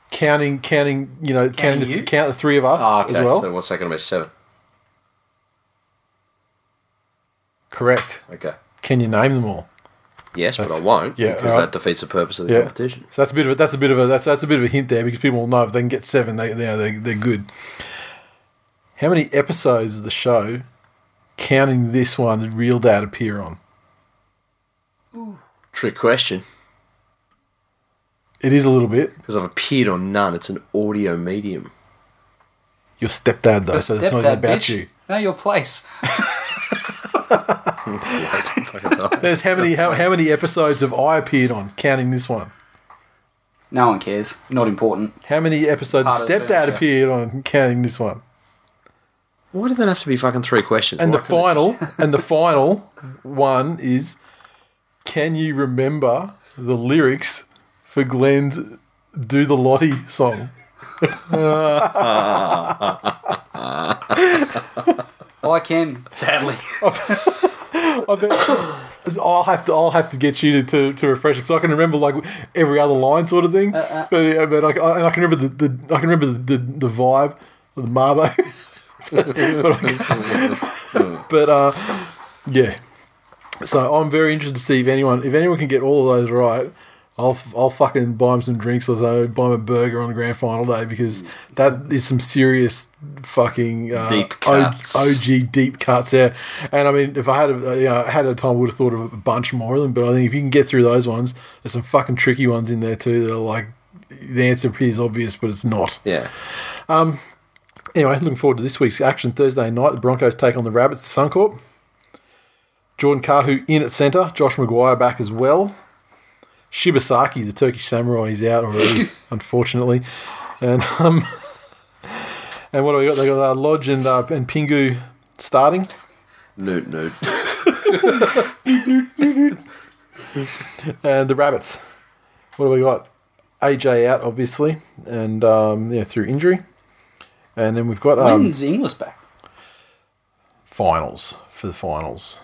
Counting, counting, you know, counting, the, you? count the three of us Oh, okay. as well. So what's that going to be? Seven. Correct. Okay. Can you name them all? Yes, but I won't yeah, because alright. that defeats the purpose of the Yeah. competition. So that's a bit of a, that's a bit of a that's that's a bit of a hint there because people will know if they can get seven, they they they they're good. How many episodes of the show, counting this one, did Real Dad appear on? Trick question. It is a little bit. Because I've appeared on none. It's an audio medium. Your stepdad though, so it's not Stepdad, about bitch. you. Know your place. There's how many how, how many episodes have I appeared on, counting this one? No one cares. Not important. How many episodes Part of Stepdad furniture. appeared on, counting this one? Why did that have to be fucking three questions? And Why the final and the final one is, can you remember the lyrics for Glenn's "Do the Lottie" song? I can, sadly. I bet I'll have to I'll have to get you to, to, to refresh it because I can remember like every other line sort of thing. Uh, but yeah, but I, I- and I can remember the, the I can remember the, the, the vibe of the Marbo. But but, uh, yeah. So I'm very interested to see if anyone if anyone can get all of those right. I'll, I'll fucking buy him some drinks or so, buy him a burger on the grand final day because that is some serious fucking uh, Deep cuts. OG deep cuts, yeah. And I mean, if I had a, you know, had a time, I would have thought of a bunch more of them. But I think if you can get through those ones, there's some fucking tricky ones in there too. That are like the answer appears obvious, but it's not. Yeah. Anyway, looking forward to this week's action Thursday night. The Broncos take on the Rabbits to Suncorp. Jordan Kahu in at centre. Josh McGuire back as well. Shibasaki, the Turkish samurai, is out already, unfortunately. And um, and what do we got? They got uh, Lodge and uh, and Pingu starting. Noot, noot. and the Rabbits. What do we got? AJ out, obviously, and um, yeah, through injury. And then we've got um, When's Inglis back? finals for the finals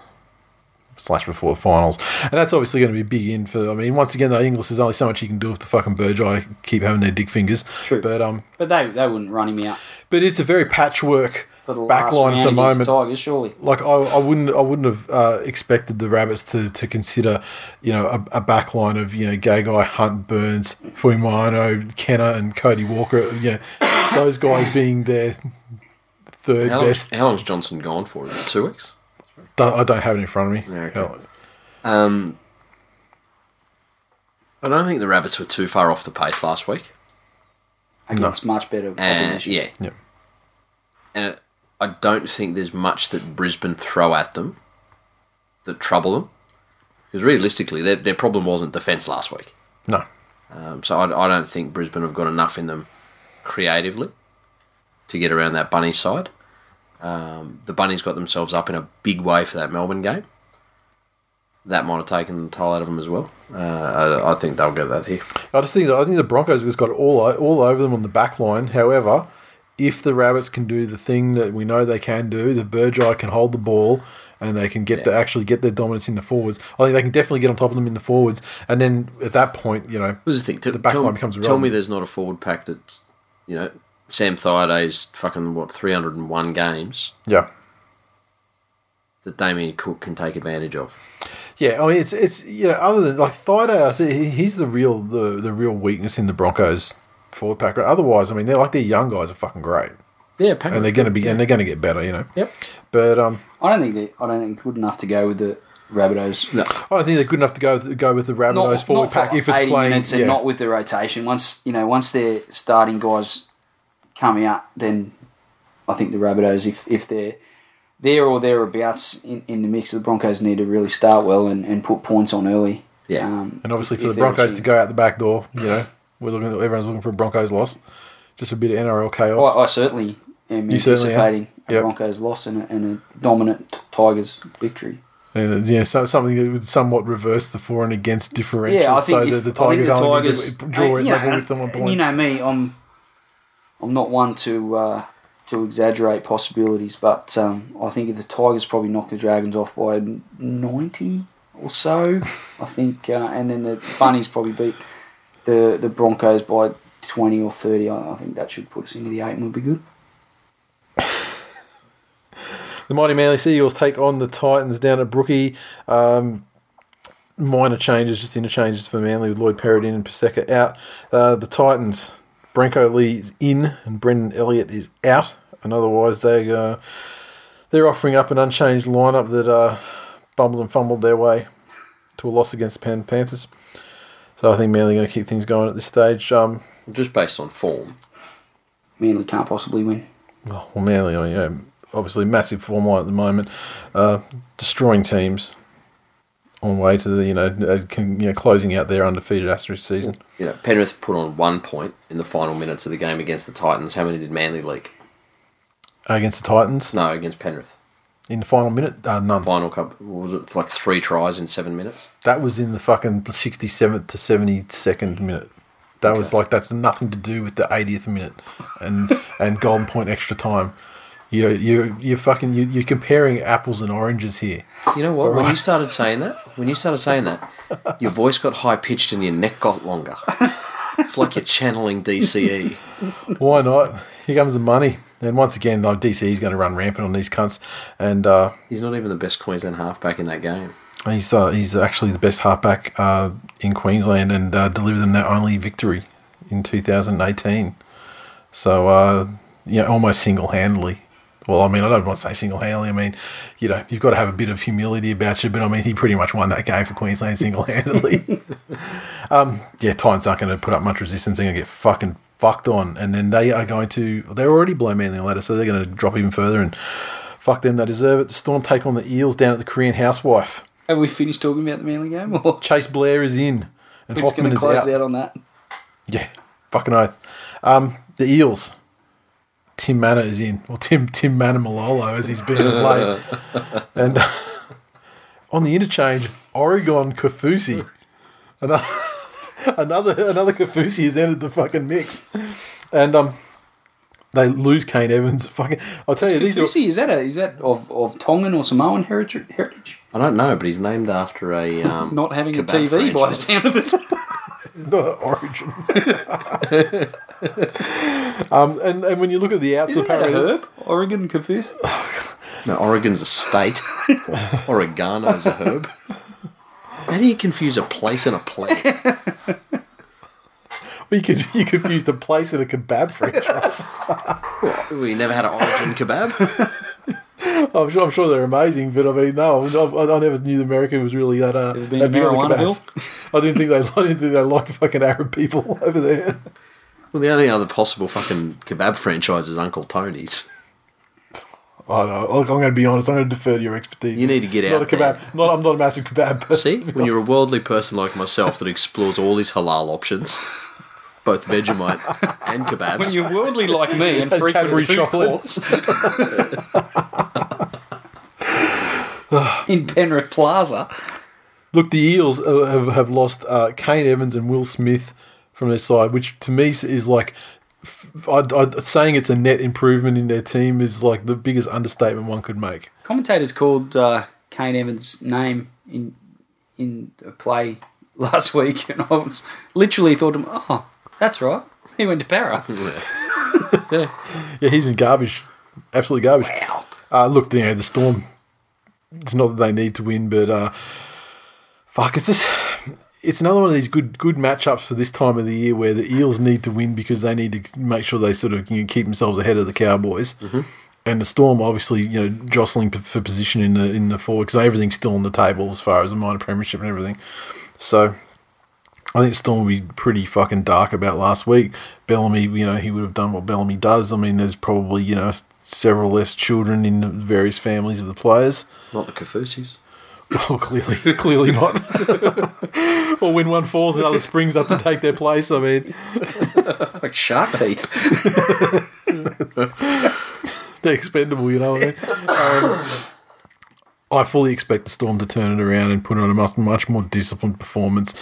slash before the finals, and that's obviously going to be big in for. I mean, once again, though, Inglis is only so much you can do if the fucking Burgeye keep having their dick fingers. True. but um, But they they wouldn't run him out but it's a very patchwork for the back last line round at the moment. the Tigers, surely. like I, I wouldn't I wouldn't have uh, expected the rabbits to, to consider you know a, a back line of you know Gagai, Hunt, Burns, Fuimano, Kenner, and Cody Walker. You know, those guys being their third How, long's, best. how long's Johnson gone for? Is it two weeks? Don't- I don't have it in front of me. Yeah, okay. Um, I don't think the Rabbits were too far off the pace last week. Against much better And opposition. yeah, Yeah. and I don't think there's much that Brisbane throw at them that trouble them. Because realistically, their, their problem wasn't defence last week. No. Um, so I, I don't think Brisbane have got enough in them creatively to get around that bunny side. Um, the bunnies got themselves up in a big way for that Melbourne game. That might have taken the toll out of them as well. Uh, I, I think they'll get that here. I just think I think the Broncos has got all all over them on the back line. However, if the Rabbits can do the thing that we know they can do, the Burgeye can hold the ball and they can get the actually get their dominance in the forwards. I think they can definitely get on top of them in the forwards, and then at that point, you know, the thing? T- The back tell, line becomes tell me there's not a forward pack that, you know, Sam Thaiday's fucking, what, 301 games yeah, that Damien Cook can take advantage of. yeah. I mean, it's it's you know, other than like Thaiday, I see he- he's the real the the real weakness in the Broncos forward pack. Otherwise, I mean, they're like their young guys are fucking great, Yeah, pack and they're going to be and they're going to get better, you know. Yep. But um, I don't think they I don't think good enough to go with the Rabbitohs. No. I don't think they're good enough to go with, go with the Rabbitohs forward for pack if it's 80 playing. minutes and yeah. not with the rotation. Once you know, once their starting guys come out, then I think the Rabbitohs, if if they're there or thereabouts in, in the mix, the Broncos need to really start well and, and put points on early. Yeah. Um, And obviously if- for if the Broncos to go out the back door, you know, we're looking. Everyone's looking for a Broncos loss. Just a bit of NRL chaos. I, I certainly am You certainly anticipating a Yep. Broncos loss and a, and a dominant Tigers victory. and uh, yeah, so, something that would somewhat reverse the for and against differential. Yeah, I think so if, that the I think Tigers the only Tigers draw it you level know, with them on points. You know me, I'm I'm not one to uh, to exaggerate possibilities, but um, I think if the Tigers probably knock the Dragons off by ninety or so, I think, uh, and then the Bunnies probably beat the the Broncos by twenty or thirty. I, I think that should put us into the eight and would be good. The mighty Manly Seagulls take on the Titans down at Brookie. Um, minor changes, just interchanges for Manly with Lloyd Perrett in and Paseka out. Uh, the Titans, Branko Lee is in and Brendan Elliott is out. And otherwise, they, uh, they're offering up an unchanged lineup that uh, bumbled and fumbled their way to a loss against the Pan- Panthers. So I think Manly are going to keep things going at this stage. Um, Just based on form. Manly can't possibly win. Oh, well, Manly, mean, yeah, obviously massive form line at the moment, uh, destroying teams on way to the you know, uh, can, you know closing out their undefeated Asterisk season. You know, Penrith put on one point in the final minutes of the game against the Titans. How many did Manly leak? Against the Titans No, against Penrith. In the final minute, uh, none. Final cup was it like three tries in seven minutes? That was in the fucking sixty seventh to seventy second minute. That was like that's nothing to do with the 80th minute and and golden point extra time. You you you fucking you, you're comparing apples and oranges here. You know what? When you started saying that, when you started saying that, your voice got high pitched and your neck got longer. it's like you're channeling. DCE. Why not? Here comes the money. And once again, like DC is going to run rampant on these cunts, and uh, He's not even the best Queensland halfback in that game. he's uh, he's actually the best halfback uh, in Queensland, and uh, delivered them their only victory in 2018. So uh, you know, almost single handedly. Well, I mean, I don't want to say single handedly. I mean, you know, you've got to have a bit of humility about you. But I mean, he pretty much won that game for Queensland single handedly. um, yeah, Titans aren't going to put up much resistance. They're going to get fucking fucked on, and then they are going to. They're already below Manly ladder, so they're going to drop even further and fuck them. They deserve it. The Storm take on the Eels down at the Korean Housewife. Have we finished talking about the Manly game, or Chase Blair is in, and we're just Hoffman going to is close out. out on that? Yeah, fucking oath. Um, the Eels. Tim Mannah is in, or Tim Tim Mannah Malolo as he's been played, and on the interchange, Oregon Kaufusi. Another, another, another Kaufusi has entered the fucking mix. And um, they lose Kane Evans. Fucking, I'll tell you, these are. Is that a, is that of, of Tongan or Samoan heritage? heritage? I don't know, but he's named after a um, Not having a kebab TV by the sound of it. the origin. um, and, and when you look at the outs, Isn't that a herb? Oregon Kaufusi? No, Oregon's a state. Oregano's a herb. How do you confuse a place and a plant? you could you confused a place and a kebab franchise. we never had an Origin kebab. I'm sure I'm sure they're amazing, but I mean, no, I, I never knew America was really that. Uh, Ever been that to big on the kebabs. I didn't think they I didn't think they liked fucking Arab people over there. Well, the only other possible fucking kebab franchise is Uncle Tony's. I don't know. Look, I'm going to be honest. I'm going to defer to your expertise. You need to get not out a kebab. Not, I'm not a massive kebab person. See, when you're a worldly person like myself that explores all these halal options, both Vegemite and kebabs. When you're worldly like me and frequent Cadbury food chocolate. courts in Penrith Plaza. Look, the Eels uh, have, have lost uh, Kane Evans and Will Smith from their side, which to me is like f- I'd, I'd, saying it's a net improvement in their team is like the biggest understatement one could make. Commentators called uh, Kane Evans' name in in a play last week, and I was literally thought to him, "Oh, that's right, he went to Para." Yeah, he's been garbage, absolutely garbage. Wow. Uh, look, you know the Storm. It's not that they need to win, but uh, fuck, it's just it's another one of these good good matchups for this time of the year where the Eels need to win because they need to make sure they sort of you know, keep themselves ahead of the Cowboys. Mm-hmm. And the Storm, obviously, you know, jostling for position in the in the forward because everything's still on the table as far as the minor premiership and everything. So I think Storm will be pretty fucking dark about last week. Bellamy, you know, he would have done what Bellamy does. I mean, there's probably, you know, several less children in the various families of the players. Not the Kaufusis. Well, clearly, clearly not. or when one falls, another springs up to take their place. I mean, Like shark teeth. they're expendable, you know what I mean? Um, I fully expect the Storm to turn it around and put on a much, much more disciplined performance.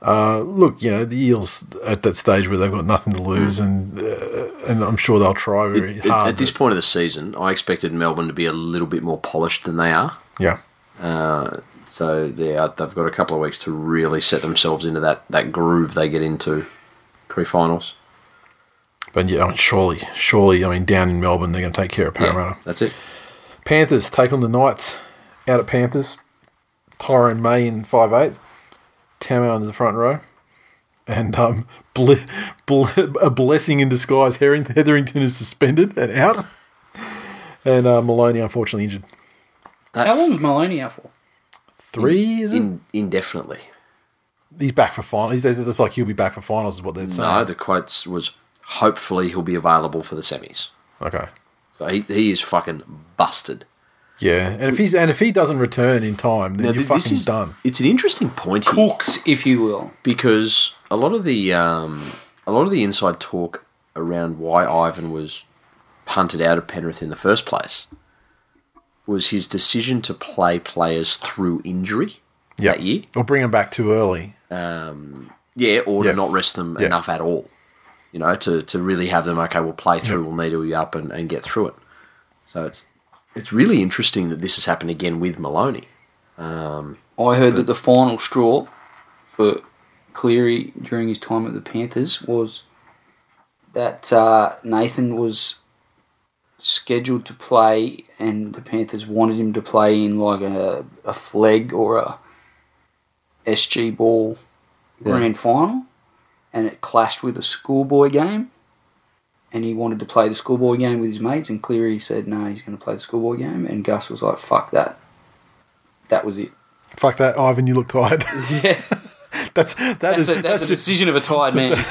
Uh, look, you know, the Eels at that stage where they've got nothing to lose, and uh, and I'm sure they'll try very At, hard. at this point of the season, I expected Melbourne to be a little bit more polished than they are. yeah. Uh, so yeah, they've got a couple of weeks to really set themselves into that, that groove they get into pre-finals. But yeah, I mean, surely, surely, I mean, down in Melbourne, they're going to take care of Parramatta. Yeah, that's it. Panthers take on the Knights out at Panthers. Tyrone May in five eight. Tamou in the front row. And um, ble- ble- a blessing in disguise. Herring- Hetherington is suspended and out. And uh, Maloney, unfortunately, injured. How long was Maloney out for? Three, is it? In, indefinitely. He's back for finals. It's it's like he'll be back for finals, is what they're saying. No, the quotes was hopefully he'll be available for the semis. Okay. So he, he is fucking busted. Yeah, and if he's and if he doesn't return in time, then Now, you're th- this fucking is done. It's an interesting point here Cooks, if you will. because a lot of the um, a lot of the inside talk around why Ivan was punted out of Penrith in the first place was his decision to play players through injury that year. or bring them back too early. Um, yeah, or Yeah. to not rest them Yeah. enough at all. You know, to, to really have them, okay, we'll play through, we'll needle you up and, and get through it. So it's it's really interesting that this has happened again with Maloney. Um, I heard that the final straw for Cleary during his time at the Panthers was that uh, Nathan was scheduled to play, and the Panthers wanted him to play in like a, a flag or a SG ball grand final, and it clashed with a schoolboy game. And he wanted to play the schoolboy game with his mates, and Cleary said no, he's going to play the schoolboy game. And Gus was like, "Fuck that." That was it. Fuck that, Ivan. You look tired. Yeah. That's that That's, is a, that's, that's a just decision of a tired man.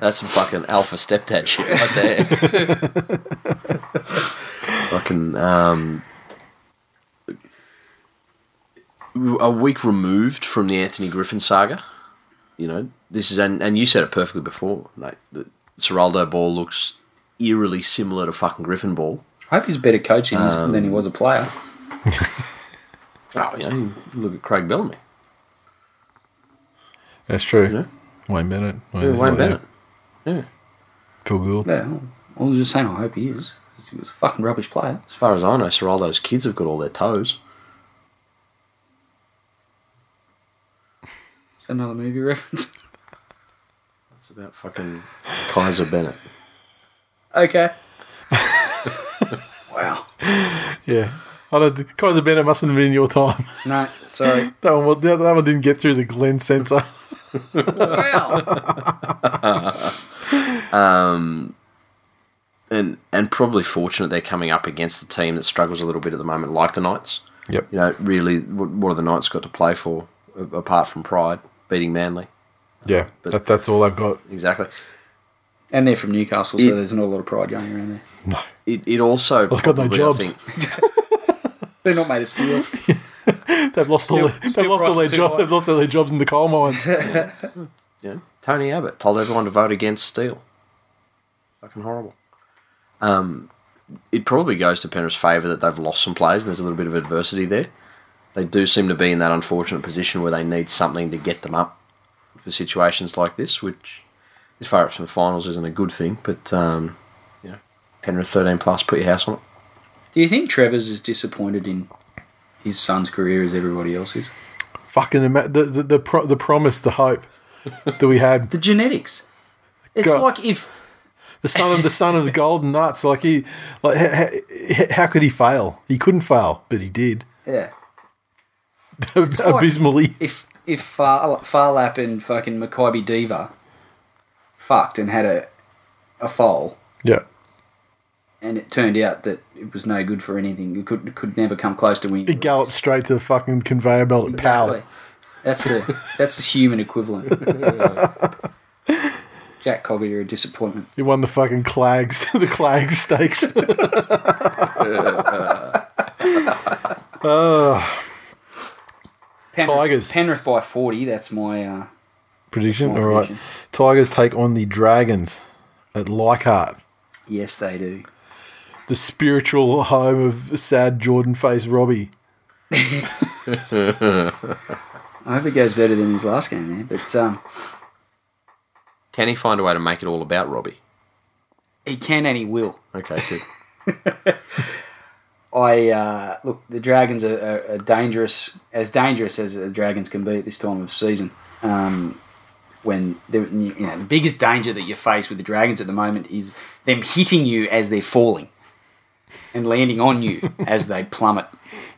That's some fucking alpha stepdad shit right there. fucking um, a week removed from the Anthony Griffin saga. You know, this is and, and you said it perfectly before, mate. The Ciraldo ball looks eerily similar to fucking Griffin ball. I hope he's a better coach in this than he was a player. Oh, you know, you look at Craig Bellamy. That's true. Yeah. Wayne Bennett. Yeah, Wayne Bennett. Yeah. Phil Gould. Yeah, I was just saying. I hope he is. He was a fucking rubbish player. As far as I know, Sir, all those kids have got all their toes. Is that another movie reference? That's about fucking Kaiser Bennett. okay. wow. Yeah. I don't, Kaiser Bennett mustn't have been your time. No, sorry. That one, that, that one didn't get through the Glen censor. Wow. Um, and and probably fortunate they're coming up against a team that struggles a little bit at the moment, like the Knights. Yep. You know, really, what, what have the Knights got to play for apart from pride, beating Manly? Yeah. But- that, that's all I've got. Exactly. And they're from Newcastle, so Yeah. there's not a lot of pride going around there. No. It, it also I've got no probably, jobs. think, They're not made of steel. They've lost all their, they've lost all their jobs. They've lost all their jobs in the coal mines. you know, Tony Abbott told everyone to vote against steel. Fucking horrible. Um, it probably goes to Penrith's favour that they've lost some players and there's a little bit of adversity there. They do seem to be in that unfortunate position where they need something to get them up for situations like this, which, as far as from the finals, isn't a good thing. But um, you know, Penrith thirteen plus, put your house on it. Do you think Trevor's is disappointed in his son's career as everybody else's. Fucking ima- the the the, pro- the promise, the hope that we had. The genetics. It's God. like if The son of the son of the golden nuts. Like he, like how, how could he fail? He couldn't fail, but he did yeah, abysmally. if if Far, Phar Lap and fucking Makybe Diva fucked and had a a foal, Yeah. And it turned out that it was no good for anything. It could could never come close to winning. The galloped straight to the fucking conveyor belt at Exactly. That's the that's the human equivalent. Jack Cogger, you're a disappointment. You won the fucking Clags, the Clags stakes. oh, Penrith, Tigers. Penrith by forty. That's my. Uh, prediction. My All right. prediction. Tigers take on the Dragons at Leichhardt, yes, they do. The spiritual home of sad Jordan face Robbie. I hope it goes better than his last game, man. But um, Can he find a way to make it all about Robbie? he can and he will. Okay, good. I uh, look. The Dragons are, are, are dangerous, as dangerous as the Dragons can be at this time of season. Um, when you know the biggest danger that you face with the Dragons at the moment is them hitting you as they're falling, and landing on you as they plummet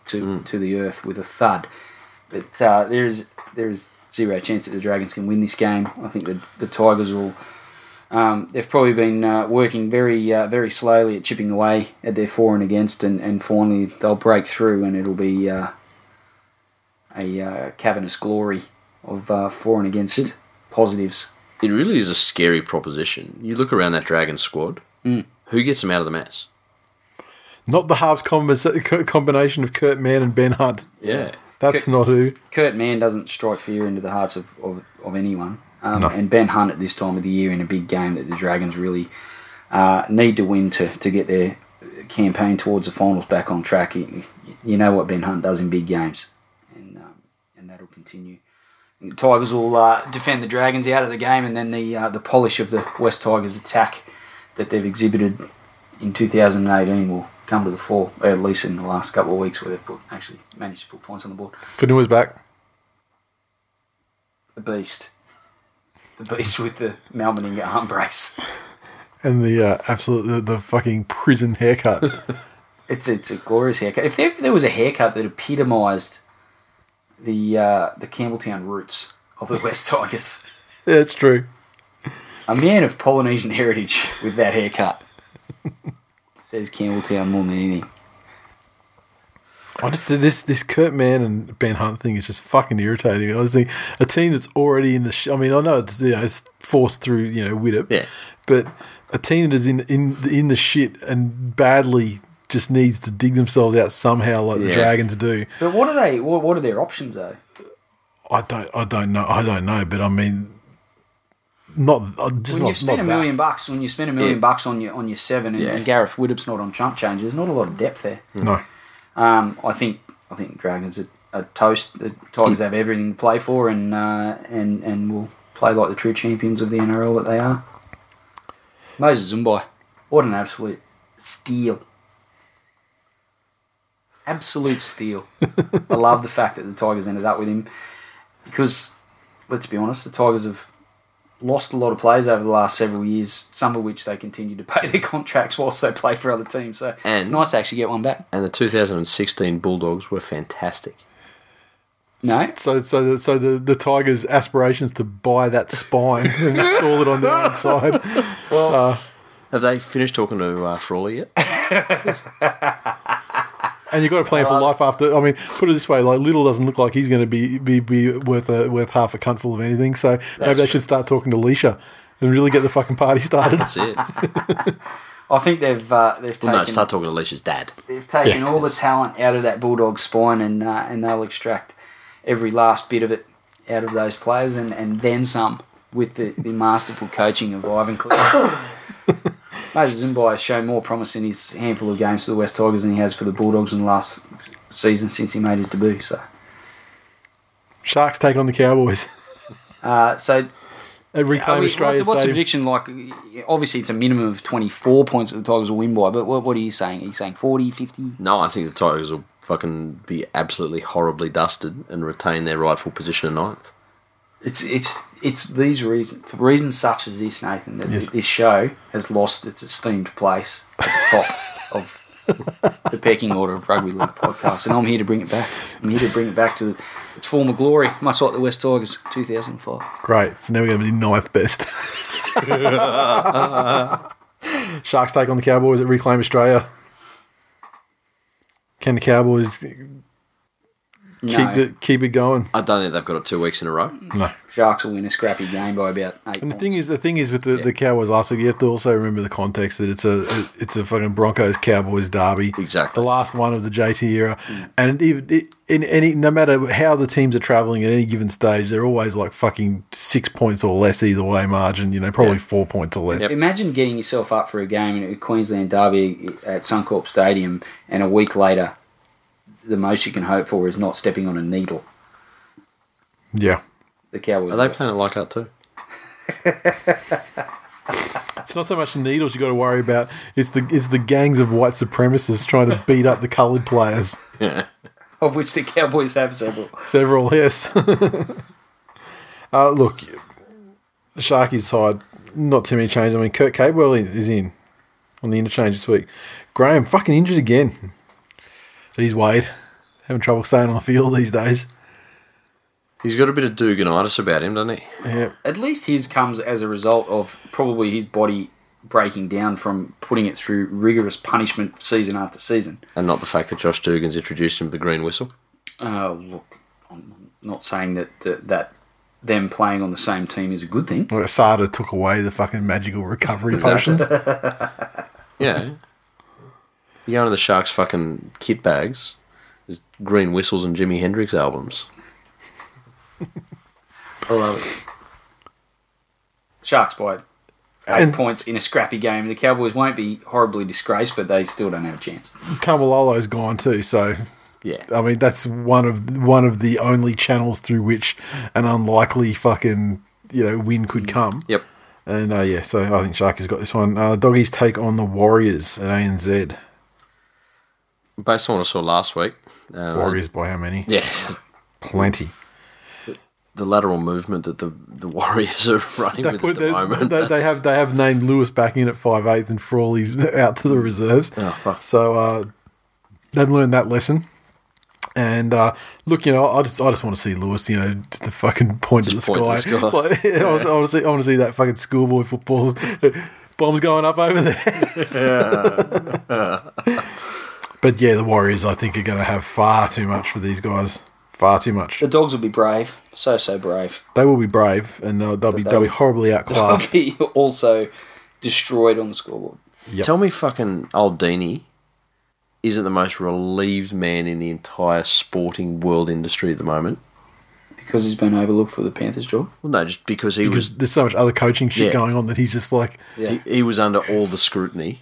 to to the earth with a thud. But uh, there is there is zero chance that the Dragons can win this game. I think the the Tigers will. Um, they've probably been uh, working very, uh, very slowly at chipping away at their for and against, and, and finally they'll break through, and it'll be uh, a uh, cavernous glory of uh, for and against positives. It really is a scary proposition. You look around that Dragon squad. Who gets them out of the mess? Not the halves combis- combination of Kurt Mann and Ben Hunt. Yeah. That's Kurt- not who. Kurt Mann doesn't strike fear into the hearts of, of, of anyone. Um, No. And Ben Hunt at this time of the year in a big game that the Dragons really uh, need to win to, to get their campaign towards the finals back on track. You, you know what Ben Hunt does in big games, and um, and that'll continue. And the Tigers will uh, defend the Dragons out of the game, and then the uh, the polish of the West Tigers attack that they've exhibited in 2018 will come to the fore, at least in the last couple of weeks where they've put, actually managed to put points on the board. Fonua's back. The Beast. The Beast with the Malmaninga arm brace. And the uh, absolute, the, the fucking prison haircut. It's it's a glorious haircut. If there, if there was a haircut that epitomised the uh, the Campbelltown roots of the West Tigers, yeah, it's true. a man of Polynesian heritage with that haircut says Campbelltown more than anything. I just this this Kurt Mann and Ben Hunt thing is just fucking irritating. I was thinking a team that's already in the. Sh- I mean, I know it's, you know, it's forced through you know Widdop, Yeah. but a team that is in in in the shit and badly just needs to dig themselves out somehow, like the Dragons do. But what are they? What, what are their options though? I don't I don't know I don't know, but I mean, not uh, just When not, you spend not a that. million bucks, when you spend a million Yeah. bucks on your on your seven, and, Yeah. and Gareth Widdop's not on chump change, there's not a lot of depth there. No, Um, I think I think Dragons are a toast. The Tigers have everything to play for, and uh, and and will play like the true champions of the NRL that they are. Moses Mbye, what an absolute steal! Absolute steal. I love the fact that the Tigers ended up with him because, let's be honest, the Tigers have lost a lot of players over the last several years, some of which they continue to pay their contracts whilst they play for other teams. So it's And- nice to actually get one back. And the 2016 Bulldogs were fantastic. No? So, so, the, so the, the Tigers' aspirations to buy that spine and install it on their own side. Have they finished talking to uh, Frawley yet? And you've got to plan for life after. I mean, put it this way: like Little doesn't look like he's going to be be, be worth a, worth half a cunt full of anything. So maybe they true. should start talking to Leisha and really get the fucking party started. That's it. I think they've uh, they've well, no, start talking to Alicia's dad. they've taken Yeah. all the talent out of that bulldog spine, and uh, and they'll extract every last bit of it out of those players, and, and then some with the, the masterful coaching of Ivan Cleary. Moses Mbye has shown more promise in his handful of games for the West Tigers than he has for the Bulldogs in the last season since he made his debut. So, Sharks take on the Cowboys uh, so at Are Reclaim we- Australia what's, what's the prediction like? Obviously, it's a minimum of 24 points that the Tigers will win by, but what, what are you saying? Are you saying 40, 50? No, I think the Tigers will fucking be absolutely horribly dusted and retain their rightful position in ninth. It's it's it's these reasons for reasons such as this, Nathan, that Yes. this show has lost its esteemed place at the top of the pecking order of rugby league podcasts, and I'm here to bring it back. I'm here to bring it back to its former glory, much like the West Tigers, 2005. Great. So now we're going to be the ninth best. Sharks take on the Cowboys at Reclaim Australia. Can the Cowboys keep No, it keep it going? I don't think they've got it two weeks in a row. No. Sharks will win a scrappy game by about eight. And the points. thing is, the thing is with the, the Cowboys last week, you have to also remember the context that it's a it's a fucking Broncos Cowboys derby, Exactly. the last one of the JT era, mm. and even in any no matter how the teams are traveling at any given stage, they're always like fucking six points or less either way margin. You know, probably Yeah. four points or less. Imagine getting yourself up for a game in a Queensland derby at Suncorp Stadium, and a week later, the most you can hope for is not stepping on a needle. Yeah, The Cowboys. Are they playing it like that too? it's not so much the needles you got to worry about; it's the it's the gangs of white supremacists trying to beat up the coloured players. Yeah. Of which the Cowboys have several. Several, yes. uh, look, Sharky's side, not too many changes. I mean, Kurt Capewell is in on the interchange this week. Graham, fucking injured again. He's Wade. Having trouble staying on the field these days. He's got a bit of Dugonitis about him, doesn't he? Yeah. At least his comes as a result of probably his body breaking down from putting it through rigorous punishment season after season. And not the fact that Josh Dugan's introduced him to the green whistle. Uh, look, I'm not saying that, that that them playing on the same team is a good thing. Like Sada took away the fucking magical recovery potions. Yeah. You go into the Sharks' fucking kit bags. There's green whistles and Jimi Hendrix albums. I love it. Sharks by eight And- points in a scrappy game. The Cowboys won't be horribly disgraced, but they still don't have a chance. Taumalolo's gone too, so Yeah. I mean that's one of one of the only channels through which an unlikely fucking you know win could come. Yep. And uh, yeah, so I think Sharky's got this one. Uh, Doggies take on the Warriors at ANZ. Based on what I saw last week, uh, Warriors by how many? yeah, Plenty. the lateral movement that the, the Warriors are running They, with put, at the they, moment. they, they have they have named Lewis back in at five eighth and Frawley's out to the reserves. Oh. So uh, they've learned that lesson. And uh, look, you know, I just I just want to see Lewis, you know, just the fucking point to the point sky. the sky. Like, I, want to, I want to see I want to see that fucking schoolboy football bombs going up over there. But yeah, the Warriors I think are going to have far too much for these guys. Far too much. The Dogs will be brave, so so brave. They will be brave, and they'll, they'll be they'll be horribly They'll outclassed. be also destroyed on the scoreboard Yep. Tell me fucking old Deanie isn't the most relieved man in the entire sporting world industry at the moment. because he's been overlooked for the Panthers job. Well, no, just because he because there's so much other coaching shit Yeah. going on that he's just like, Yeah. he, he was under all the scrutiny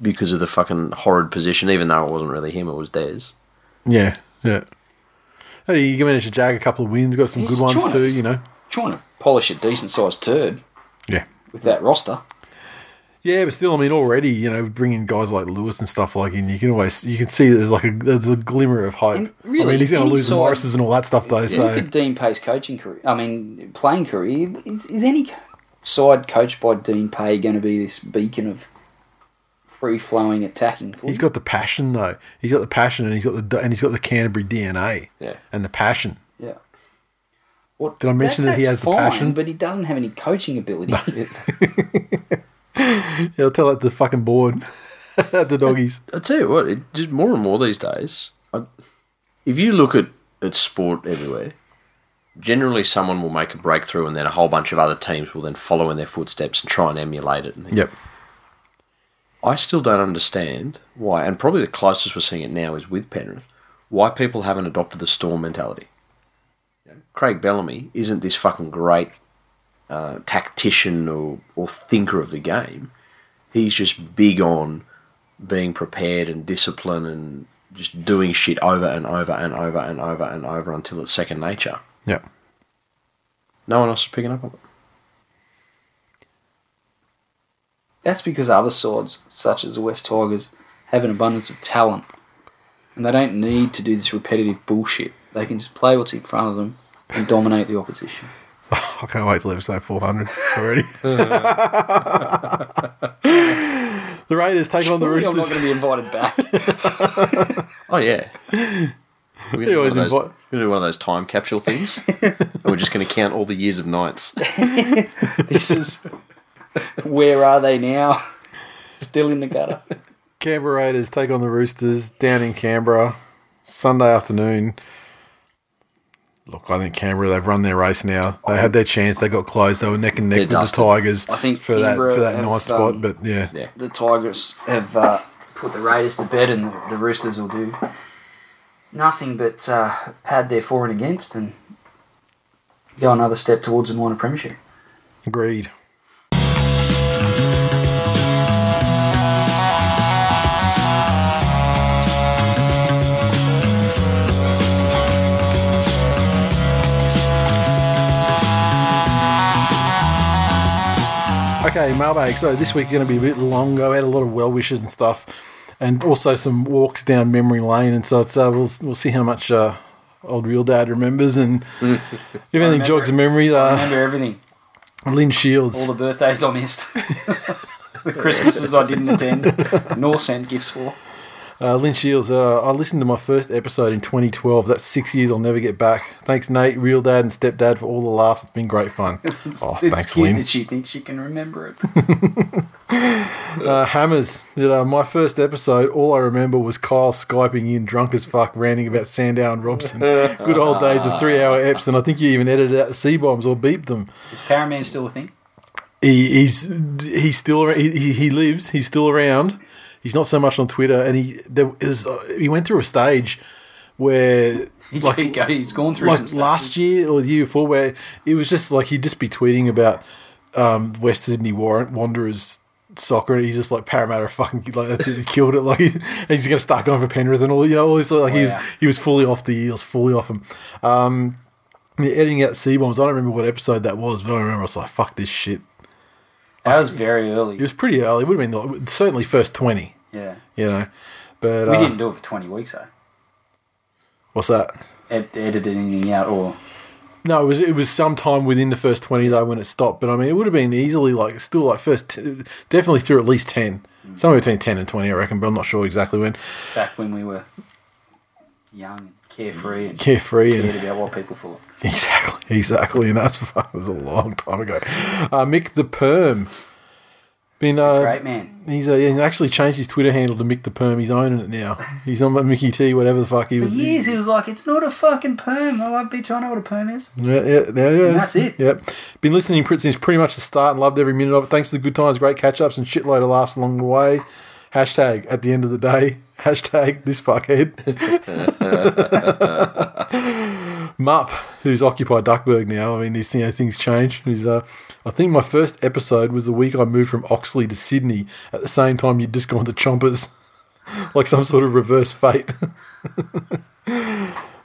because of the fucking horrid position, even though it wasn't really him, it was Des. yeah, yeah. Hey, you managed to jag a couple of wins, got some He's good ones trying too. You know. Trying to polish a decent sized turd Yeah. with that roster. Yeah, but still, I mean, already, you know, bringing guys like Lewis and stuff like in, you can always, you can see there's like a, there's a glimmer of hope. And I mean, he's going to lose the side- Morrises and all that stuff though. Look So at Dean Pay's coaching career. I mean, playing career. Is, is any side coached by Dean Pay going to be this beacon of free flowing attacking? he's got the passion though. He's got the passion, and he's got the and he's got the Canterbury DNA. Yeah. and the passion. yeah. What, Did I mention that he that's has the passion? But he doesn't have any coaching ability. Yeah, I'll tell that to the fucking board at the doggies. I tell you what, it just more and more these days. I, if you look at, at sport everywhere, generally someone will make a breakthrough, and then a whole bunch of other teams will then follow in their footsteps and try and emulate it. And Yep. I still don't understand why, and probably the closest we're seeing it now is with Penrith, why people haven't adopted the Storm mentality. You know, Craig Bellamy isn't this fucking great uh, tactician or, or thinker of the game. He's just big on being prepared and disciplined and just doing shit over and over and over and over and over until it's second nature. Yep. No one else is picking up on it. That's because other swords, such as the West Tigers, have an abundance of talent. And they don't need to do this repetitive bullshit. They can just play what's in front of them and dominate the opposition. I can't wait till episode 400 already. the Raiders take on the Surely I'm not going to be invited back. Oh yeah. We're gonna, do one of those, we're gonna do one of those time capsule things. and we're just going to count all the years of nights. this is. Where are they now? Still in the gutter. Canberra Raiders take on the Roosters down in Canberra Sunday afternoon. Look, I think Canberra they've run their race now. They had their chance. They got close. They were neck and neck They're with dusted. the Tigers I think for that Canberra for that have, ninth spot. um, But yeah, Yeah. The Tigers have uh, put the Raiders to bed, and the, the Roosters will do nothing but uh, pad their for and against and go another step towards a premiership. agreed. Okay, mailbag. So this week going to be a bit longer. We had a lot of well wishes and stuff, and also some walks down memory lane. And so it's uh, we'll we'll see how much uh, old real dad remembers and if anything jogs it. memory. I Uh, remember everything. Lynn Shields. All the birthdays I missed. the Christmases I didn't attend, nor send gifts for. Uh, Lynn Shields, uh, I listened to my first episode in 2012. That's six years I'll never get back. Thanks, Nate, real dad, and stepdad for all the laughs. It's been great fun. Oh, it's thanks, Lynn. that she thinks she can remember it. Uh, Hammers, that, uh, my first episode, all I remember was Kyle Skyping in drunk as fuck, ranting about Sandow and Robson. Good old days of three hour eps, and I think you even edited out the C bombs or beeped them. Is Paraman still a thing? He, he's he's still he he lives. He's still around. He's not so much on Twitter, and he there is uh, he went through a stage where He, like he's gone through like some last year or the year before, where it was just like he'd just be tweeting about um, West Sydney War- Wanderers soccer, and he's just like Parramatta fucking like that's it, he killed it. Like he, he's gonna start going for Penrith and all you know all this like he was Wow. he was fully off the eels, fully off him. Um, yeah, editing out C bombs. I don't remember what episode that was, but I remember I was like, "Fuck this shit." That was very early. It was pretty early. It would have been like, certainly first twenty, yeah. you know. But We uh, didn't do it for 20 weeks, though. What's that? Ed- edit anything out or. No, it was it was sometime within the first twenty though when it stopped. But I mean, it would have been easily like still like first, t- definitely through at least ten, somewhere between ten and twenty, I reckon. But I'm not sure exactly when. back when we were young carefree and Carefree cared and about what people thought. exactly, exactly, and that's that was a long time ago. Uh, Mick the Perm, been uh, Great man. He's, uh, he's actually changed his Twitter handle to Mick the Perm. He's owning it now. He's on Mickey T, whatever the fuck he For was. years he was like, it's not a fucking perm. I like bitch, I know what a perm is. Yeah, yeah, is. that's it. Yep. Been listening since pretty much the start and loved every minute of it. Thanks for the good times, great catch ups, and shitload of laughs along the way. Hashtag at the end of the day. Hashtag this fuckhead. Mupp, who's occupied Duckburg now. I mean, these you know, things change. He's, uh, I think my first episode was the week I moved from Oxley to Sydney. At the same time, you'd just gone to Chompers, like some sort of reverse fate.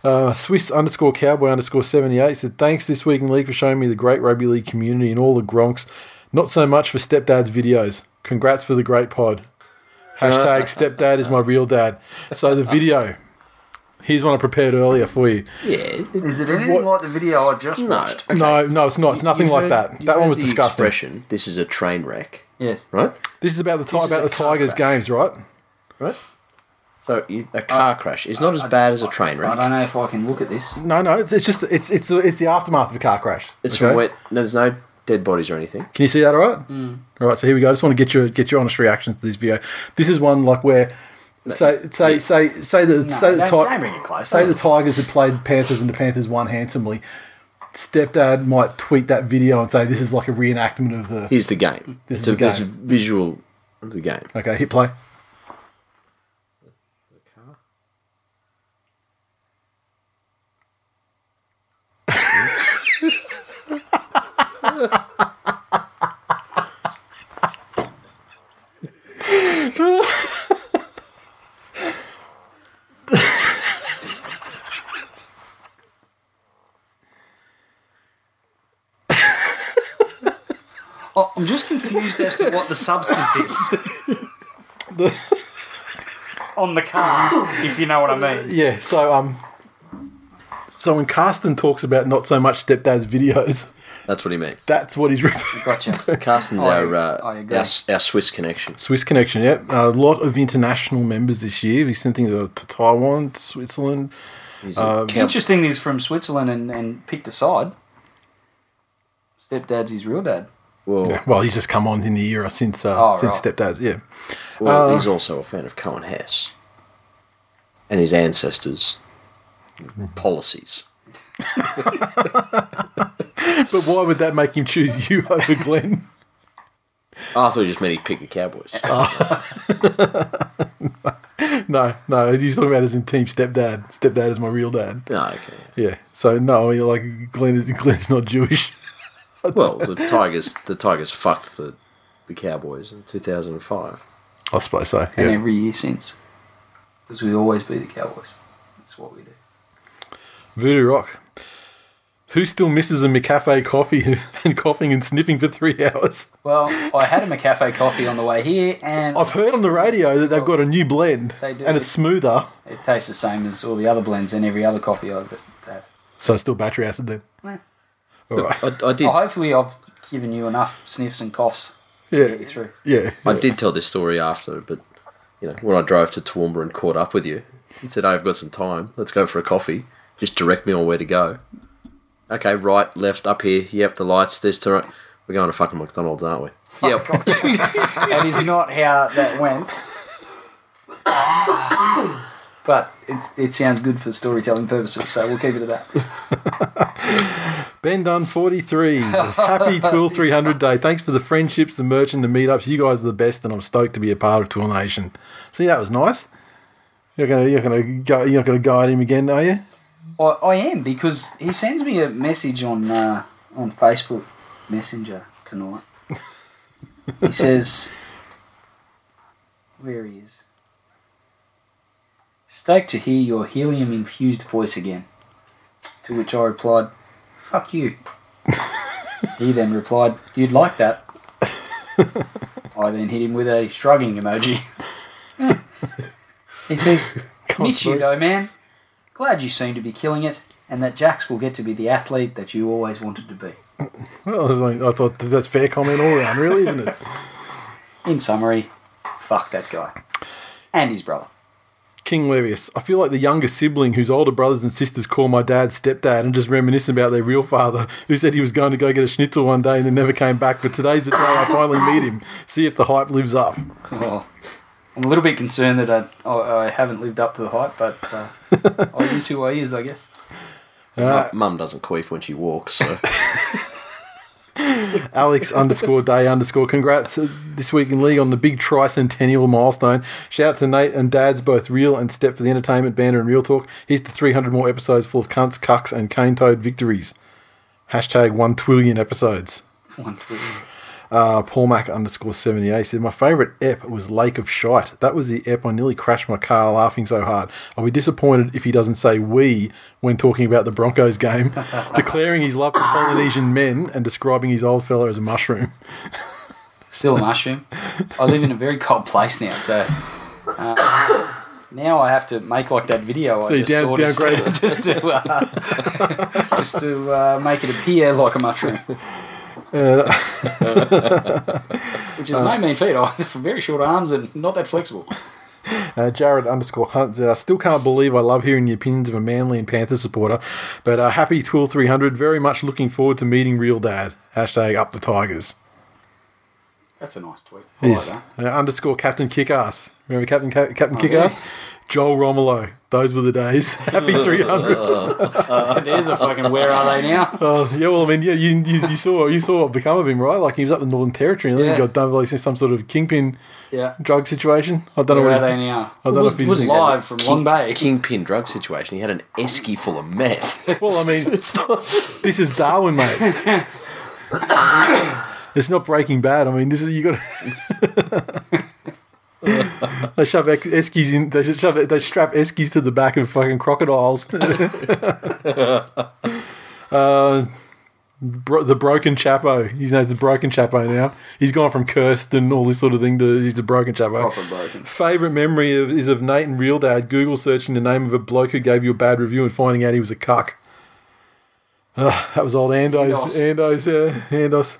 Uh, Swiss underscore cowboy underscore 78 said, Thanks this week in league for showing me the great rugby league community and all the gronks. Not so much for stepdad's videos. Congrats for the great pod. Hashtag uh, stepdad is my real dad. So the video. Here's one I prepared earlier for you. Yeah. Is it anything like the video I just No. watched? Okay. No, no, it's not. It's nothing You've like heard- that. you've That one heard was the disgusting. Expression, this is a train wreck, Yes. right? This is about the, ti- This is about a the Tigers crash. games, right? Right. So you, a uh, car crash is not as bad as a train wreck. I wreck. don't know if I can look at this. No, no, it's, it's just it's it's it's the aftermath of a car crash. It's okay? from where no, there's no dead bodies or anything. Can you see that? All right. Hmm. All right. So here we go. I just want to get your get your honest reactions to this video. This is one like where. Say say say say the No, say the don't, Ti- don't close. say the Tigers had played Panthers and the Panthers won handsomely. Stepdad might tweet that video and say this is like a reenactment of the. Here's the game. This it's is a, the it's a game. visual of the game. Okay, hit play. Oh, I'm just confused as to what the substance is on the car, if you know what I mean. Yeah. So um. So when Carsten talks about not so much stepdad's videos, That's what he means. that's what he's referring. Gotcha. Carsten's I- our, uh, I agree. our our Swiss connection. Swiss connection, yeah. A lot of international members this year. We sent things to Taiwan, Switzerland. He's Um, a camp- Interesting he's from Switzerland and, and picked a side. Stepdad's his real dad. Well, Yeah, well, he's just come on in the era since uh, Oh, since right. stepdads. Yeah, well, uh, he's also a fan of Cohen Hess and his ancestors' policies. but why would that make him choose you over Glenn? Oh, I thought he just meant he picked the Cowboys. no, no, he's talking about as in team stepdad. Stepdad is my real dad. oh, okay. Yeah, so no, I mean, like Glenn is Glenn's not Jewish. Well, the Tigers, the Tigers fucked the the Cowboys in 2005. I suppose so. And Yeah. every year since. Because we always beat the Cowboys. That's what we do. Voodoo Rock. Who still misses a McCafe coffee and coughing and sniffing for three hours? Well, I had a McCafe coffee on the way here and I've heard on the radio that they've got a new blend They do. and it's smoother. it tastes the same as all the other blends and every other coffee I've had. So it's still battery acid then. Yeah. All right. I, I did. Well, hopefully I've given you enough sniffs and coughs to Yeah. get you through. Yeah. I did tell this story after, but you know, when I drove to Toowoomba and caught up with you, he said, "I've got some time. Let's go for a coffee. Just direct me on where to go." Okay, right, left, up here. Yep, the lights. There's to right. We're going to fucking McDonald's, aren't we? Yep. that is not how that went. But it, it sounds good for storytelling purposes, so we'll keep it at that. Ben Dunn, 43. Happy TWIL 300 day. Thanks for the friendships, the merch, and the meetups. You guys are the best, and I'm stoked to be a part of TWIL Nation. See, that was nice. You're gonna, you're gonna go, you're not gonna guide him again, are you? I, I am because he sends me a message on uh, on Facebook Messenger tonight. he says, "Where he is." Stoked to hear your helium infused voice again. To which I replied, "Fuck you." he then replied, "You'd like that." I then hit him with a shrugging emoji. he says, "Miss you though, man. Glad you seem to be killing it, and that Jax will get to be the athlete that you always wanted to be." Well, I, was like, I thought that's fair comment all around, really, isn't it? In summary, fuck that guy and his brother. King Levius. I feel like the younger sibling whose older brothers and sisters call my dad stepdad and just reminisce about their real father, who said he was going to go get a schnitzel one day and then never came back. But today's the day I finally meet him. See if the hype lives up. Well, I'm a little bit concerned that I, I, I haven't lived up to the hype, but uh, I is who I is, I guess. Uh, Mum doesn't queef when she walks, so Alex underscore day underscore. Congrats uh, this week in league on the big tricentennial milestone. Shout out to Nate and Dads, both real and step for the entertainment, banner, and real talk. Here's to 300 more episodes full of cunts, cucks, and cane toad victories. Hashtag one twillion episodes. One for Uh, Paul Mac underscore 78 said, My favourite ep was Lake of Shite. That was the ep I nearly crashed my car laughing so hard. I'll be disappointed if he doesn't say we when talking about the Broncos game, declaring his love for Polynesian men and describing his old fella as a mushroom. Still a mushroom. I live in a very cold place now, so uh, now I have to make like that video. So I just down- saw just to, just to, uh, just to uh, make it appear like a mushroom. Which is no mean feat. I have very short arms and not that flexible. Uh, Jared underscore Hunt said, I still can't believe I love hearing the opinions of a Manly and Panther supporter, but uh, happy TWIL 300. Very much looking forward to meeting Real Dad. Hashtag up the Tigers. That's a nice tweet. Yes. like. Uh, underscore Captain Kickass. Remember Captain Ca- Captain Oh, Kickass? yeah. Joel Romolo. Those were the days. Happy 300. There's a fucking where are they now? Oh yeah, well, I mean, yeah, you, you, you saw you saw what become of him, right? Like he was up in Northern Territory, and then Yeah. he got done with like some sort of kingpin Yeah. drug situation. I don't know Where what are he's, they now? I don't know if he's was live from Long Bay. Kingpin drug situation. He had an esky full of meth. Well, I mean, this is Darwin, mate. it's not Breaking Bad. I mean, this is you got. They shove eskies in. They shove. They strap eskies to the back of fucking crocodiles. uh, bro, the broken chapo. He's known as the broken chapo now. He's gone from cursed and all this sort of thing to he's a broken chapo. Proper broken. Favorite memory of, is of Nate and Real Dad Google searching the name of a bloke who gave you a bad review and finding out he was a cuck. Ugh, that was old Andos. Andos, yeah, Andos.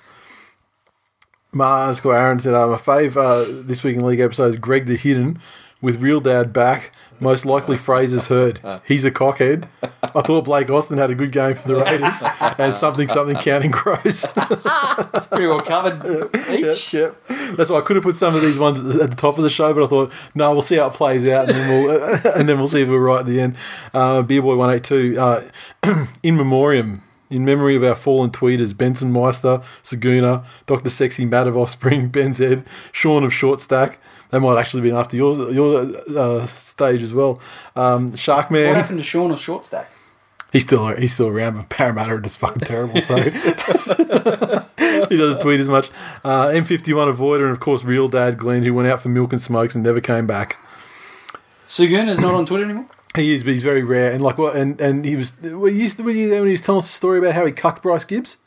Ma underscore Aaron said, uh, my fave uh, this week in league episode is Greg the Hidden with Real Dad back. Most likely phrases heard. He's a cockhead. I thought Blake Austin had a good game for the Raiders and something something counting crows. Pretty well covered each. Yep, yep. That's why I could have put some of these ones at the- top of the show, but I thought, no, we'll see how it plays out, and then we'll and then we'll see if we're right at the end. Uh, Beerboy one eight two, uh, in memoriam, in memory of our fallen tweeters, Benson Meister, Saguna, Doctor Sexy, Matt of Offspring, Ben Zed, Sean of Short Stack. They might actually be after your your uh, stage as well. Um, What Sharkman, happened to Sean of Short Stack? he's still he's still around, but Parramatta are just fucking terrible. So he doesn't tweet as much. Uh, M51 Avoider, and of course, real dad Glenn, who went out for milk and smokes and never came back. Suguna's not on Twitter anymore? He is, but he's very rare. And like what? And and he was. Were you, were you there when he was telling us a story about how he cucked Bryce Gibbs?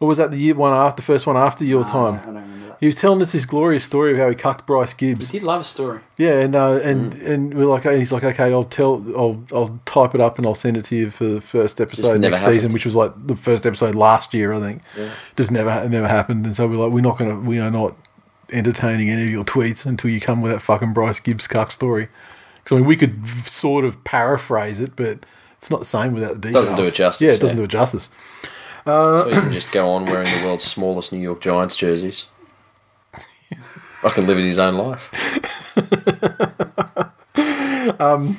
Or was that the year one after, first one after your I time? don't remember that. He was telling us this glorious story of how he cucked Bryce Gibbs. He did love a story. Yeah, and uh, and and we're like, he's like, okay, I'll tell, I'll I'll type it up and I'll send it to you for the first episode never next happened. season, which was like the first episode last year, I think. Yeah. Just never it never happened, and so we're like, we're not gonna, we are not entertaining any of your tweets until you come with that fucking Bryce Gibbs cuck story. Because I mean, we could v- sort of paraphrase it, but it's not the same without the details. Doesn't do it justice, Yeah, it doesn't yeah. do it justice. So you can just go on wearing the world's smallest New York Giants jerseys. I can live living his own life. um,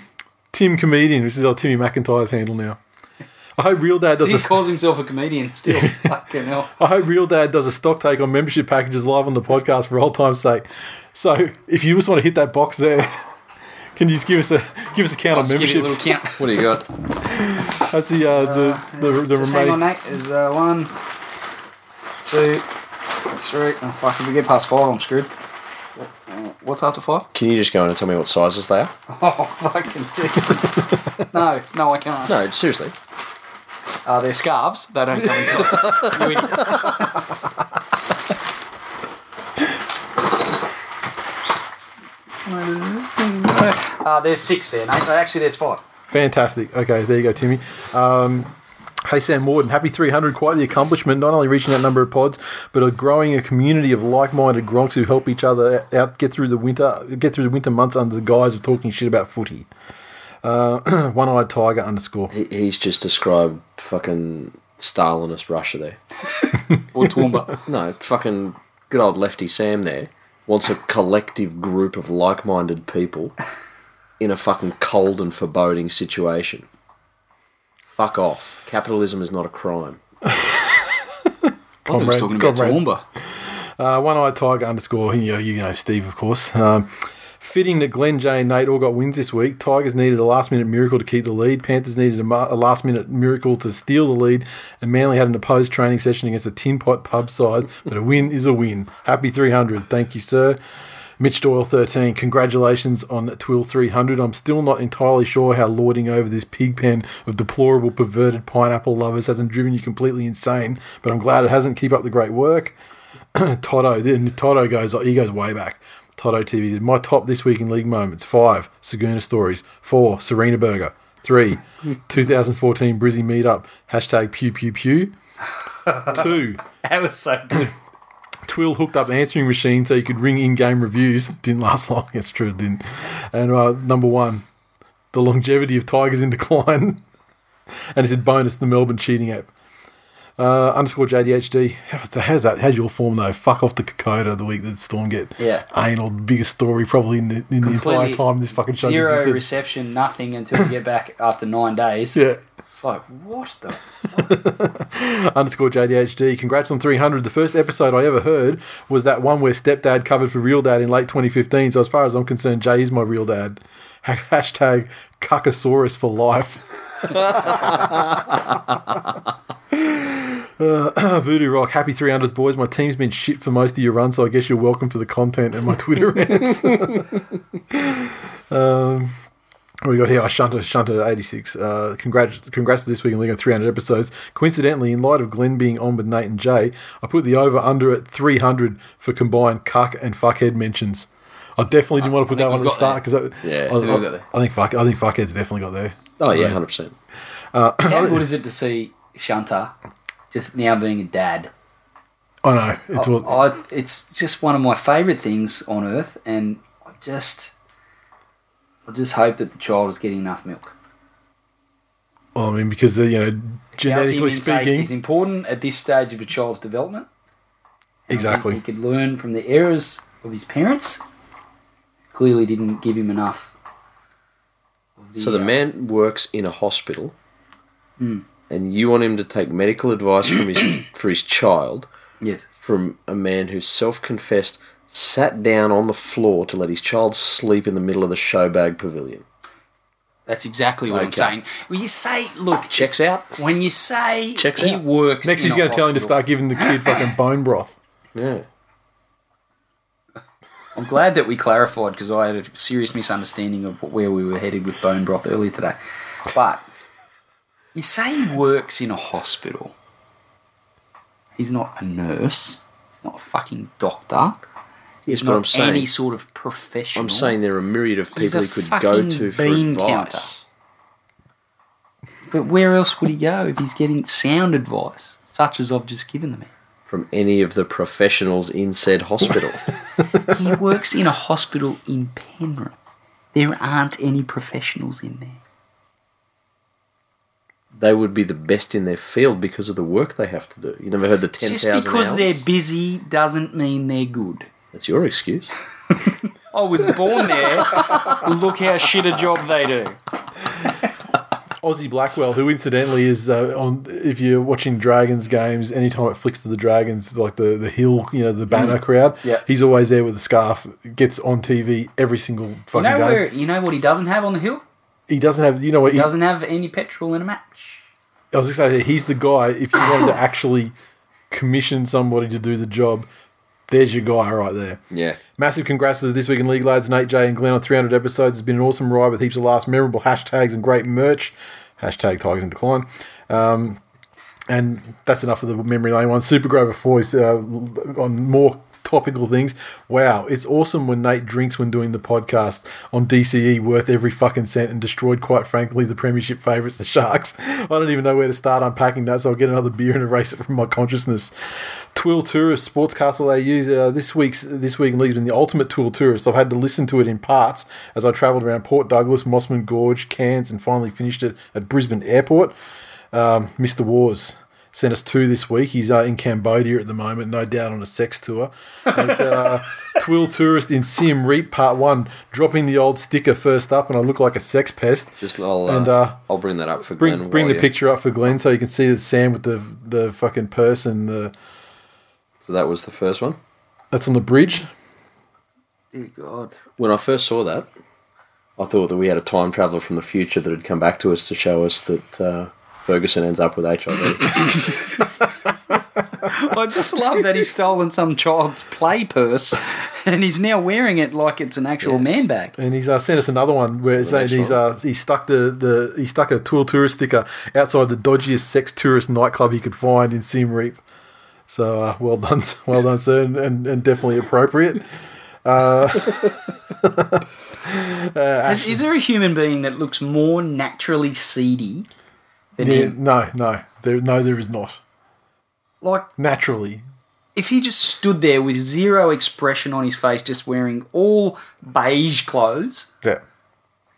Tim Comedian, which is our Timmy McIntyre's handle now. I hope Real Dad does He a calls himself a comedian still. Fucking hell. I hope Real Dad does a stock take on membership packages live on the podcast for old time's sake. So if you just want to hit that box there, can you just give us a give us a count I'll on just give you a memberships? little count. What do you got? That's the uh, the the, the Just hang on, remaining. Nate. There's uh, one, two, three. Oh, fuck, if we get past five, I'm screwed. What, uh, what's after five? Can you just go in and tell me what sizes they are? Oh, fucking Jesus. no, no, I can't. No, seriously. Uh, they're scarves. They don't come in sizes. you idiots. Uh, there's six there, Nate. Actually, there's five. Fantastic. Okay, there you go, Timmy. Um, hey Sam Morden, happy 300. Quite the accomplishment. Not only reaching that number of pods, but a growing a community of like-minded gronks who help each other out get through the winter, get through the winter months under the guise of talking shit about footy. Uh, one-eyed tiger underscore. He, he's just described fucking Stalinist Russia there. Or Toowoomba. No, fucking good old lefty Sam there wants a collective group of like minded people in a fucking cold and foreboding situation. Fuck off. Capitalism is not a crime. I was talking about comrade. Toowoomba. Uh, one eyed tiger underscore, you know, you know Steve, of course. Um, Fitting that Glenn, Jay, and Nate all got wins this week. Tigers needed a last minute miracle to keep the lead. Panthers needed a, ma- a last minute miracle to steal the lead. And Manly had an opposed training session against a tin pot pub side. But a win is a win. Happy 300. Thank you, sir. Mitch Doyle 13. Congratulations on TWIL 300. I'm still not entirely sure how lording over this pig pen of deplorable, perverted pineapple lovers hasn't driven you completely insane, but I'm glad it hasn't. Keep up the great work. Toto, then Toto goes, he goes way back. Toto TV said, My top this week in league moments five, Saguna stories, four, Serena Burger, three, 2014 Brizzy meetup, hashtag pew pew pew. Two, That was so good. TWIL hooked up answering machine so you could ring in-game reviews. Didn't last long. It's true, it didn't. And uh, number one, the longevity of Tigers in decline. and he said bonus the Melbourne cheating app. Uh, underscore JDHD. How's that? How's? Your form though? Fuck off the Kokoda the week that Storm get Yeah. anal. Biggest story probably in the, in the entire time this fucking show Zero existed. reception, nothing until we get back after nine days. yeah. It's like, what the? underscore JDHD. Congrats on 300. The first episode I ever heard was that one where stepdad covered for real dad in late 2015. So as far as I'm concerned, Jay is my real dad. Hashtag Cuckosaurus for life. Uh, Voodoo Rock, happy 300th, boys. My team's been shit for most of your run, so I guess you're welcome for the content and my Twitter rants. um, we got here? Oh, Shunter, Shunter 86. Uh, congrats, congrats to this week in League on 300 episodes. Coincidentally, in light of Glenn being on with Nate and Jay, I put the over under at 300 for combined cuck and fuckhead mentions. I definitely didn't want to put that one at the start because Yeah, I, we've I. I think fuck, I think fuckhead's definitely got there. Oh yeah, hundred percent. How good is it to see Shunter just now being a dad? I know it's all, I, it's just one of my favourite things on earth, and I just, I just hope that the child is getting enough milk. well, I mean because you know genetically Calcium speaking, is important at this stage of a child's development. Exactly. He, he could learn from the errors of his parents. Clearly, didn't give him enough. of So the uh, man works in a hospital, Hmm. and you want him to take medical advice from his for his child yes, from a man who self-confessed sat down on the floor to let his child sleep in the middle of the showbag pavilion. that's exactly what I'm saying. When you say, look, Checks out. when you say Checks he out. works, Next, in he's going to tell him to start giving the kid fucking bone broth. Yeah. I'm glad that we clarified because I had a serious misunderstanding of where we were headed with bone broth earlier today. But you say he works in a hospital. He's not a nurse. He's not a fucking doctor. Yes, but I'm saying any sort of professional. I'm saying there are a myriad of people he could go to for bean advice. But where else would he go if he's getting sound advice, such as I've just given the man? From any of the professionals in said hospital. He works in a hospital in Penrith. There aren't any professionals in there. they would be the best in their field because of the work they have to do. You never heard the ten Just because hours? they're busy doesn't mean they're good. That's your excuse. I was born there. Look how shit a job they do. Aussie Blackwell, who incidentally is uh, on, if you're watching Dragons games, anytime it flicks to the Dragons, like the, the hill, you know, the banner crowd, Yeah. he's always there with the scarf, gets on TV every single You fucking know game. where? You know what he doesn't have on the hill? He doesn't have, you know what, He he, doesn't have any petrol in a match. I was going to say, he's the guy, if you wanted to actually commission somebody to do the job, there's your guy right there. Yeah. Massive congrats to this week in League Lads, Nate J and Glenn on 300 episodes. It's been an awesome ride with heaps of last memorable hashtags and great merch. Hashtag Tigers in Decline. Um, and that's enough of the memory lane one. Super Grover Boys uh, on more topical things. Wow, it's awesome when Nate drinks when doing the podcast on DCE, worth every fucking cent, and destroyed, quite frankly, the Premiership favourites, the Sharks. I don't even know where to start unpacking that, so I'll get another beer and erase it from my consciousness. TWIL Tourist, Sportscastle AU. Uh, this week's this week in been the ultimate TWIL Tourist. I've had to listen to it in parts as I travelled around Port Douglas, Mossman Gorge, Cairns, and finally finished it at Brisbane Airport. Um, Mr. Wars sent us two this week. He's uh, in Cambodia at the moment, no doubt on a sex tour. And It's uh, TWIL Tourist in Siem Reap Part 1, dropping the old sticker first up, and I look like a sex pest. Just I'll uh, And, uh, I'll bring that up for Bring, Glenn. bring the you- picture up for Glenn so you can see that Sam with the the fucking purse and the So that was the first one. that's on the bridge. Dear God. When I first saw that, I thought that we had a time traveler from the future that had come back to us to show us that uh, Ferguson ends up with HIV. I just love that he's stolen some child's play purse and he's now wearing it like it's an actual Yes. man bag. And he's uh, sent us another one where it's saying he's uh, he stuck the, the he stuck a tour tourist sticker outside the dodgiest sex tourist nightclub he could find in Siem Reap. So uh, well done, well done, sir, and, and, and definitely appropriate. Is, is there a human being that looks more naturally seedy than Yeah, him? no, no, there, no, there is not Like, naturally. if he just stood there with zero expression on his face, just wearing all beige clothes, Yeah,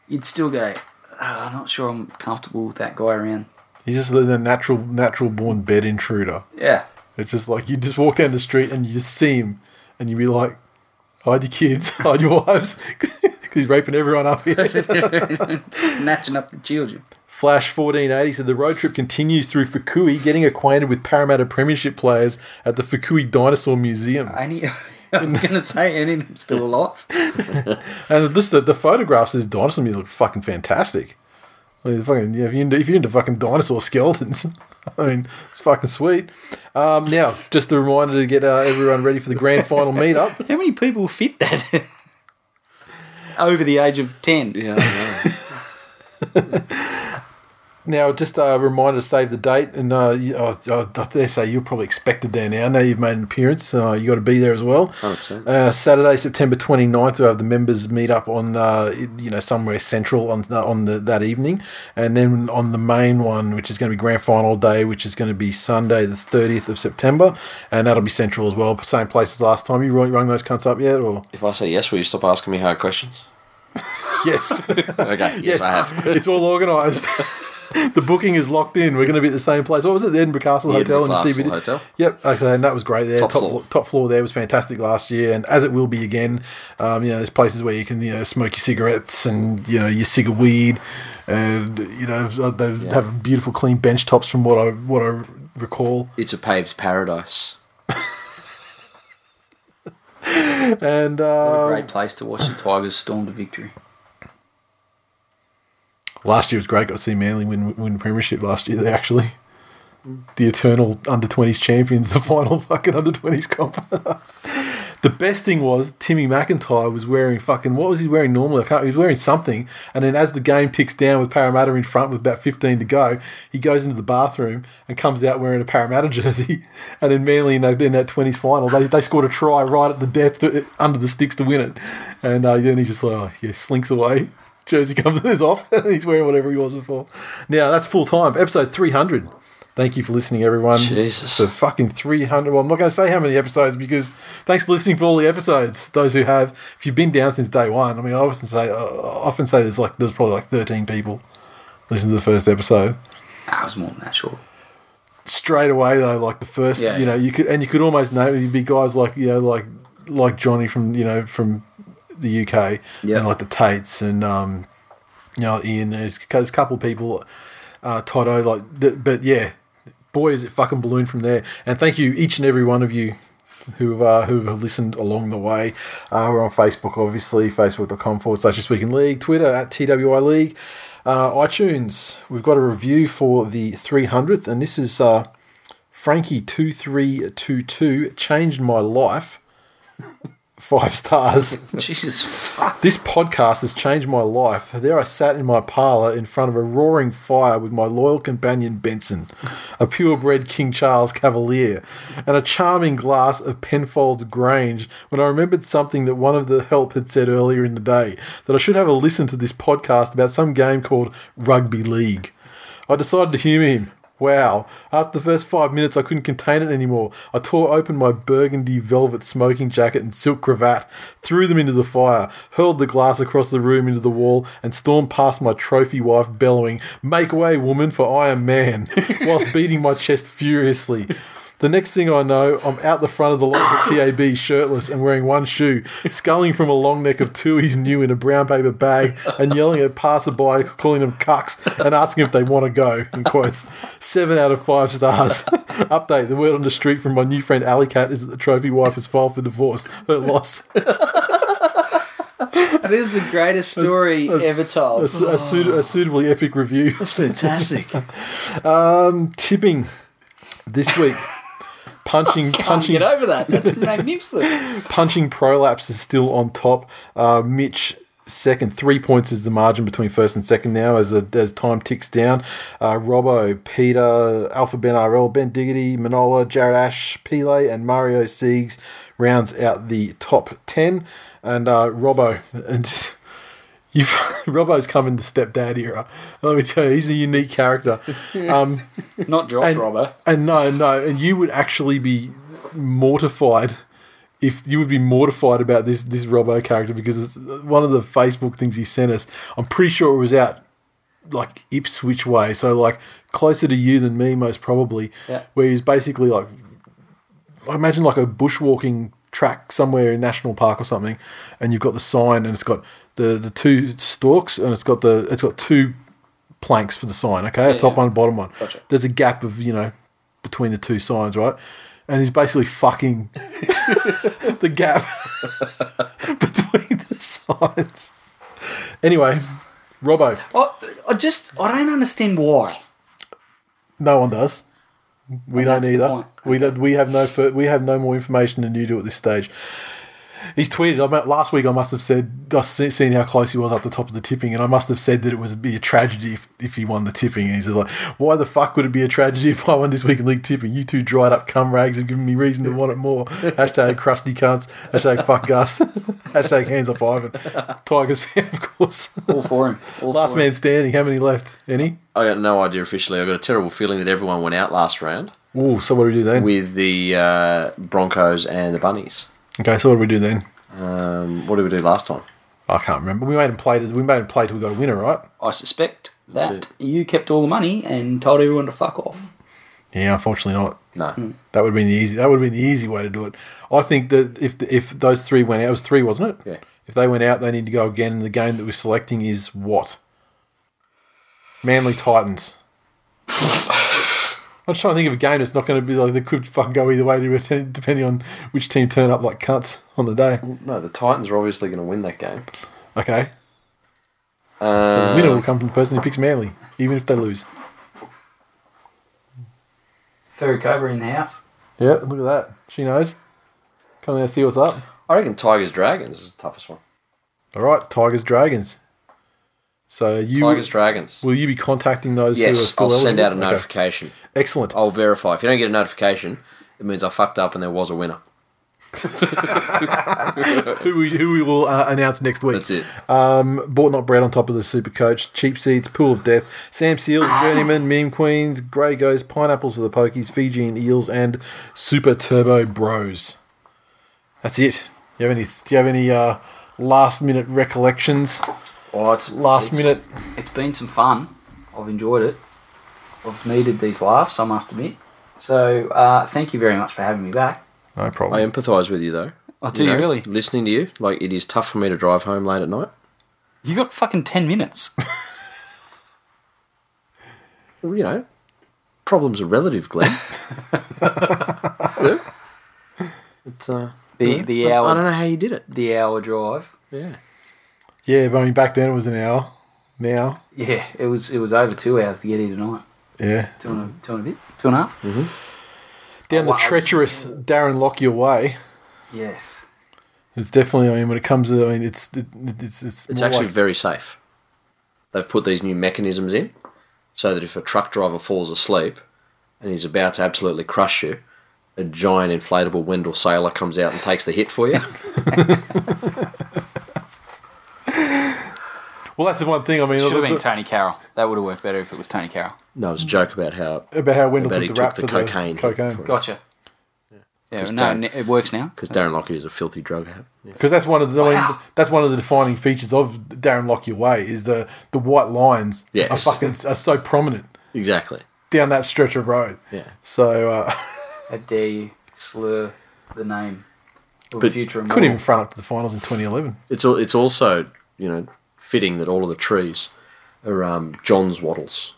you'd still go, "Ah, I'm not sure I'm comfortable with that guy around. he's just a natural, natural born bed intruder. Yeah. It's just like you just walk down the street and you just see him, and you be like, hide your kids, hide your wives, because he's raping everyone up here. Snatching up the children. Flash 1480 said the road trip continues through Fukui, getting acquainted with Parramatta Premiership players at the Fukui Dinosaur Museum. Any, I was going to say, any of them still alive? And just the, the photographs of this dinosaur museum look fucking fantastic. I mean, fucking, yeah, if, you're into, if you're into fucking dinosaur skeletons, I mean, it's fucking sweet. Um, now, just a reminder to get uh, everyone ready for the grand final meetup. How many people fit that? Over the age of 10. yeah. Now, just a reminder to save the date, and uh, oh, I dare say you're probably expected there now. Now you've made an appearance, uh, you got to be there as well. 100%. Uh, Saturday, September 29th, we have the members meet up on, uh, you know, somewhere central on uh, on the, that evening, and then on the main one, which is going to be grand final day, which is going to be Sunday, the 30th of September, and that'll be central as well, same place as last time. You rung, those cunts up yet, or If I say yes, will you stop asking me hard questions? yes, Okay, yes, I have. it's all organised. the booking is locked in. We're going to be at the same place. What was it? The Edinburgh Castle The Hotel Edinburgh in the CBD. Hotel. Yep. Okay, and that was great there. Top Top, floor. top floor there was fantastic last year, and as it will be again. Um, you know, there's places where you can you know smoke your cigarettes and you know your cigar weed, and you know they have beautiful clean bench tops from what I what I recall. It's a paved paradise. And What a uh, great place to watch the Tigers storm to victory. Last year was great. Got to see Manly win win the premiership last year. They actually. The eternal under twenties champions, the final fucking under twenties comp. the best thing was Timmy McIntyre was wearing fucking what was he wearing normally? I can't. He was wearing something, and then as the game ticks down with Parramatta in front with about fifteen to go, he goes into the bathroom and comes out wearing a Parramatta jersey. And then Manly in that, in that twenties final, they, they scored a try right at the death to, under the sticks to win it, and uh, then he just like oh, yeah slinks away. Jersey comes and is off, and he's wearing whatever he was before. Now that's full time. Episode three hundred. Thank you for listening, everyone. Jesus. So fucking 300. Well, I'm not going to say how many episodes because thanks for listening for all the episodes. Those who have, if you've been down since day one, I mean, I often say, uh, I often say there's like, there's probably like 13 people listen to the first episode. That was more than that, sure. Straight away though, like the first, Yeah, you know, you could, and you could almost know. You'd be guys like, you know, like, like Johnny from, you know, from the UK Yeah. and like the Tates and, um, you know, Ian, there's, there's a couple of people, uh, Toto, like, th- but yeah, boy, is it fucking ballooned from there. And thank you, each and every one of you who've uh, who have listened along the way. Uh, we're on Facebook, obviously, facebook.com forward slash This Week in League, Twitter at TWI League, uh, iTunes. We've got a review for the 300th, and this is uh, Frankie2322, changed my life. Five stars. Jesus fuck. This podcast has changed my life. There I sat in my parlour in front of a roaring fire with my loyal companion Benson, a purebred King Charles Cavalier, and a charming glass of Penfolds Grange when I remembered something that one of the help had said earlier in the day that I should have a listen to this podcast about some game called Rugby League. I decided to humour him. Wow. After the first five minutes, I couldn't contain it anymore. I tore open my burgundy velvet smoking jacket and silk cravat, threw them into the fire, hurled the glass across the room into the wall, and stormed past my trophy wife, bellowing, Make way, woman, for I am man, whilst beating my chest furiously. The next thing I know, I'm out the front of the local TAB shirtless and wearing one shoe, sculling from a long neck of Tooheys New in a brown paper bag and yelling at passerby, calling them cucks and asking if they want to go, in quotes. Seven out of five stars. Update, the word on the street from my new friend Alley Cat is that the trophy wife has filed for divorce. Her loss. This is the greatest story That's- ever told. A, su- a, suit- a suitably epic review. That's fantastic. Um, tipping this week. Punching, punching, get over that. That's magnificent. punching prolapse is still on top. Uh, Mitch second, three points is the margin between first and second now as the, as time ticks down. Uh, Robbo, Peter, Alpha Ben RL, Ben Diggity, Manola, Jared Ash, Pele, and Mario Siegs rounds out the top ten. And uh, Robbo and. You've, Robbo's come in the stepdad era. Let me tell you, he's a unique character. Um, Not Josh and, Robber. And no, no, and you would actually be mortified if you would be mortified about this this Robbo character because it's one of the Facebook things he sent us. I'm pretty sure it was out like Ipswich way, so like closer to you than me, most probably. Yeah. Where he's basically like, I imagine like a bushwalking track somewhere in national park or something, and you've got the sign and it's got the the two stalks and it's got the it's got two planks for the sign. Okay, a top yeah. one, bottom one. Gotcha. There's a gap of you know between the two signs, right? And he's basically fucking the gap between the signs. Anyway, Robbo, I, I just I don't understand why. no one does. We And don't either. We don't, we have no fur, we have no more information than you do at this stage. He's tweeted. I mean, last week I must have said I seen how close he was up the top of the tipping, and I must have said that it was be a tragedy if, if he won the tipping. And he's like, "Why the fuck would it be a tragedy if I won this week in league tipping? You two dried up cum rags have given me reason to want it more." Hashtag crusty cunts. Hashtag fuck Gus. Hashtag hands off Ivan. Tigers fan, of course. All for him. All Last for him. man standing. How many left? Any? I got no idea officially. I got a terrible feeling that everyone went out last round Oh, so what do we do then? with the uh, Broncos and the Bunnies. Okay, so what do we do then? Um, what did we do last time? I can't remember. We made him play. We made him play till we got a winner, right? I suspect that you kept all the money and told everyone to fuck off. Yeah, unfortunately not. No. That would have been the easy. That would have been the easy way to do it. I think that if if those three went out, it was three, wasn't it? Yeah. If they went out, they need to go again. And the game that we're selecting is what? Manly Titans. I'm just trying to think of a game that's not going to be like they could fucking go either way, depending on which team turn up like cunts on the day. No, the Titans are obviously going to win that game. Okay, so Uh, the winner will come from the person who picks Manly, even if they lose. Furry Cobra in the house. Yeah, look at that. She knows. Come there, and see what's up. I reckon Tigers Dragons is the toughest one. All right, Tigers Dragons. So you Tigers Dragons. will you be contacting those who are Yes, still I'll send out a eligible? Okay. notification. Excellent. I'll verify. If you don't get a notification, it means I fucked up and there was a winner. who, we, who we will uh, announce next week. That's it. Um, bought not bread on top of the super coach. Cheap seats, pool of death. Sam Seals, journeyman, meme queens, grey goes, pineapples for the pokies, Fijian eels, and super turbo bros. That's it. Do You have any? Do you have any uh, last minute recollections? Oh, it's Last it's- minute. It's been some fun. I've enjoyed it. I've needed these laughs, I must admit. So, uh, thank you very much for having me back. No problem. I empathise with you though. Oh, do you know, really? Listening to you, like it is tough for me to drive home late at night. You got fucking 10 minutes. Well, you know, problems are relative, Glenn. Yeah. It's, uh, The, the I, I don't know how you did it. the hour drive. Yeah. Yeah, but I mean, back then it was an hour. Now, Yeah, it was it was over two hours to get here tonight. yeah. Two and a, two and a bit? Two and a half? Mm-hmm. Down Oh, the wow. treacherous Darren Lockyer way. Yes. It's definitely. I mean, when it comes to, I mean, it's it, it's it's, It's actually like- very safe. They've put these new mechanisms in so that if a truck driver falls asleep and he's about to absolutely crush you, a giant inflatable Wendell Sailor comes out and takes the hit for you. well, that's the one thing. I mean, It Should have the- been the- Tonie Carroll. That would have worked better if it was Tonie Carroll. no, it was a joke about how about how Wendell About took he the rap took for the cocaine. the cocaine. Gotcha. Yeah, no, don't- it works now. because Darren Lockyer is a filthy drug habit. Yeah. Because that's one of the I mean, Wow. that's one of the defining features of Darren Lockyer Way is the the white lines Yes. are fucking are so prominent Exactly. down that stretch of road. Yeah. So uh, How dare you slur the name of But future couldn't even front up to the finals in 2011. It's al- it's also you know fitting that all of the trees are um, John's wattles,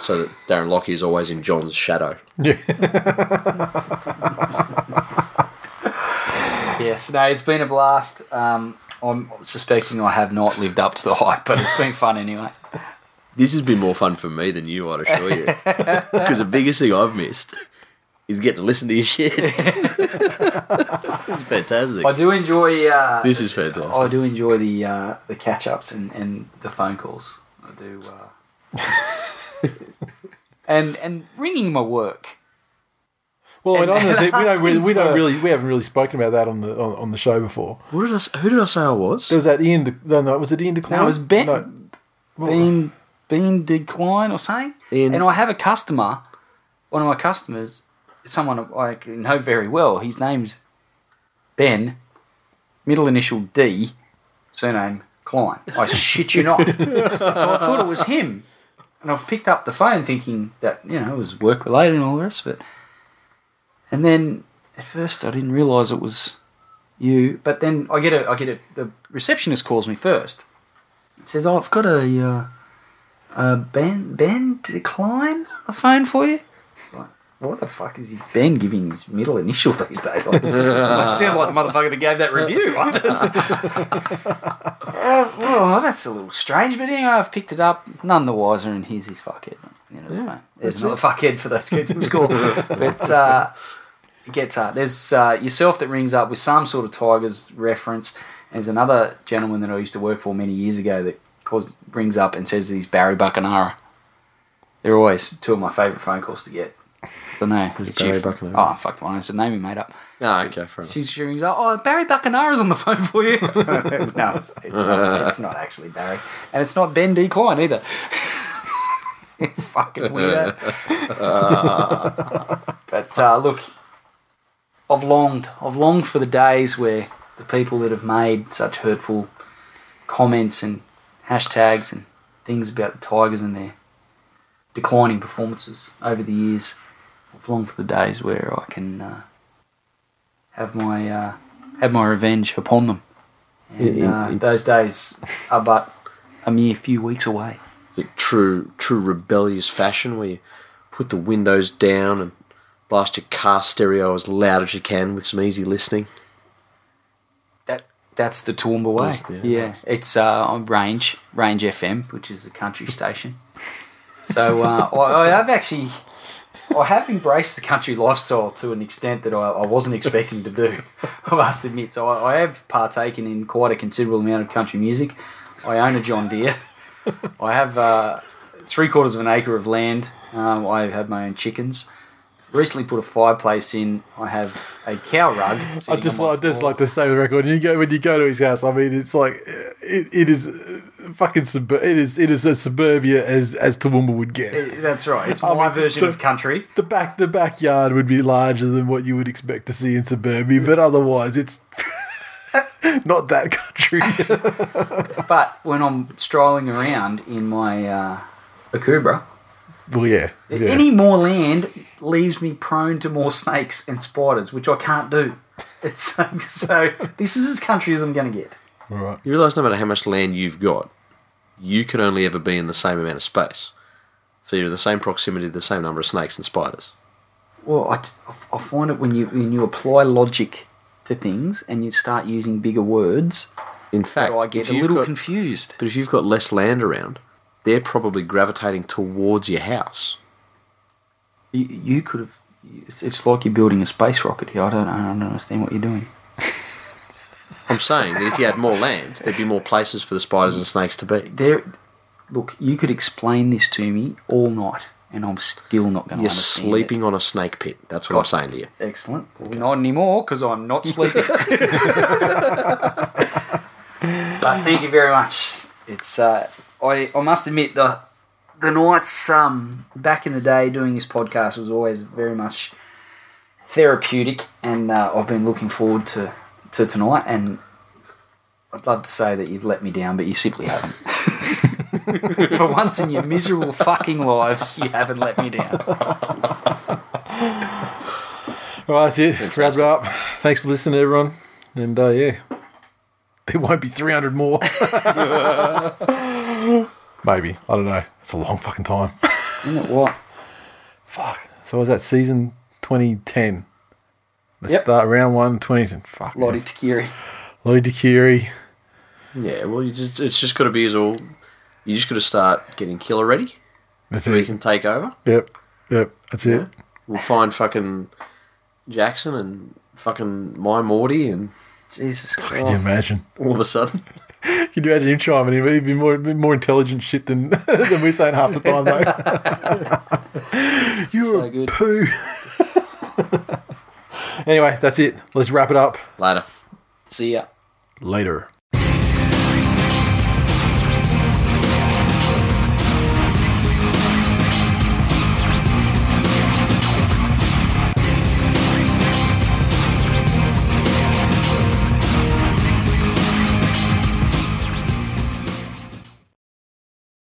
so that Darren Lockyer is always in John's shadow. Yeah. Yes, no, it's been a blast. Um, I'm suspecting I have not lived up to the hype, but it's been fun anyway. This has been more fun for me than you, I'd assure you. Because the biggest thing I've missed is getting to listen to your shit. it's fantastic. I do enjoy. Uh, This is fantastic. I do enjoy the uh, the catch ups and, and the phone calls. I do. Uh, and and ringing my work. Well, I And- don't we don't really, we don't really we haven't really spoken about that on the on, on the show before. What did I, s- who did I say I was? There was that Ian. De, no, no, was it Ian Decline? No, it was Ben. No. Well, Bean Bean Decline or something. Ian- And I have a customer, one of my customers, someone I know very well. His name's Ben, middle initial D, surname Klein. I shit you not. so I thought it was him. And I've picked up the phone thinking that, you know, it was work related and all the rest of it. And then at first I didn't realise it was you. But then I get a I get a the receptionist calls me first. It says, "Oh, I've got a uh, a Ben Ben Decline a phone for you." What the fuck is he Ben giving his middle initial these days? Like, I sound like the motherfucker that gave that review. I just, uh, well, that's a little strange, but anyway, I've picked it up, none the wiser, and here's his fuckhead. You know, the phone. There's another fuckhead for those kids in school, but. Uh, it gets up. There's uh, yourself that rings up with some sort of Tigers reference. There's another gentleman that I used to work for many years ago that calls, brings up and says that he's Barry Buckenara. They're always two of my favourite phone calls to get. Don't know. Who's Barry Buckenara? Oh, fuck the one. It's a name he made up. oh, okay, fair enough. She, she rings up. Oh, Barry Buckenara's on the phone for you. no, it's, it's, not, it's not actually Barry, and it's not Ben D. Klein either. Fucking weirdo. but uh, look, I've longed. I've longed for the days where the people that have made such hurtful comments and hashtags and things about the Tigers and their declining performances over the years. I've longed for the days where I can uh, have my uh, have my revenge upon them. And uh, those days are but a mere few weeks away. Like true, true rebellious fashion where you put the windows down and blast your car stereo as loud as you can with some easy listening. That that's the Toowoomba way. Yeah, Yeah, it's uh, on Range Range FM, which is the country station. So uh, I, I have actually. I have embraced the country lifestyle to an extent that I, I wasn't expecting to do. I must admit. So I, I have partaken in quite a considerable amount of country music. I own a John Deere. I have uh, three quarters of an acre of land. Um, I have my own chickens. Recently put a fireplace in. I have a cow rug. I just my I just like to say the record. You go when you go to his house. I mean, it's like it, it is fucking sub- It is it is as suburbia as as Toowoomba would get. That's right. It's my mean, version the- of country. The back the backyard would be larger than what you would expect to see in suburbia, but otherwise it's not that country. But when I'm strolling around in my uh, Akubra, well, yeah, yeah. any more land leaves me prone to more snakes and spiders, which I can't do. It's so this is as country as I'm going to get. All right. You realise no matter how much land you've got, you can only ever be in the same amount of space. So you're in the same proximity to the same number of snakes and spiders. Well, I, I find it when you when you apply logic to things and you start using bigger words, In fact, I get a little got, confused. but if you've got less land around, they're probably gravitating towards your house. You, you could have. It's, it's like you're building a space rocket here. I don't, I don't understand what you're doing. I'm saying that if you had more land, there'd be more places for the spiders and snakes to be. There, look, you could explain this to me all night, and I'm still not going to You're sleeping on a snake pit. That's what I'm saying to you. It. Excellent. Well, not anymore because I'm not sleeping. but thank you very much. It's uh, I I must admit the the nights um back in the day doing this podcast was always very much therapeutic, and uh, I've been looking forward to to tonight. And I'd love to say that you've let me down, but you simply haven't. For once in your miserable fucking lives, you haven't let me down. All right, that's it. Wrap it up. Thanks for listening, everyone. And uh, yeah, there won't be 300 more. Maybe. I don't know. It's a long fucking time. Isn't it what? Fuck. So was that season 2010? Let's Yep. start round one, 2010. Fuck. Lote yes. Tuqiri. Lote Tuqiri. Yeah, well, you just it's just got to be as all. You just got to start getting killer ready That's so he it. can take over. Yep. Yep. That's it. We'll find fucking Jackson and fucking my Morty, and Jesus Christ. Can you imagine? all of a sudden, Can you imagine him chiming in? He'd be more more intelligent shit than than we're saying half the time, though. You're So a good. poo. Anyway, that's it. Let's wrap it up. later. See ya. Later.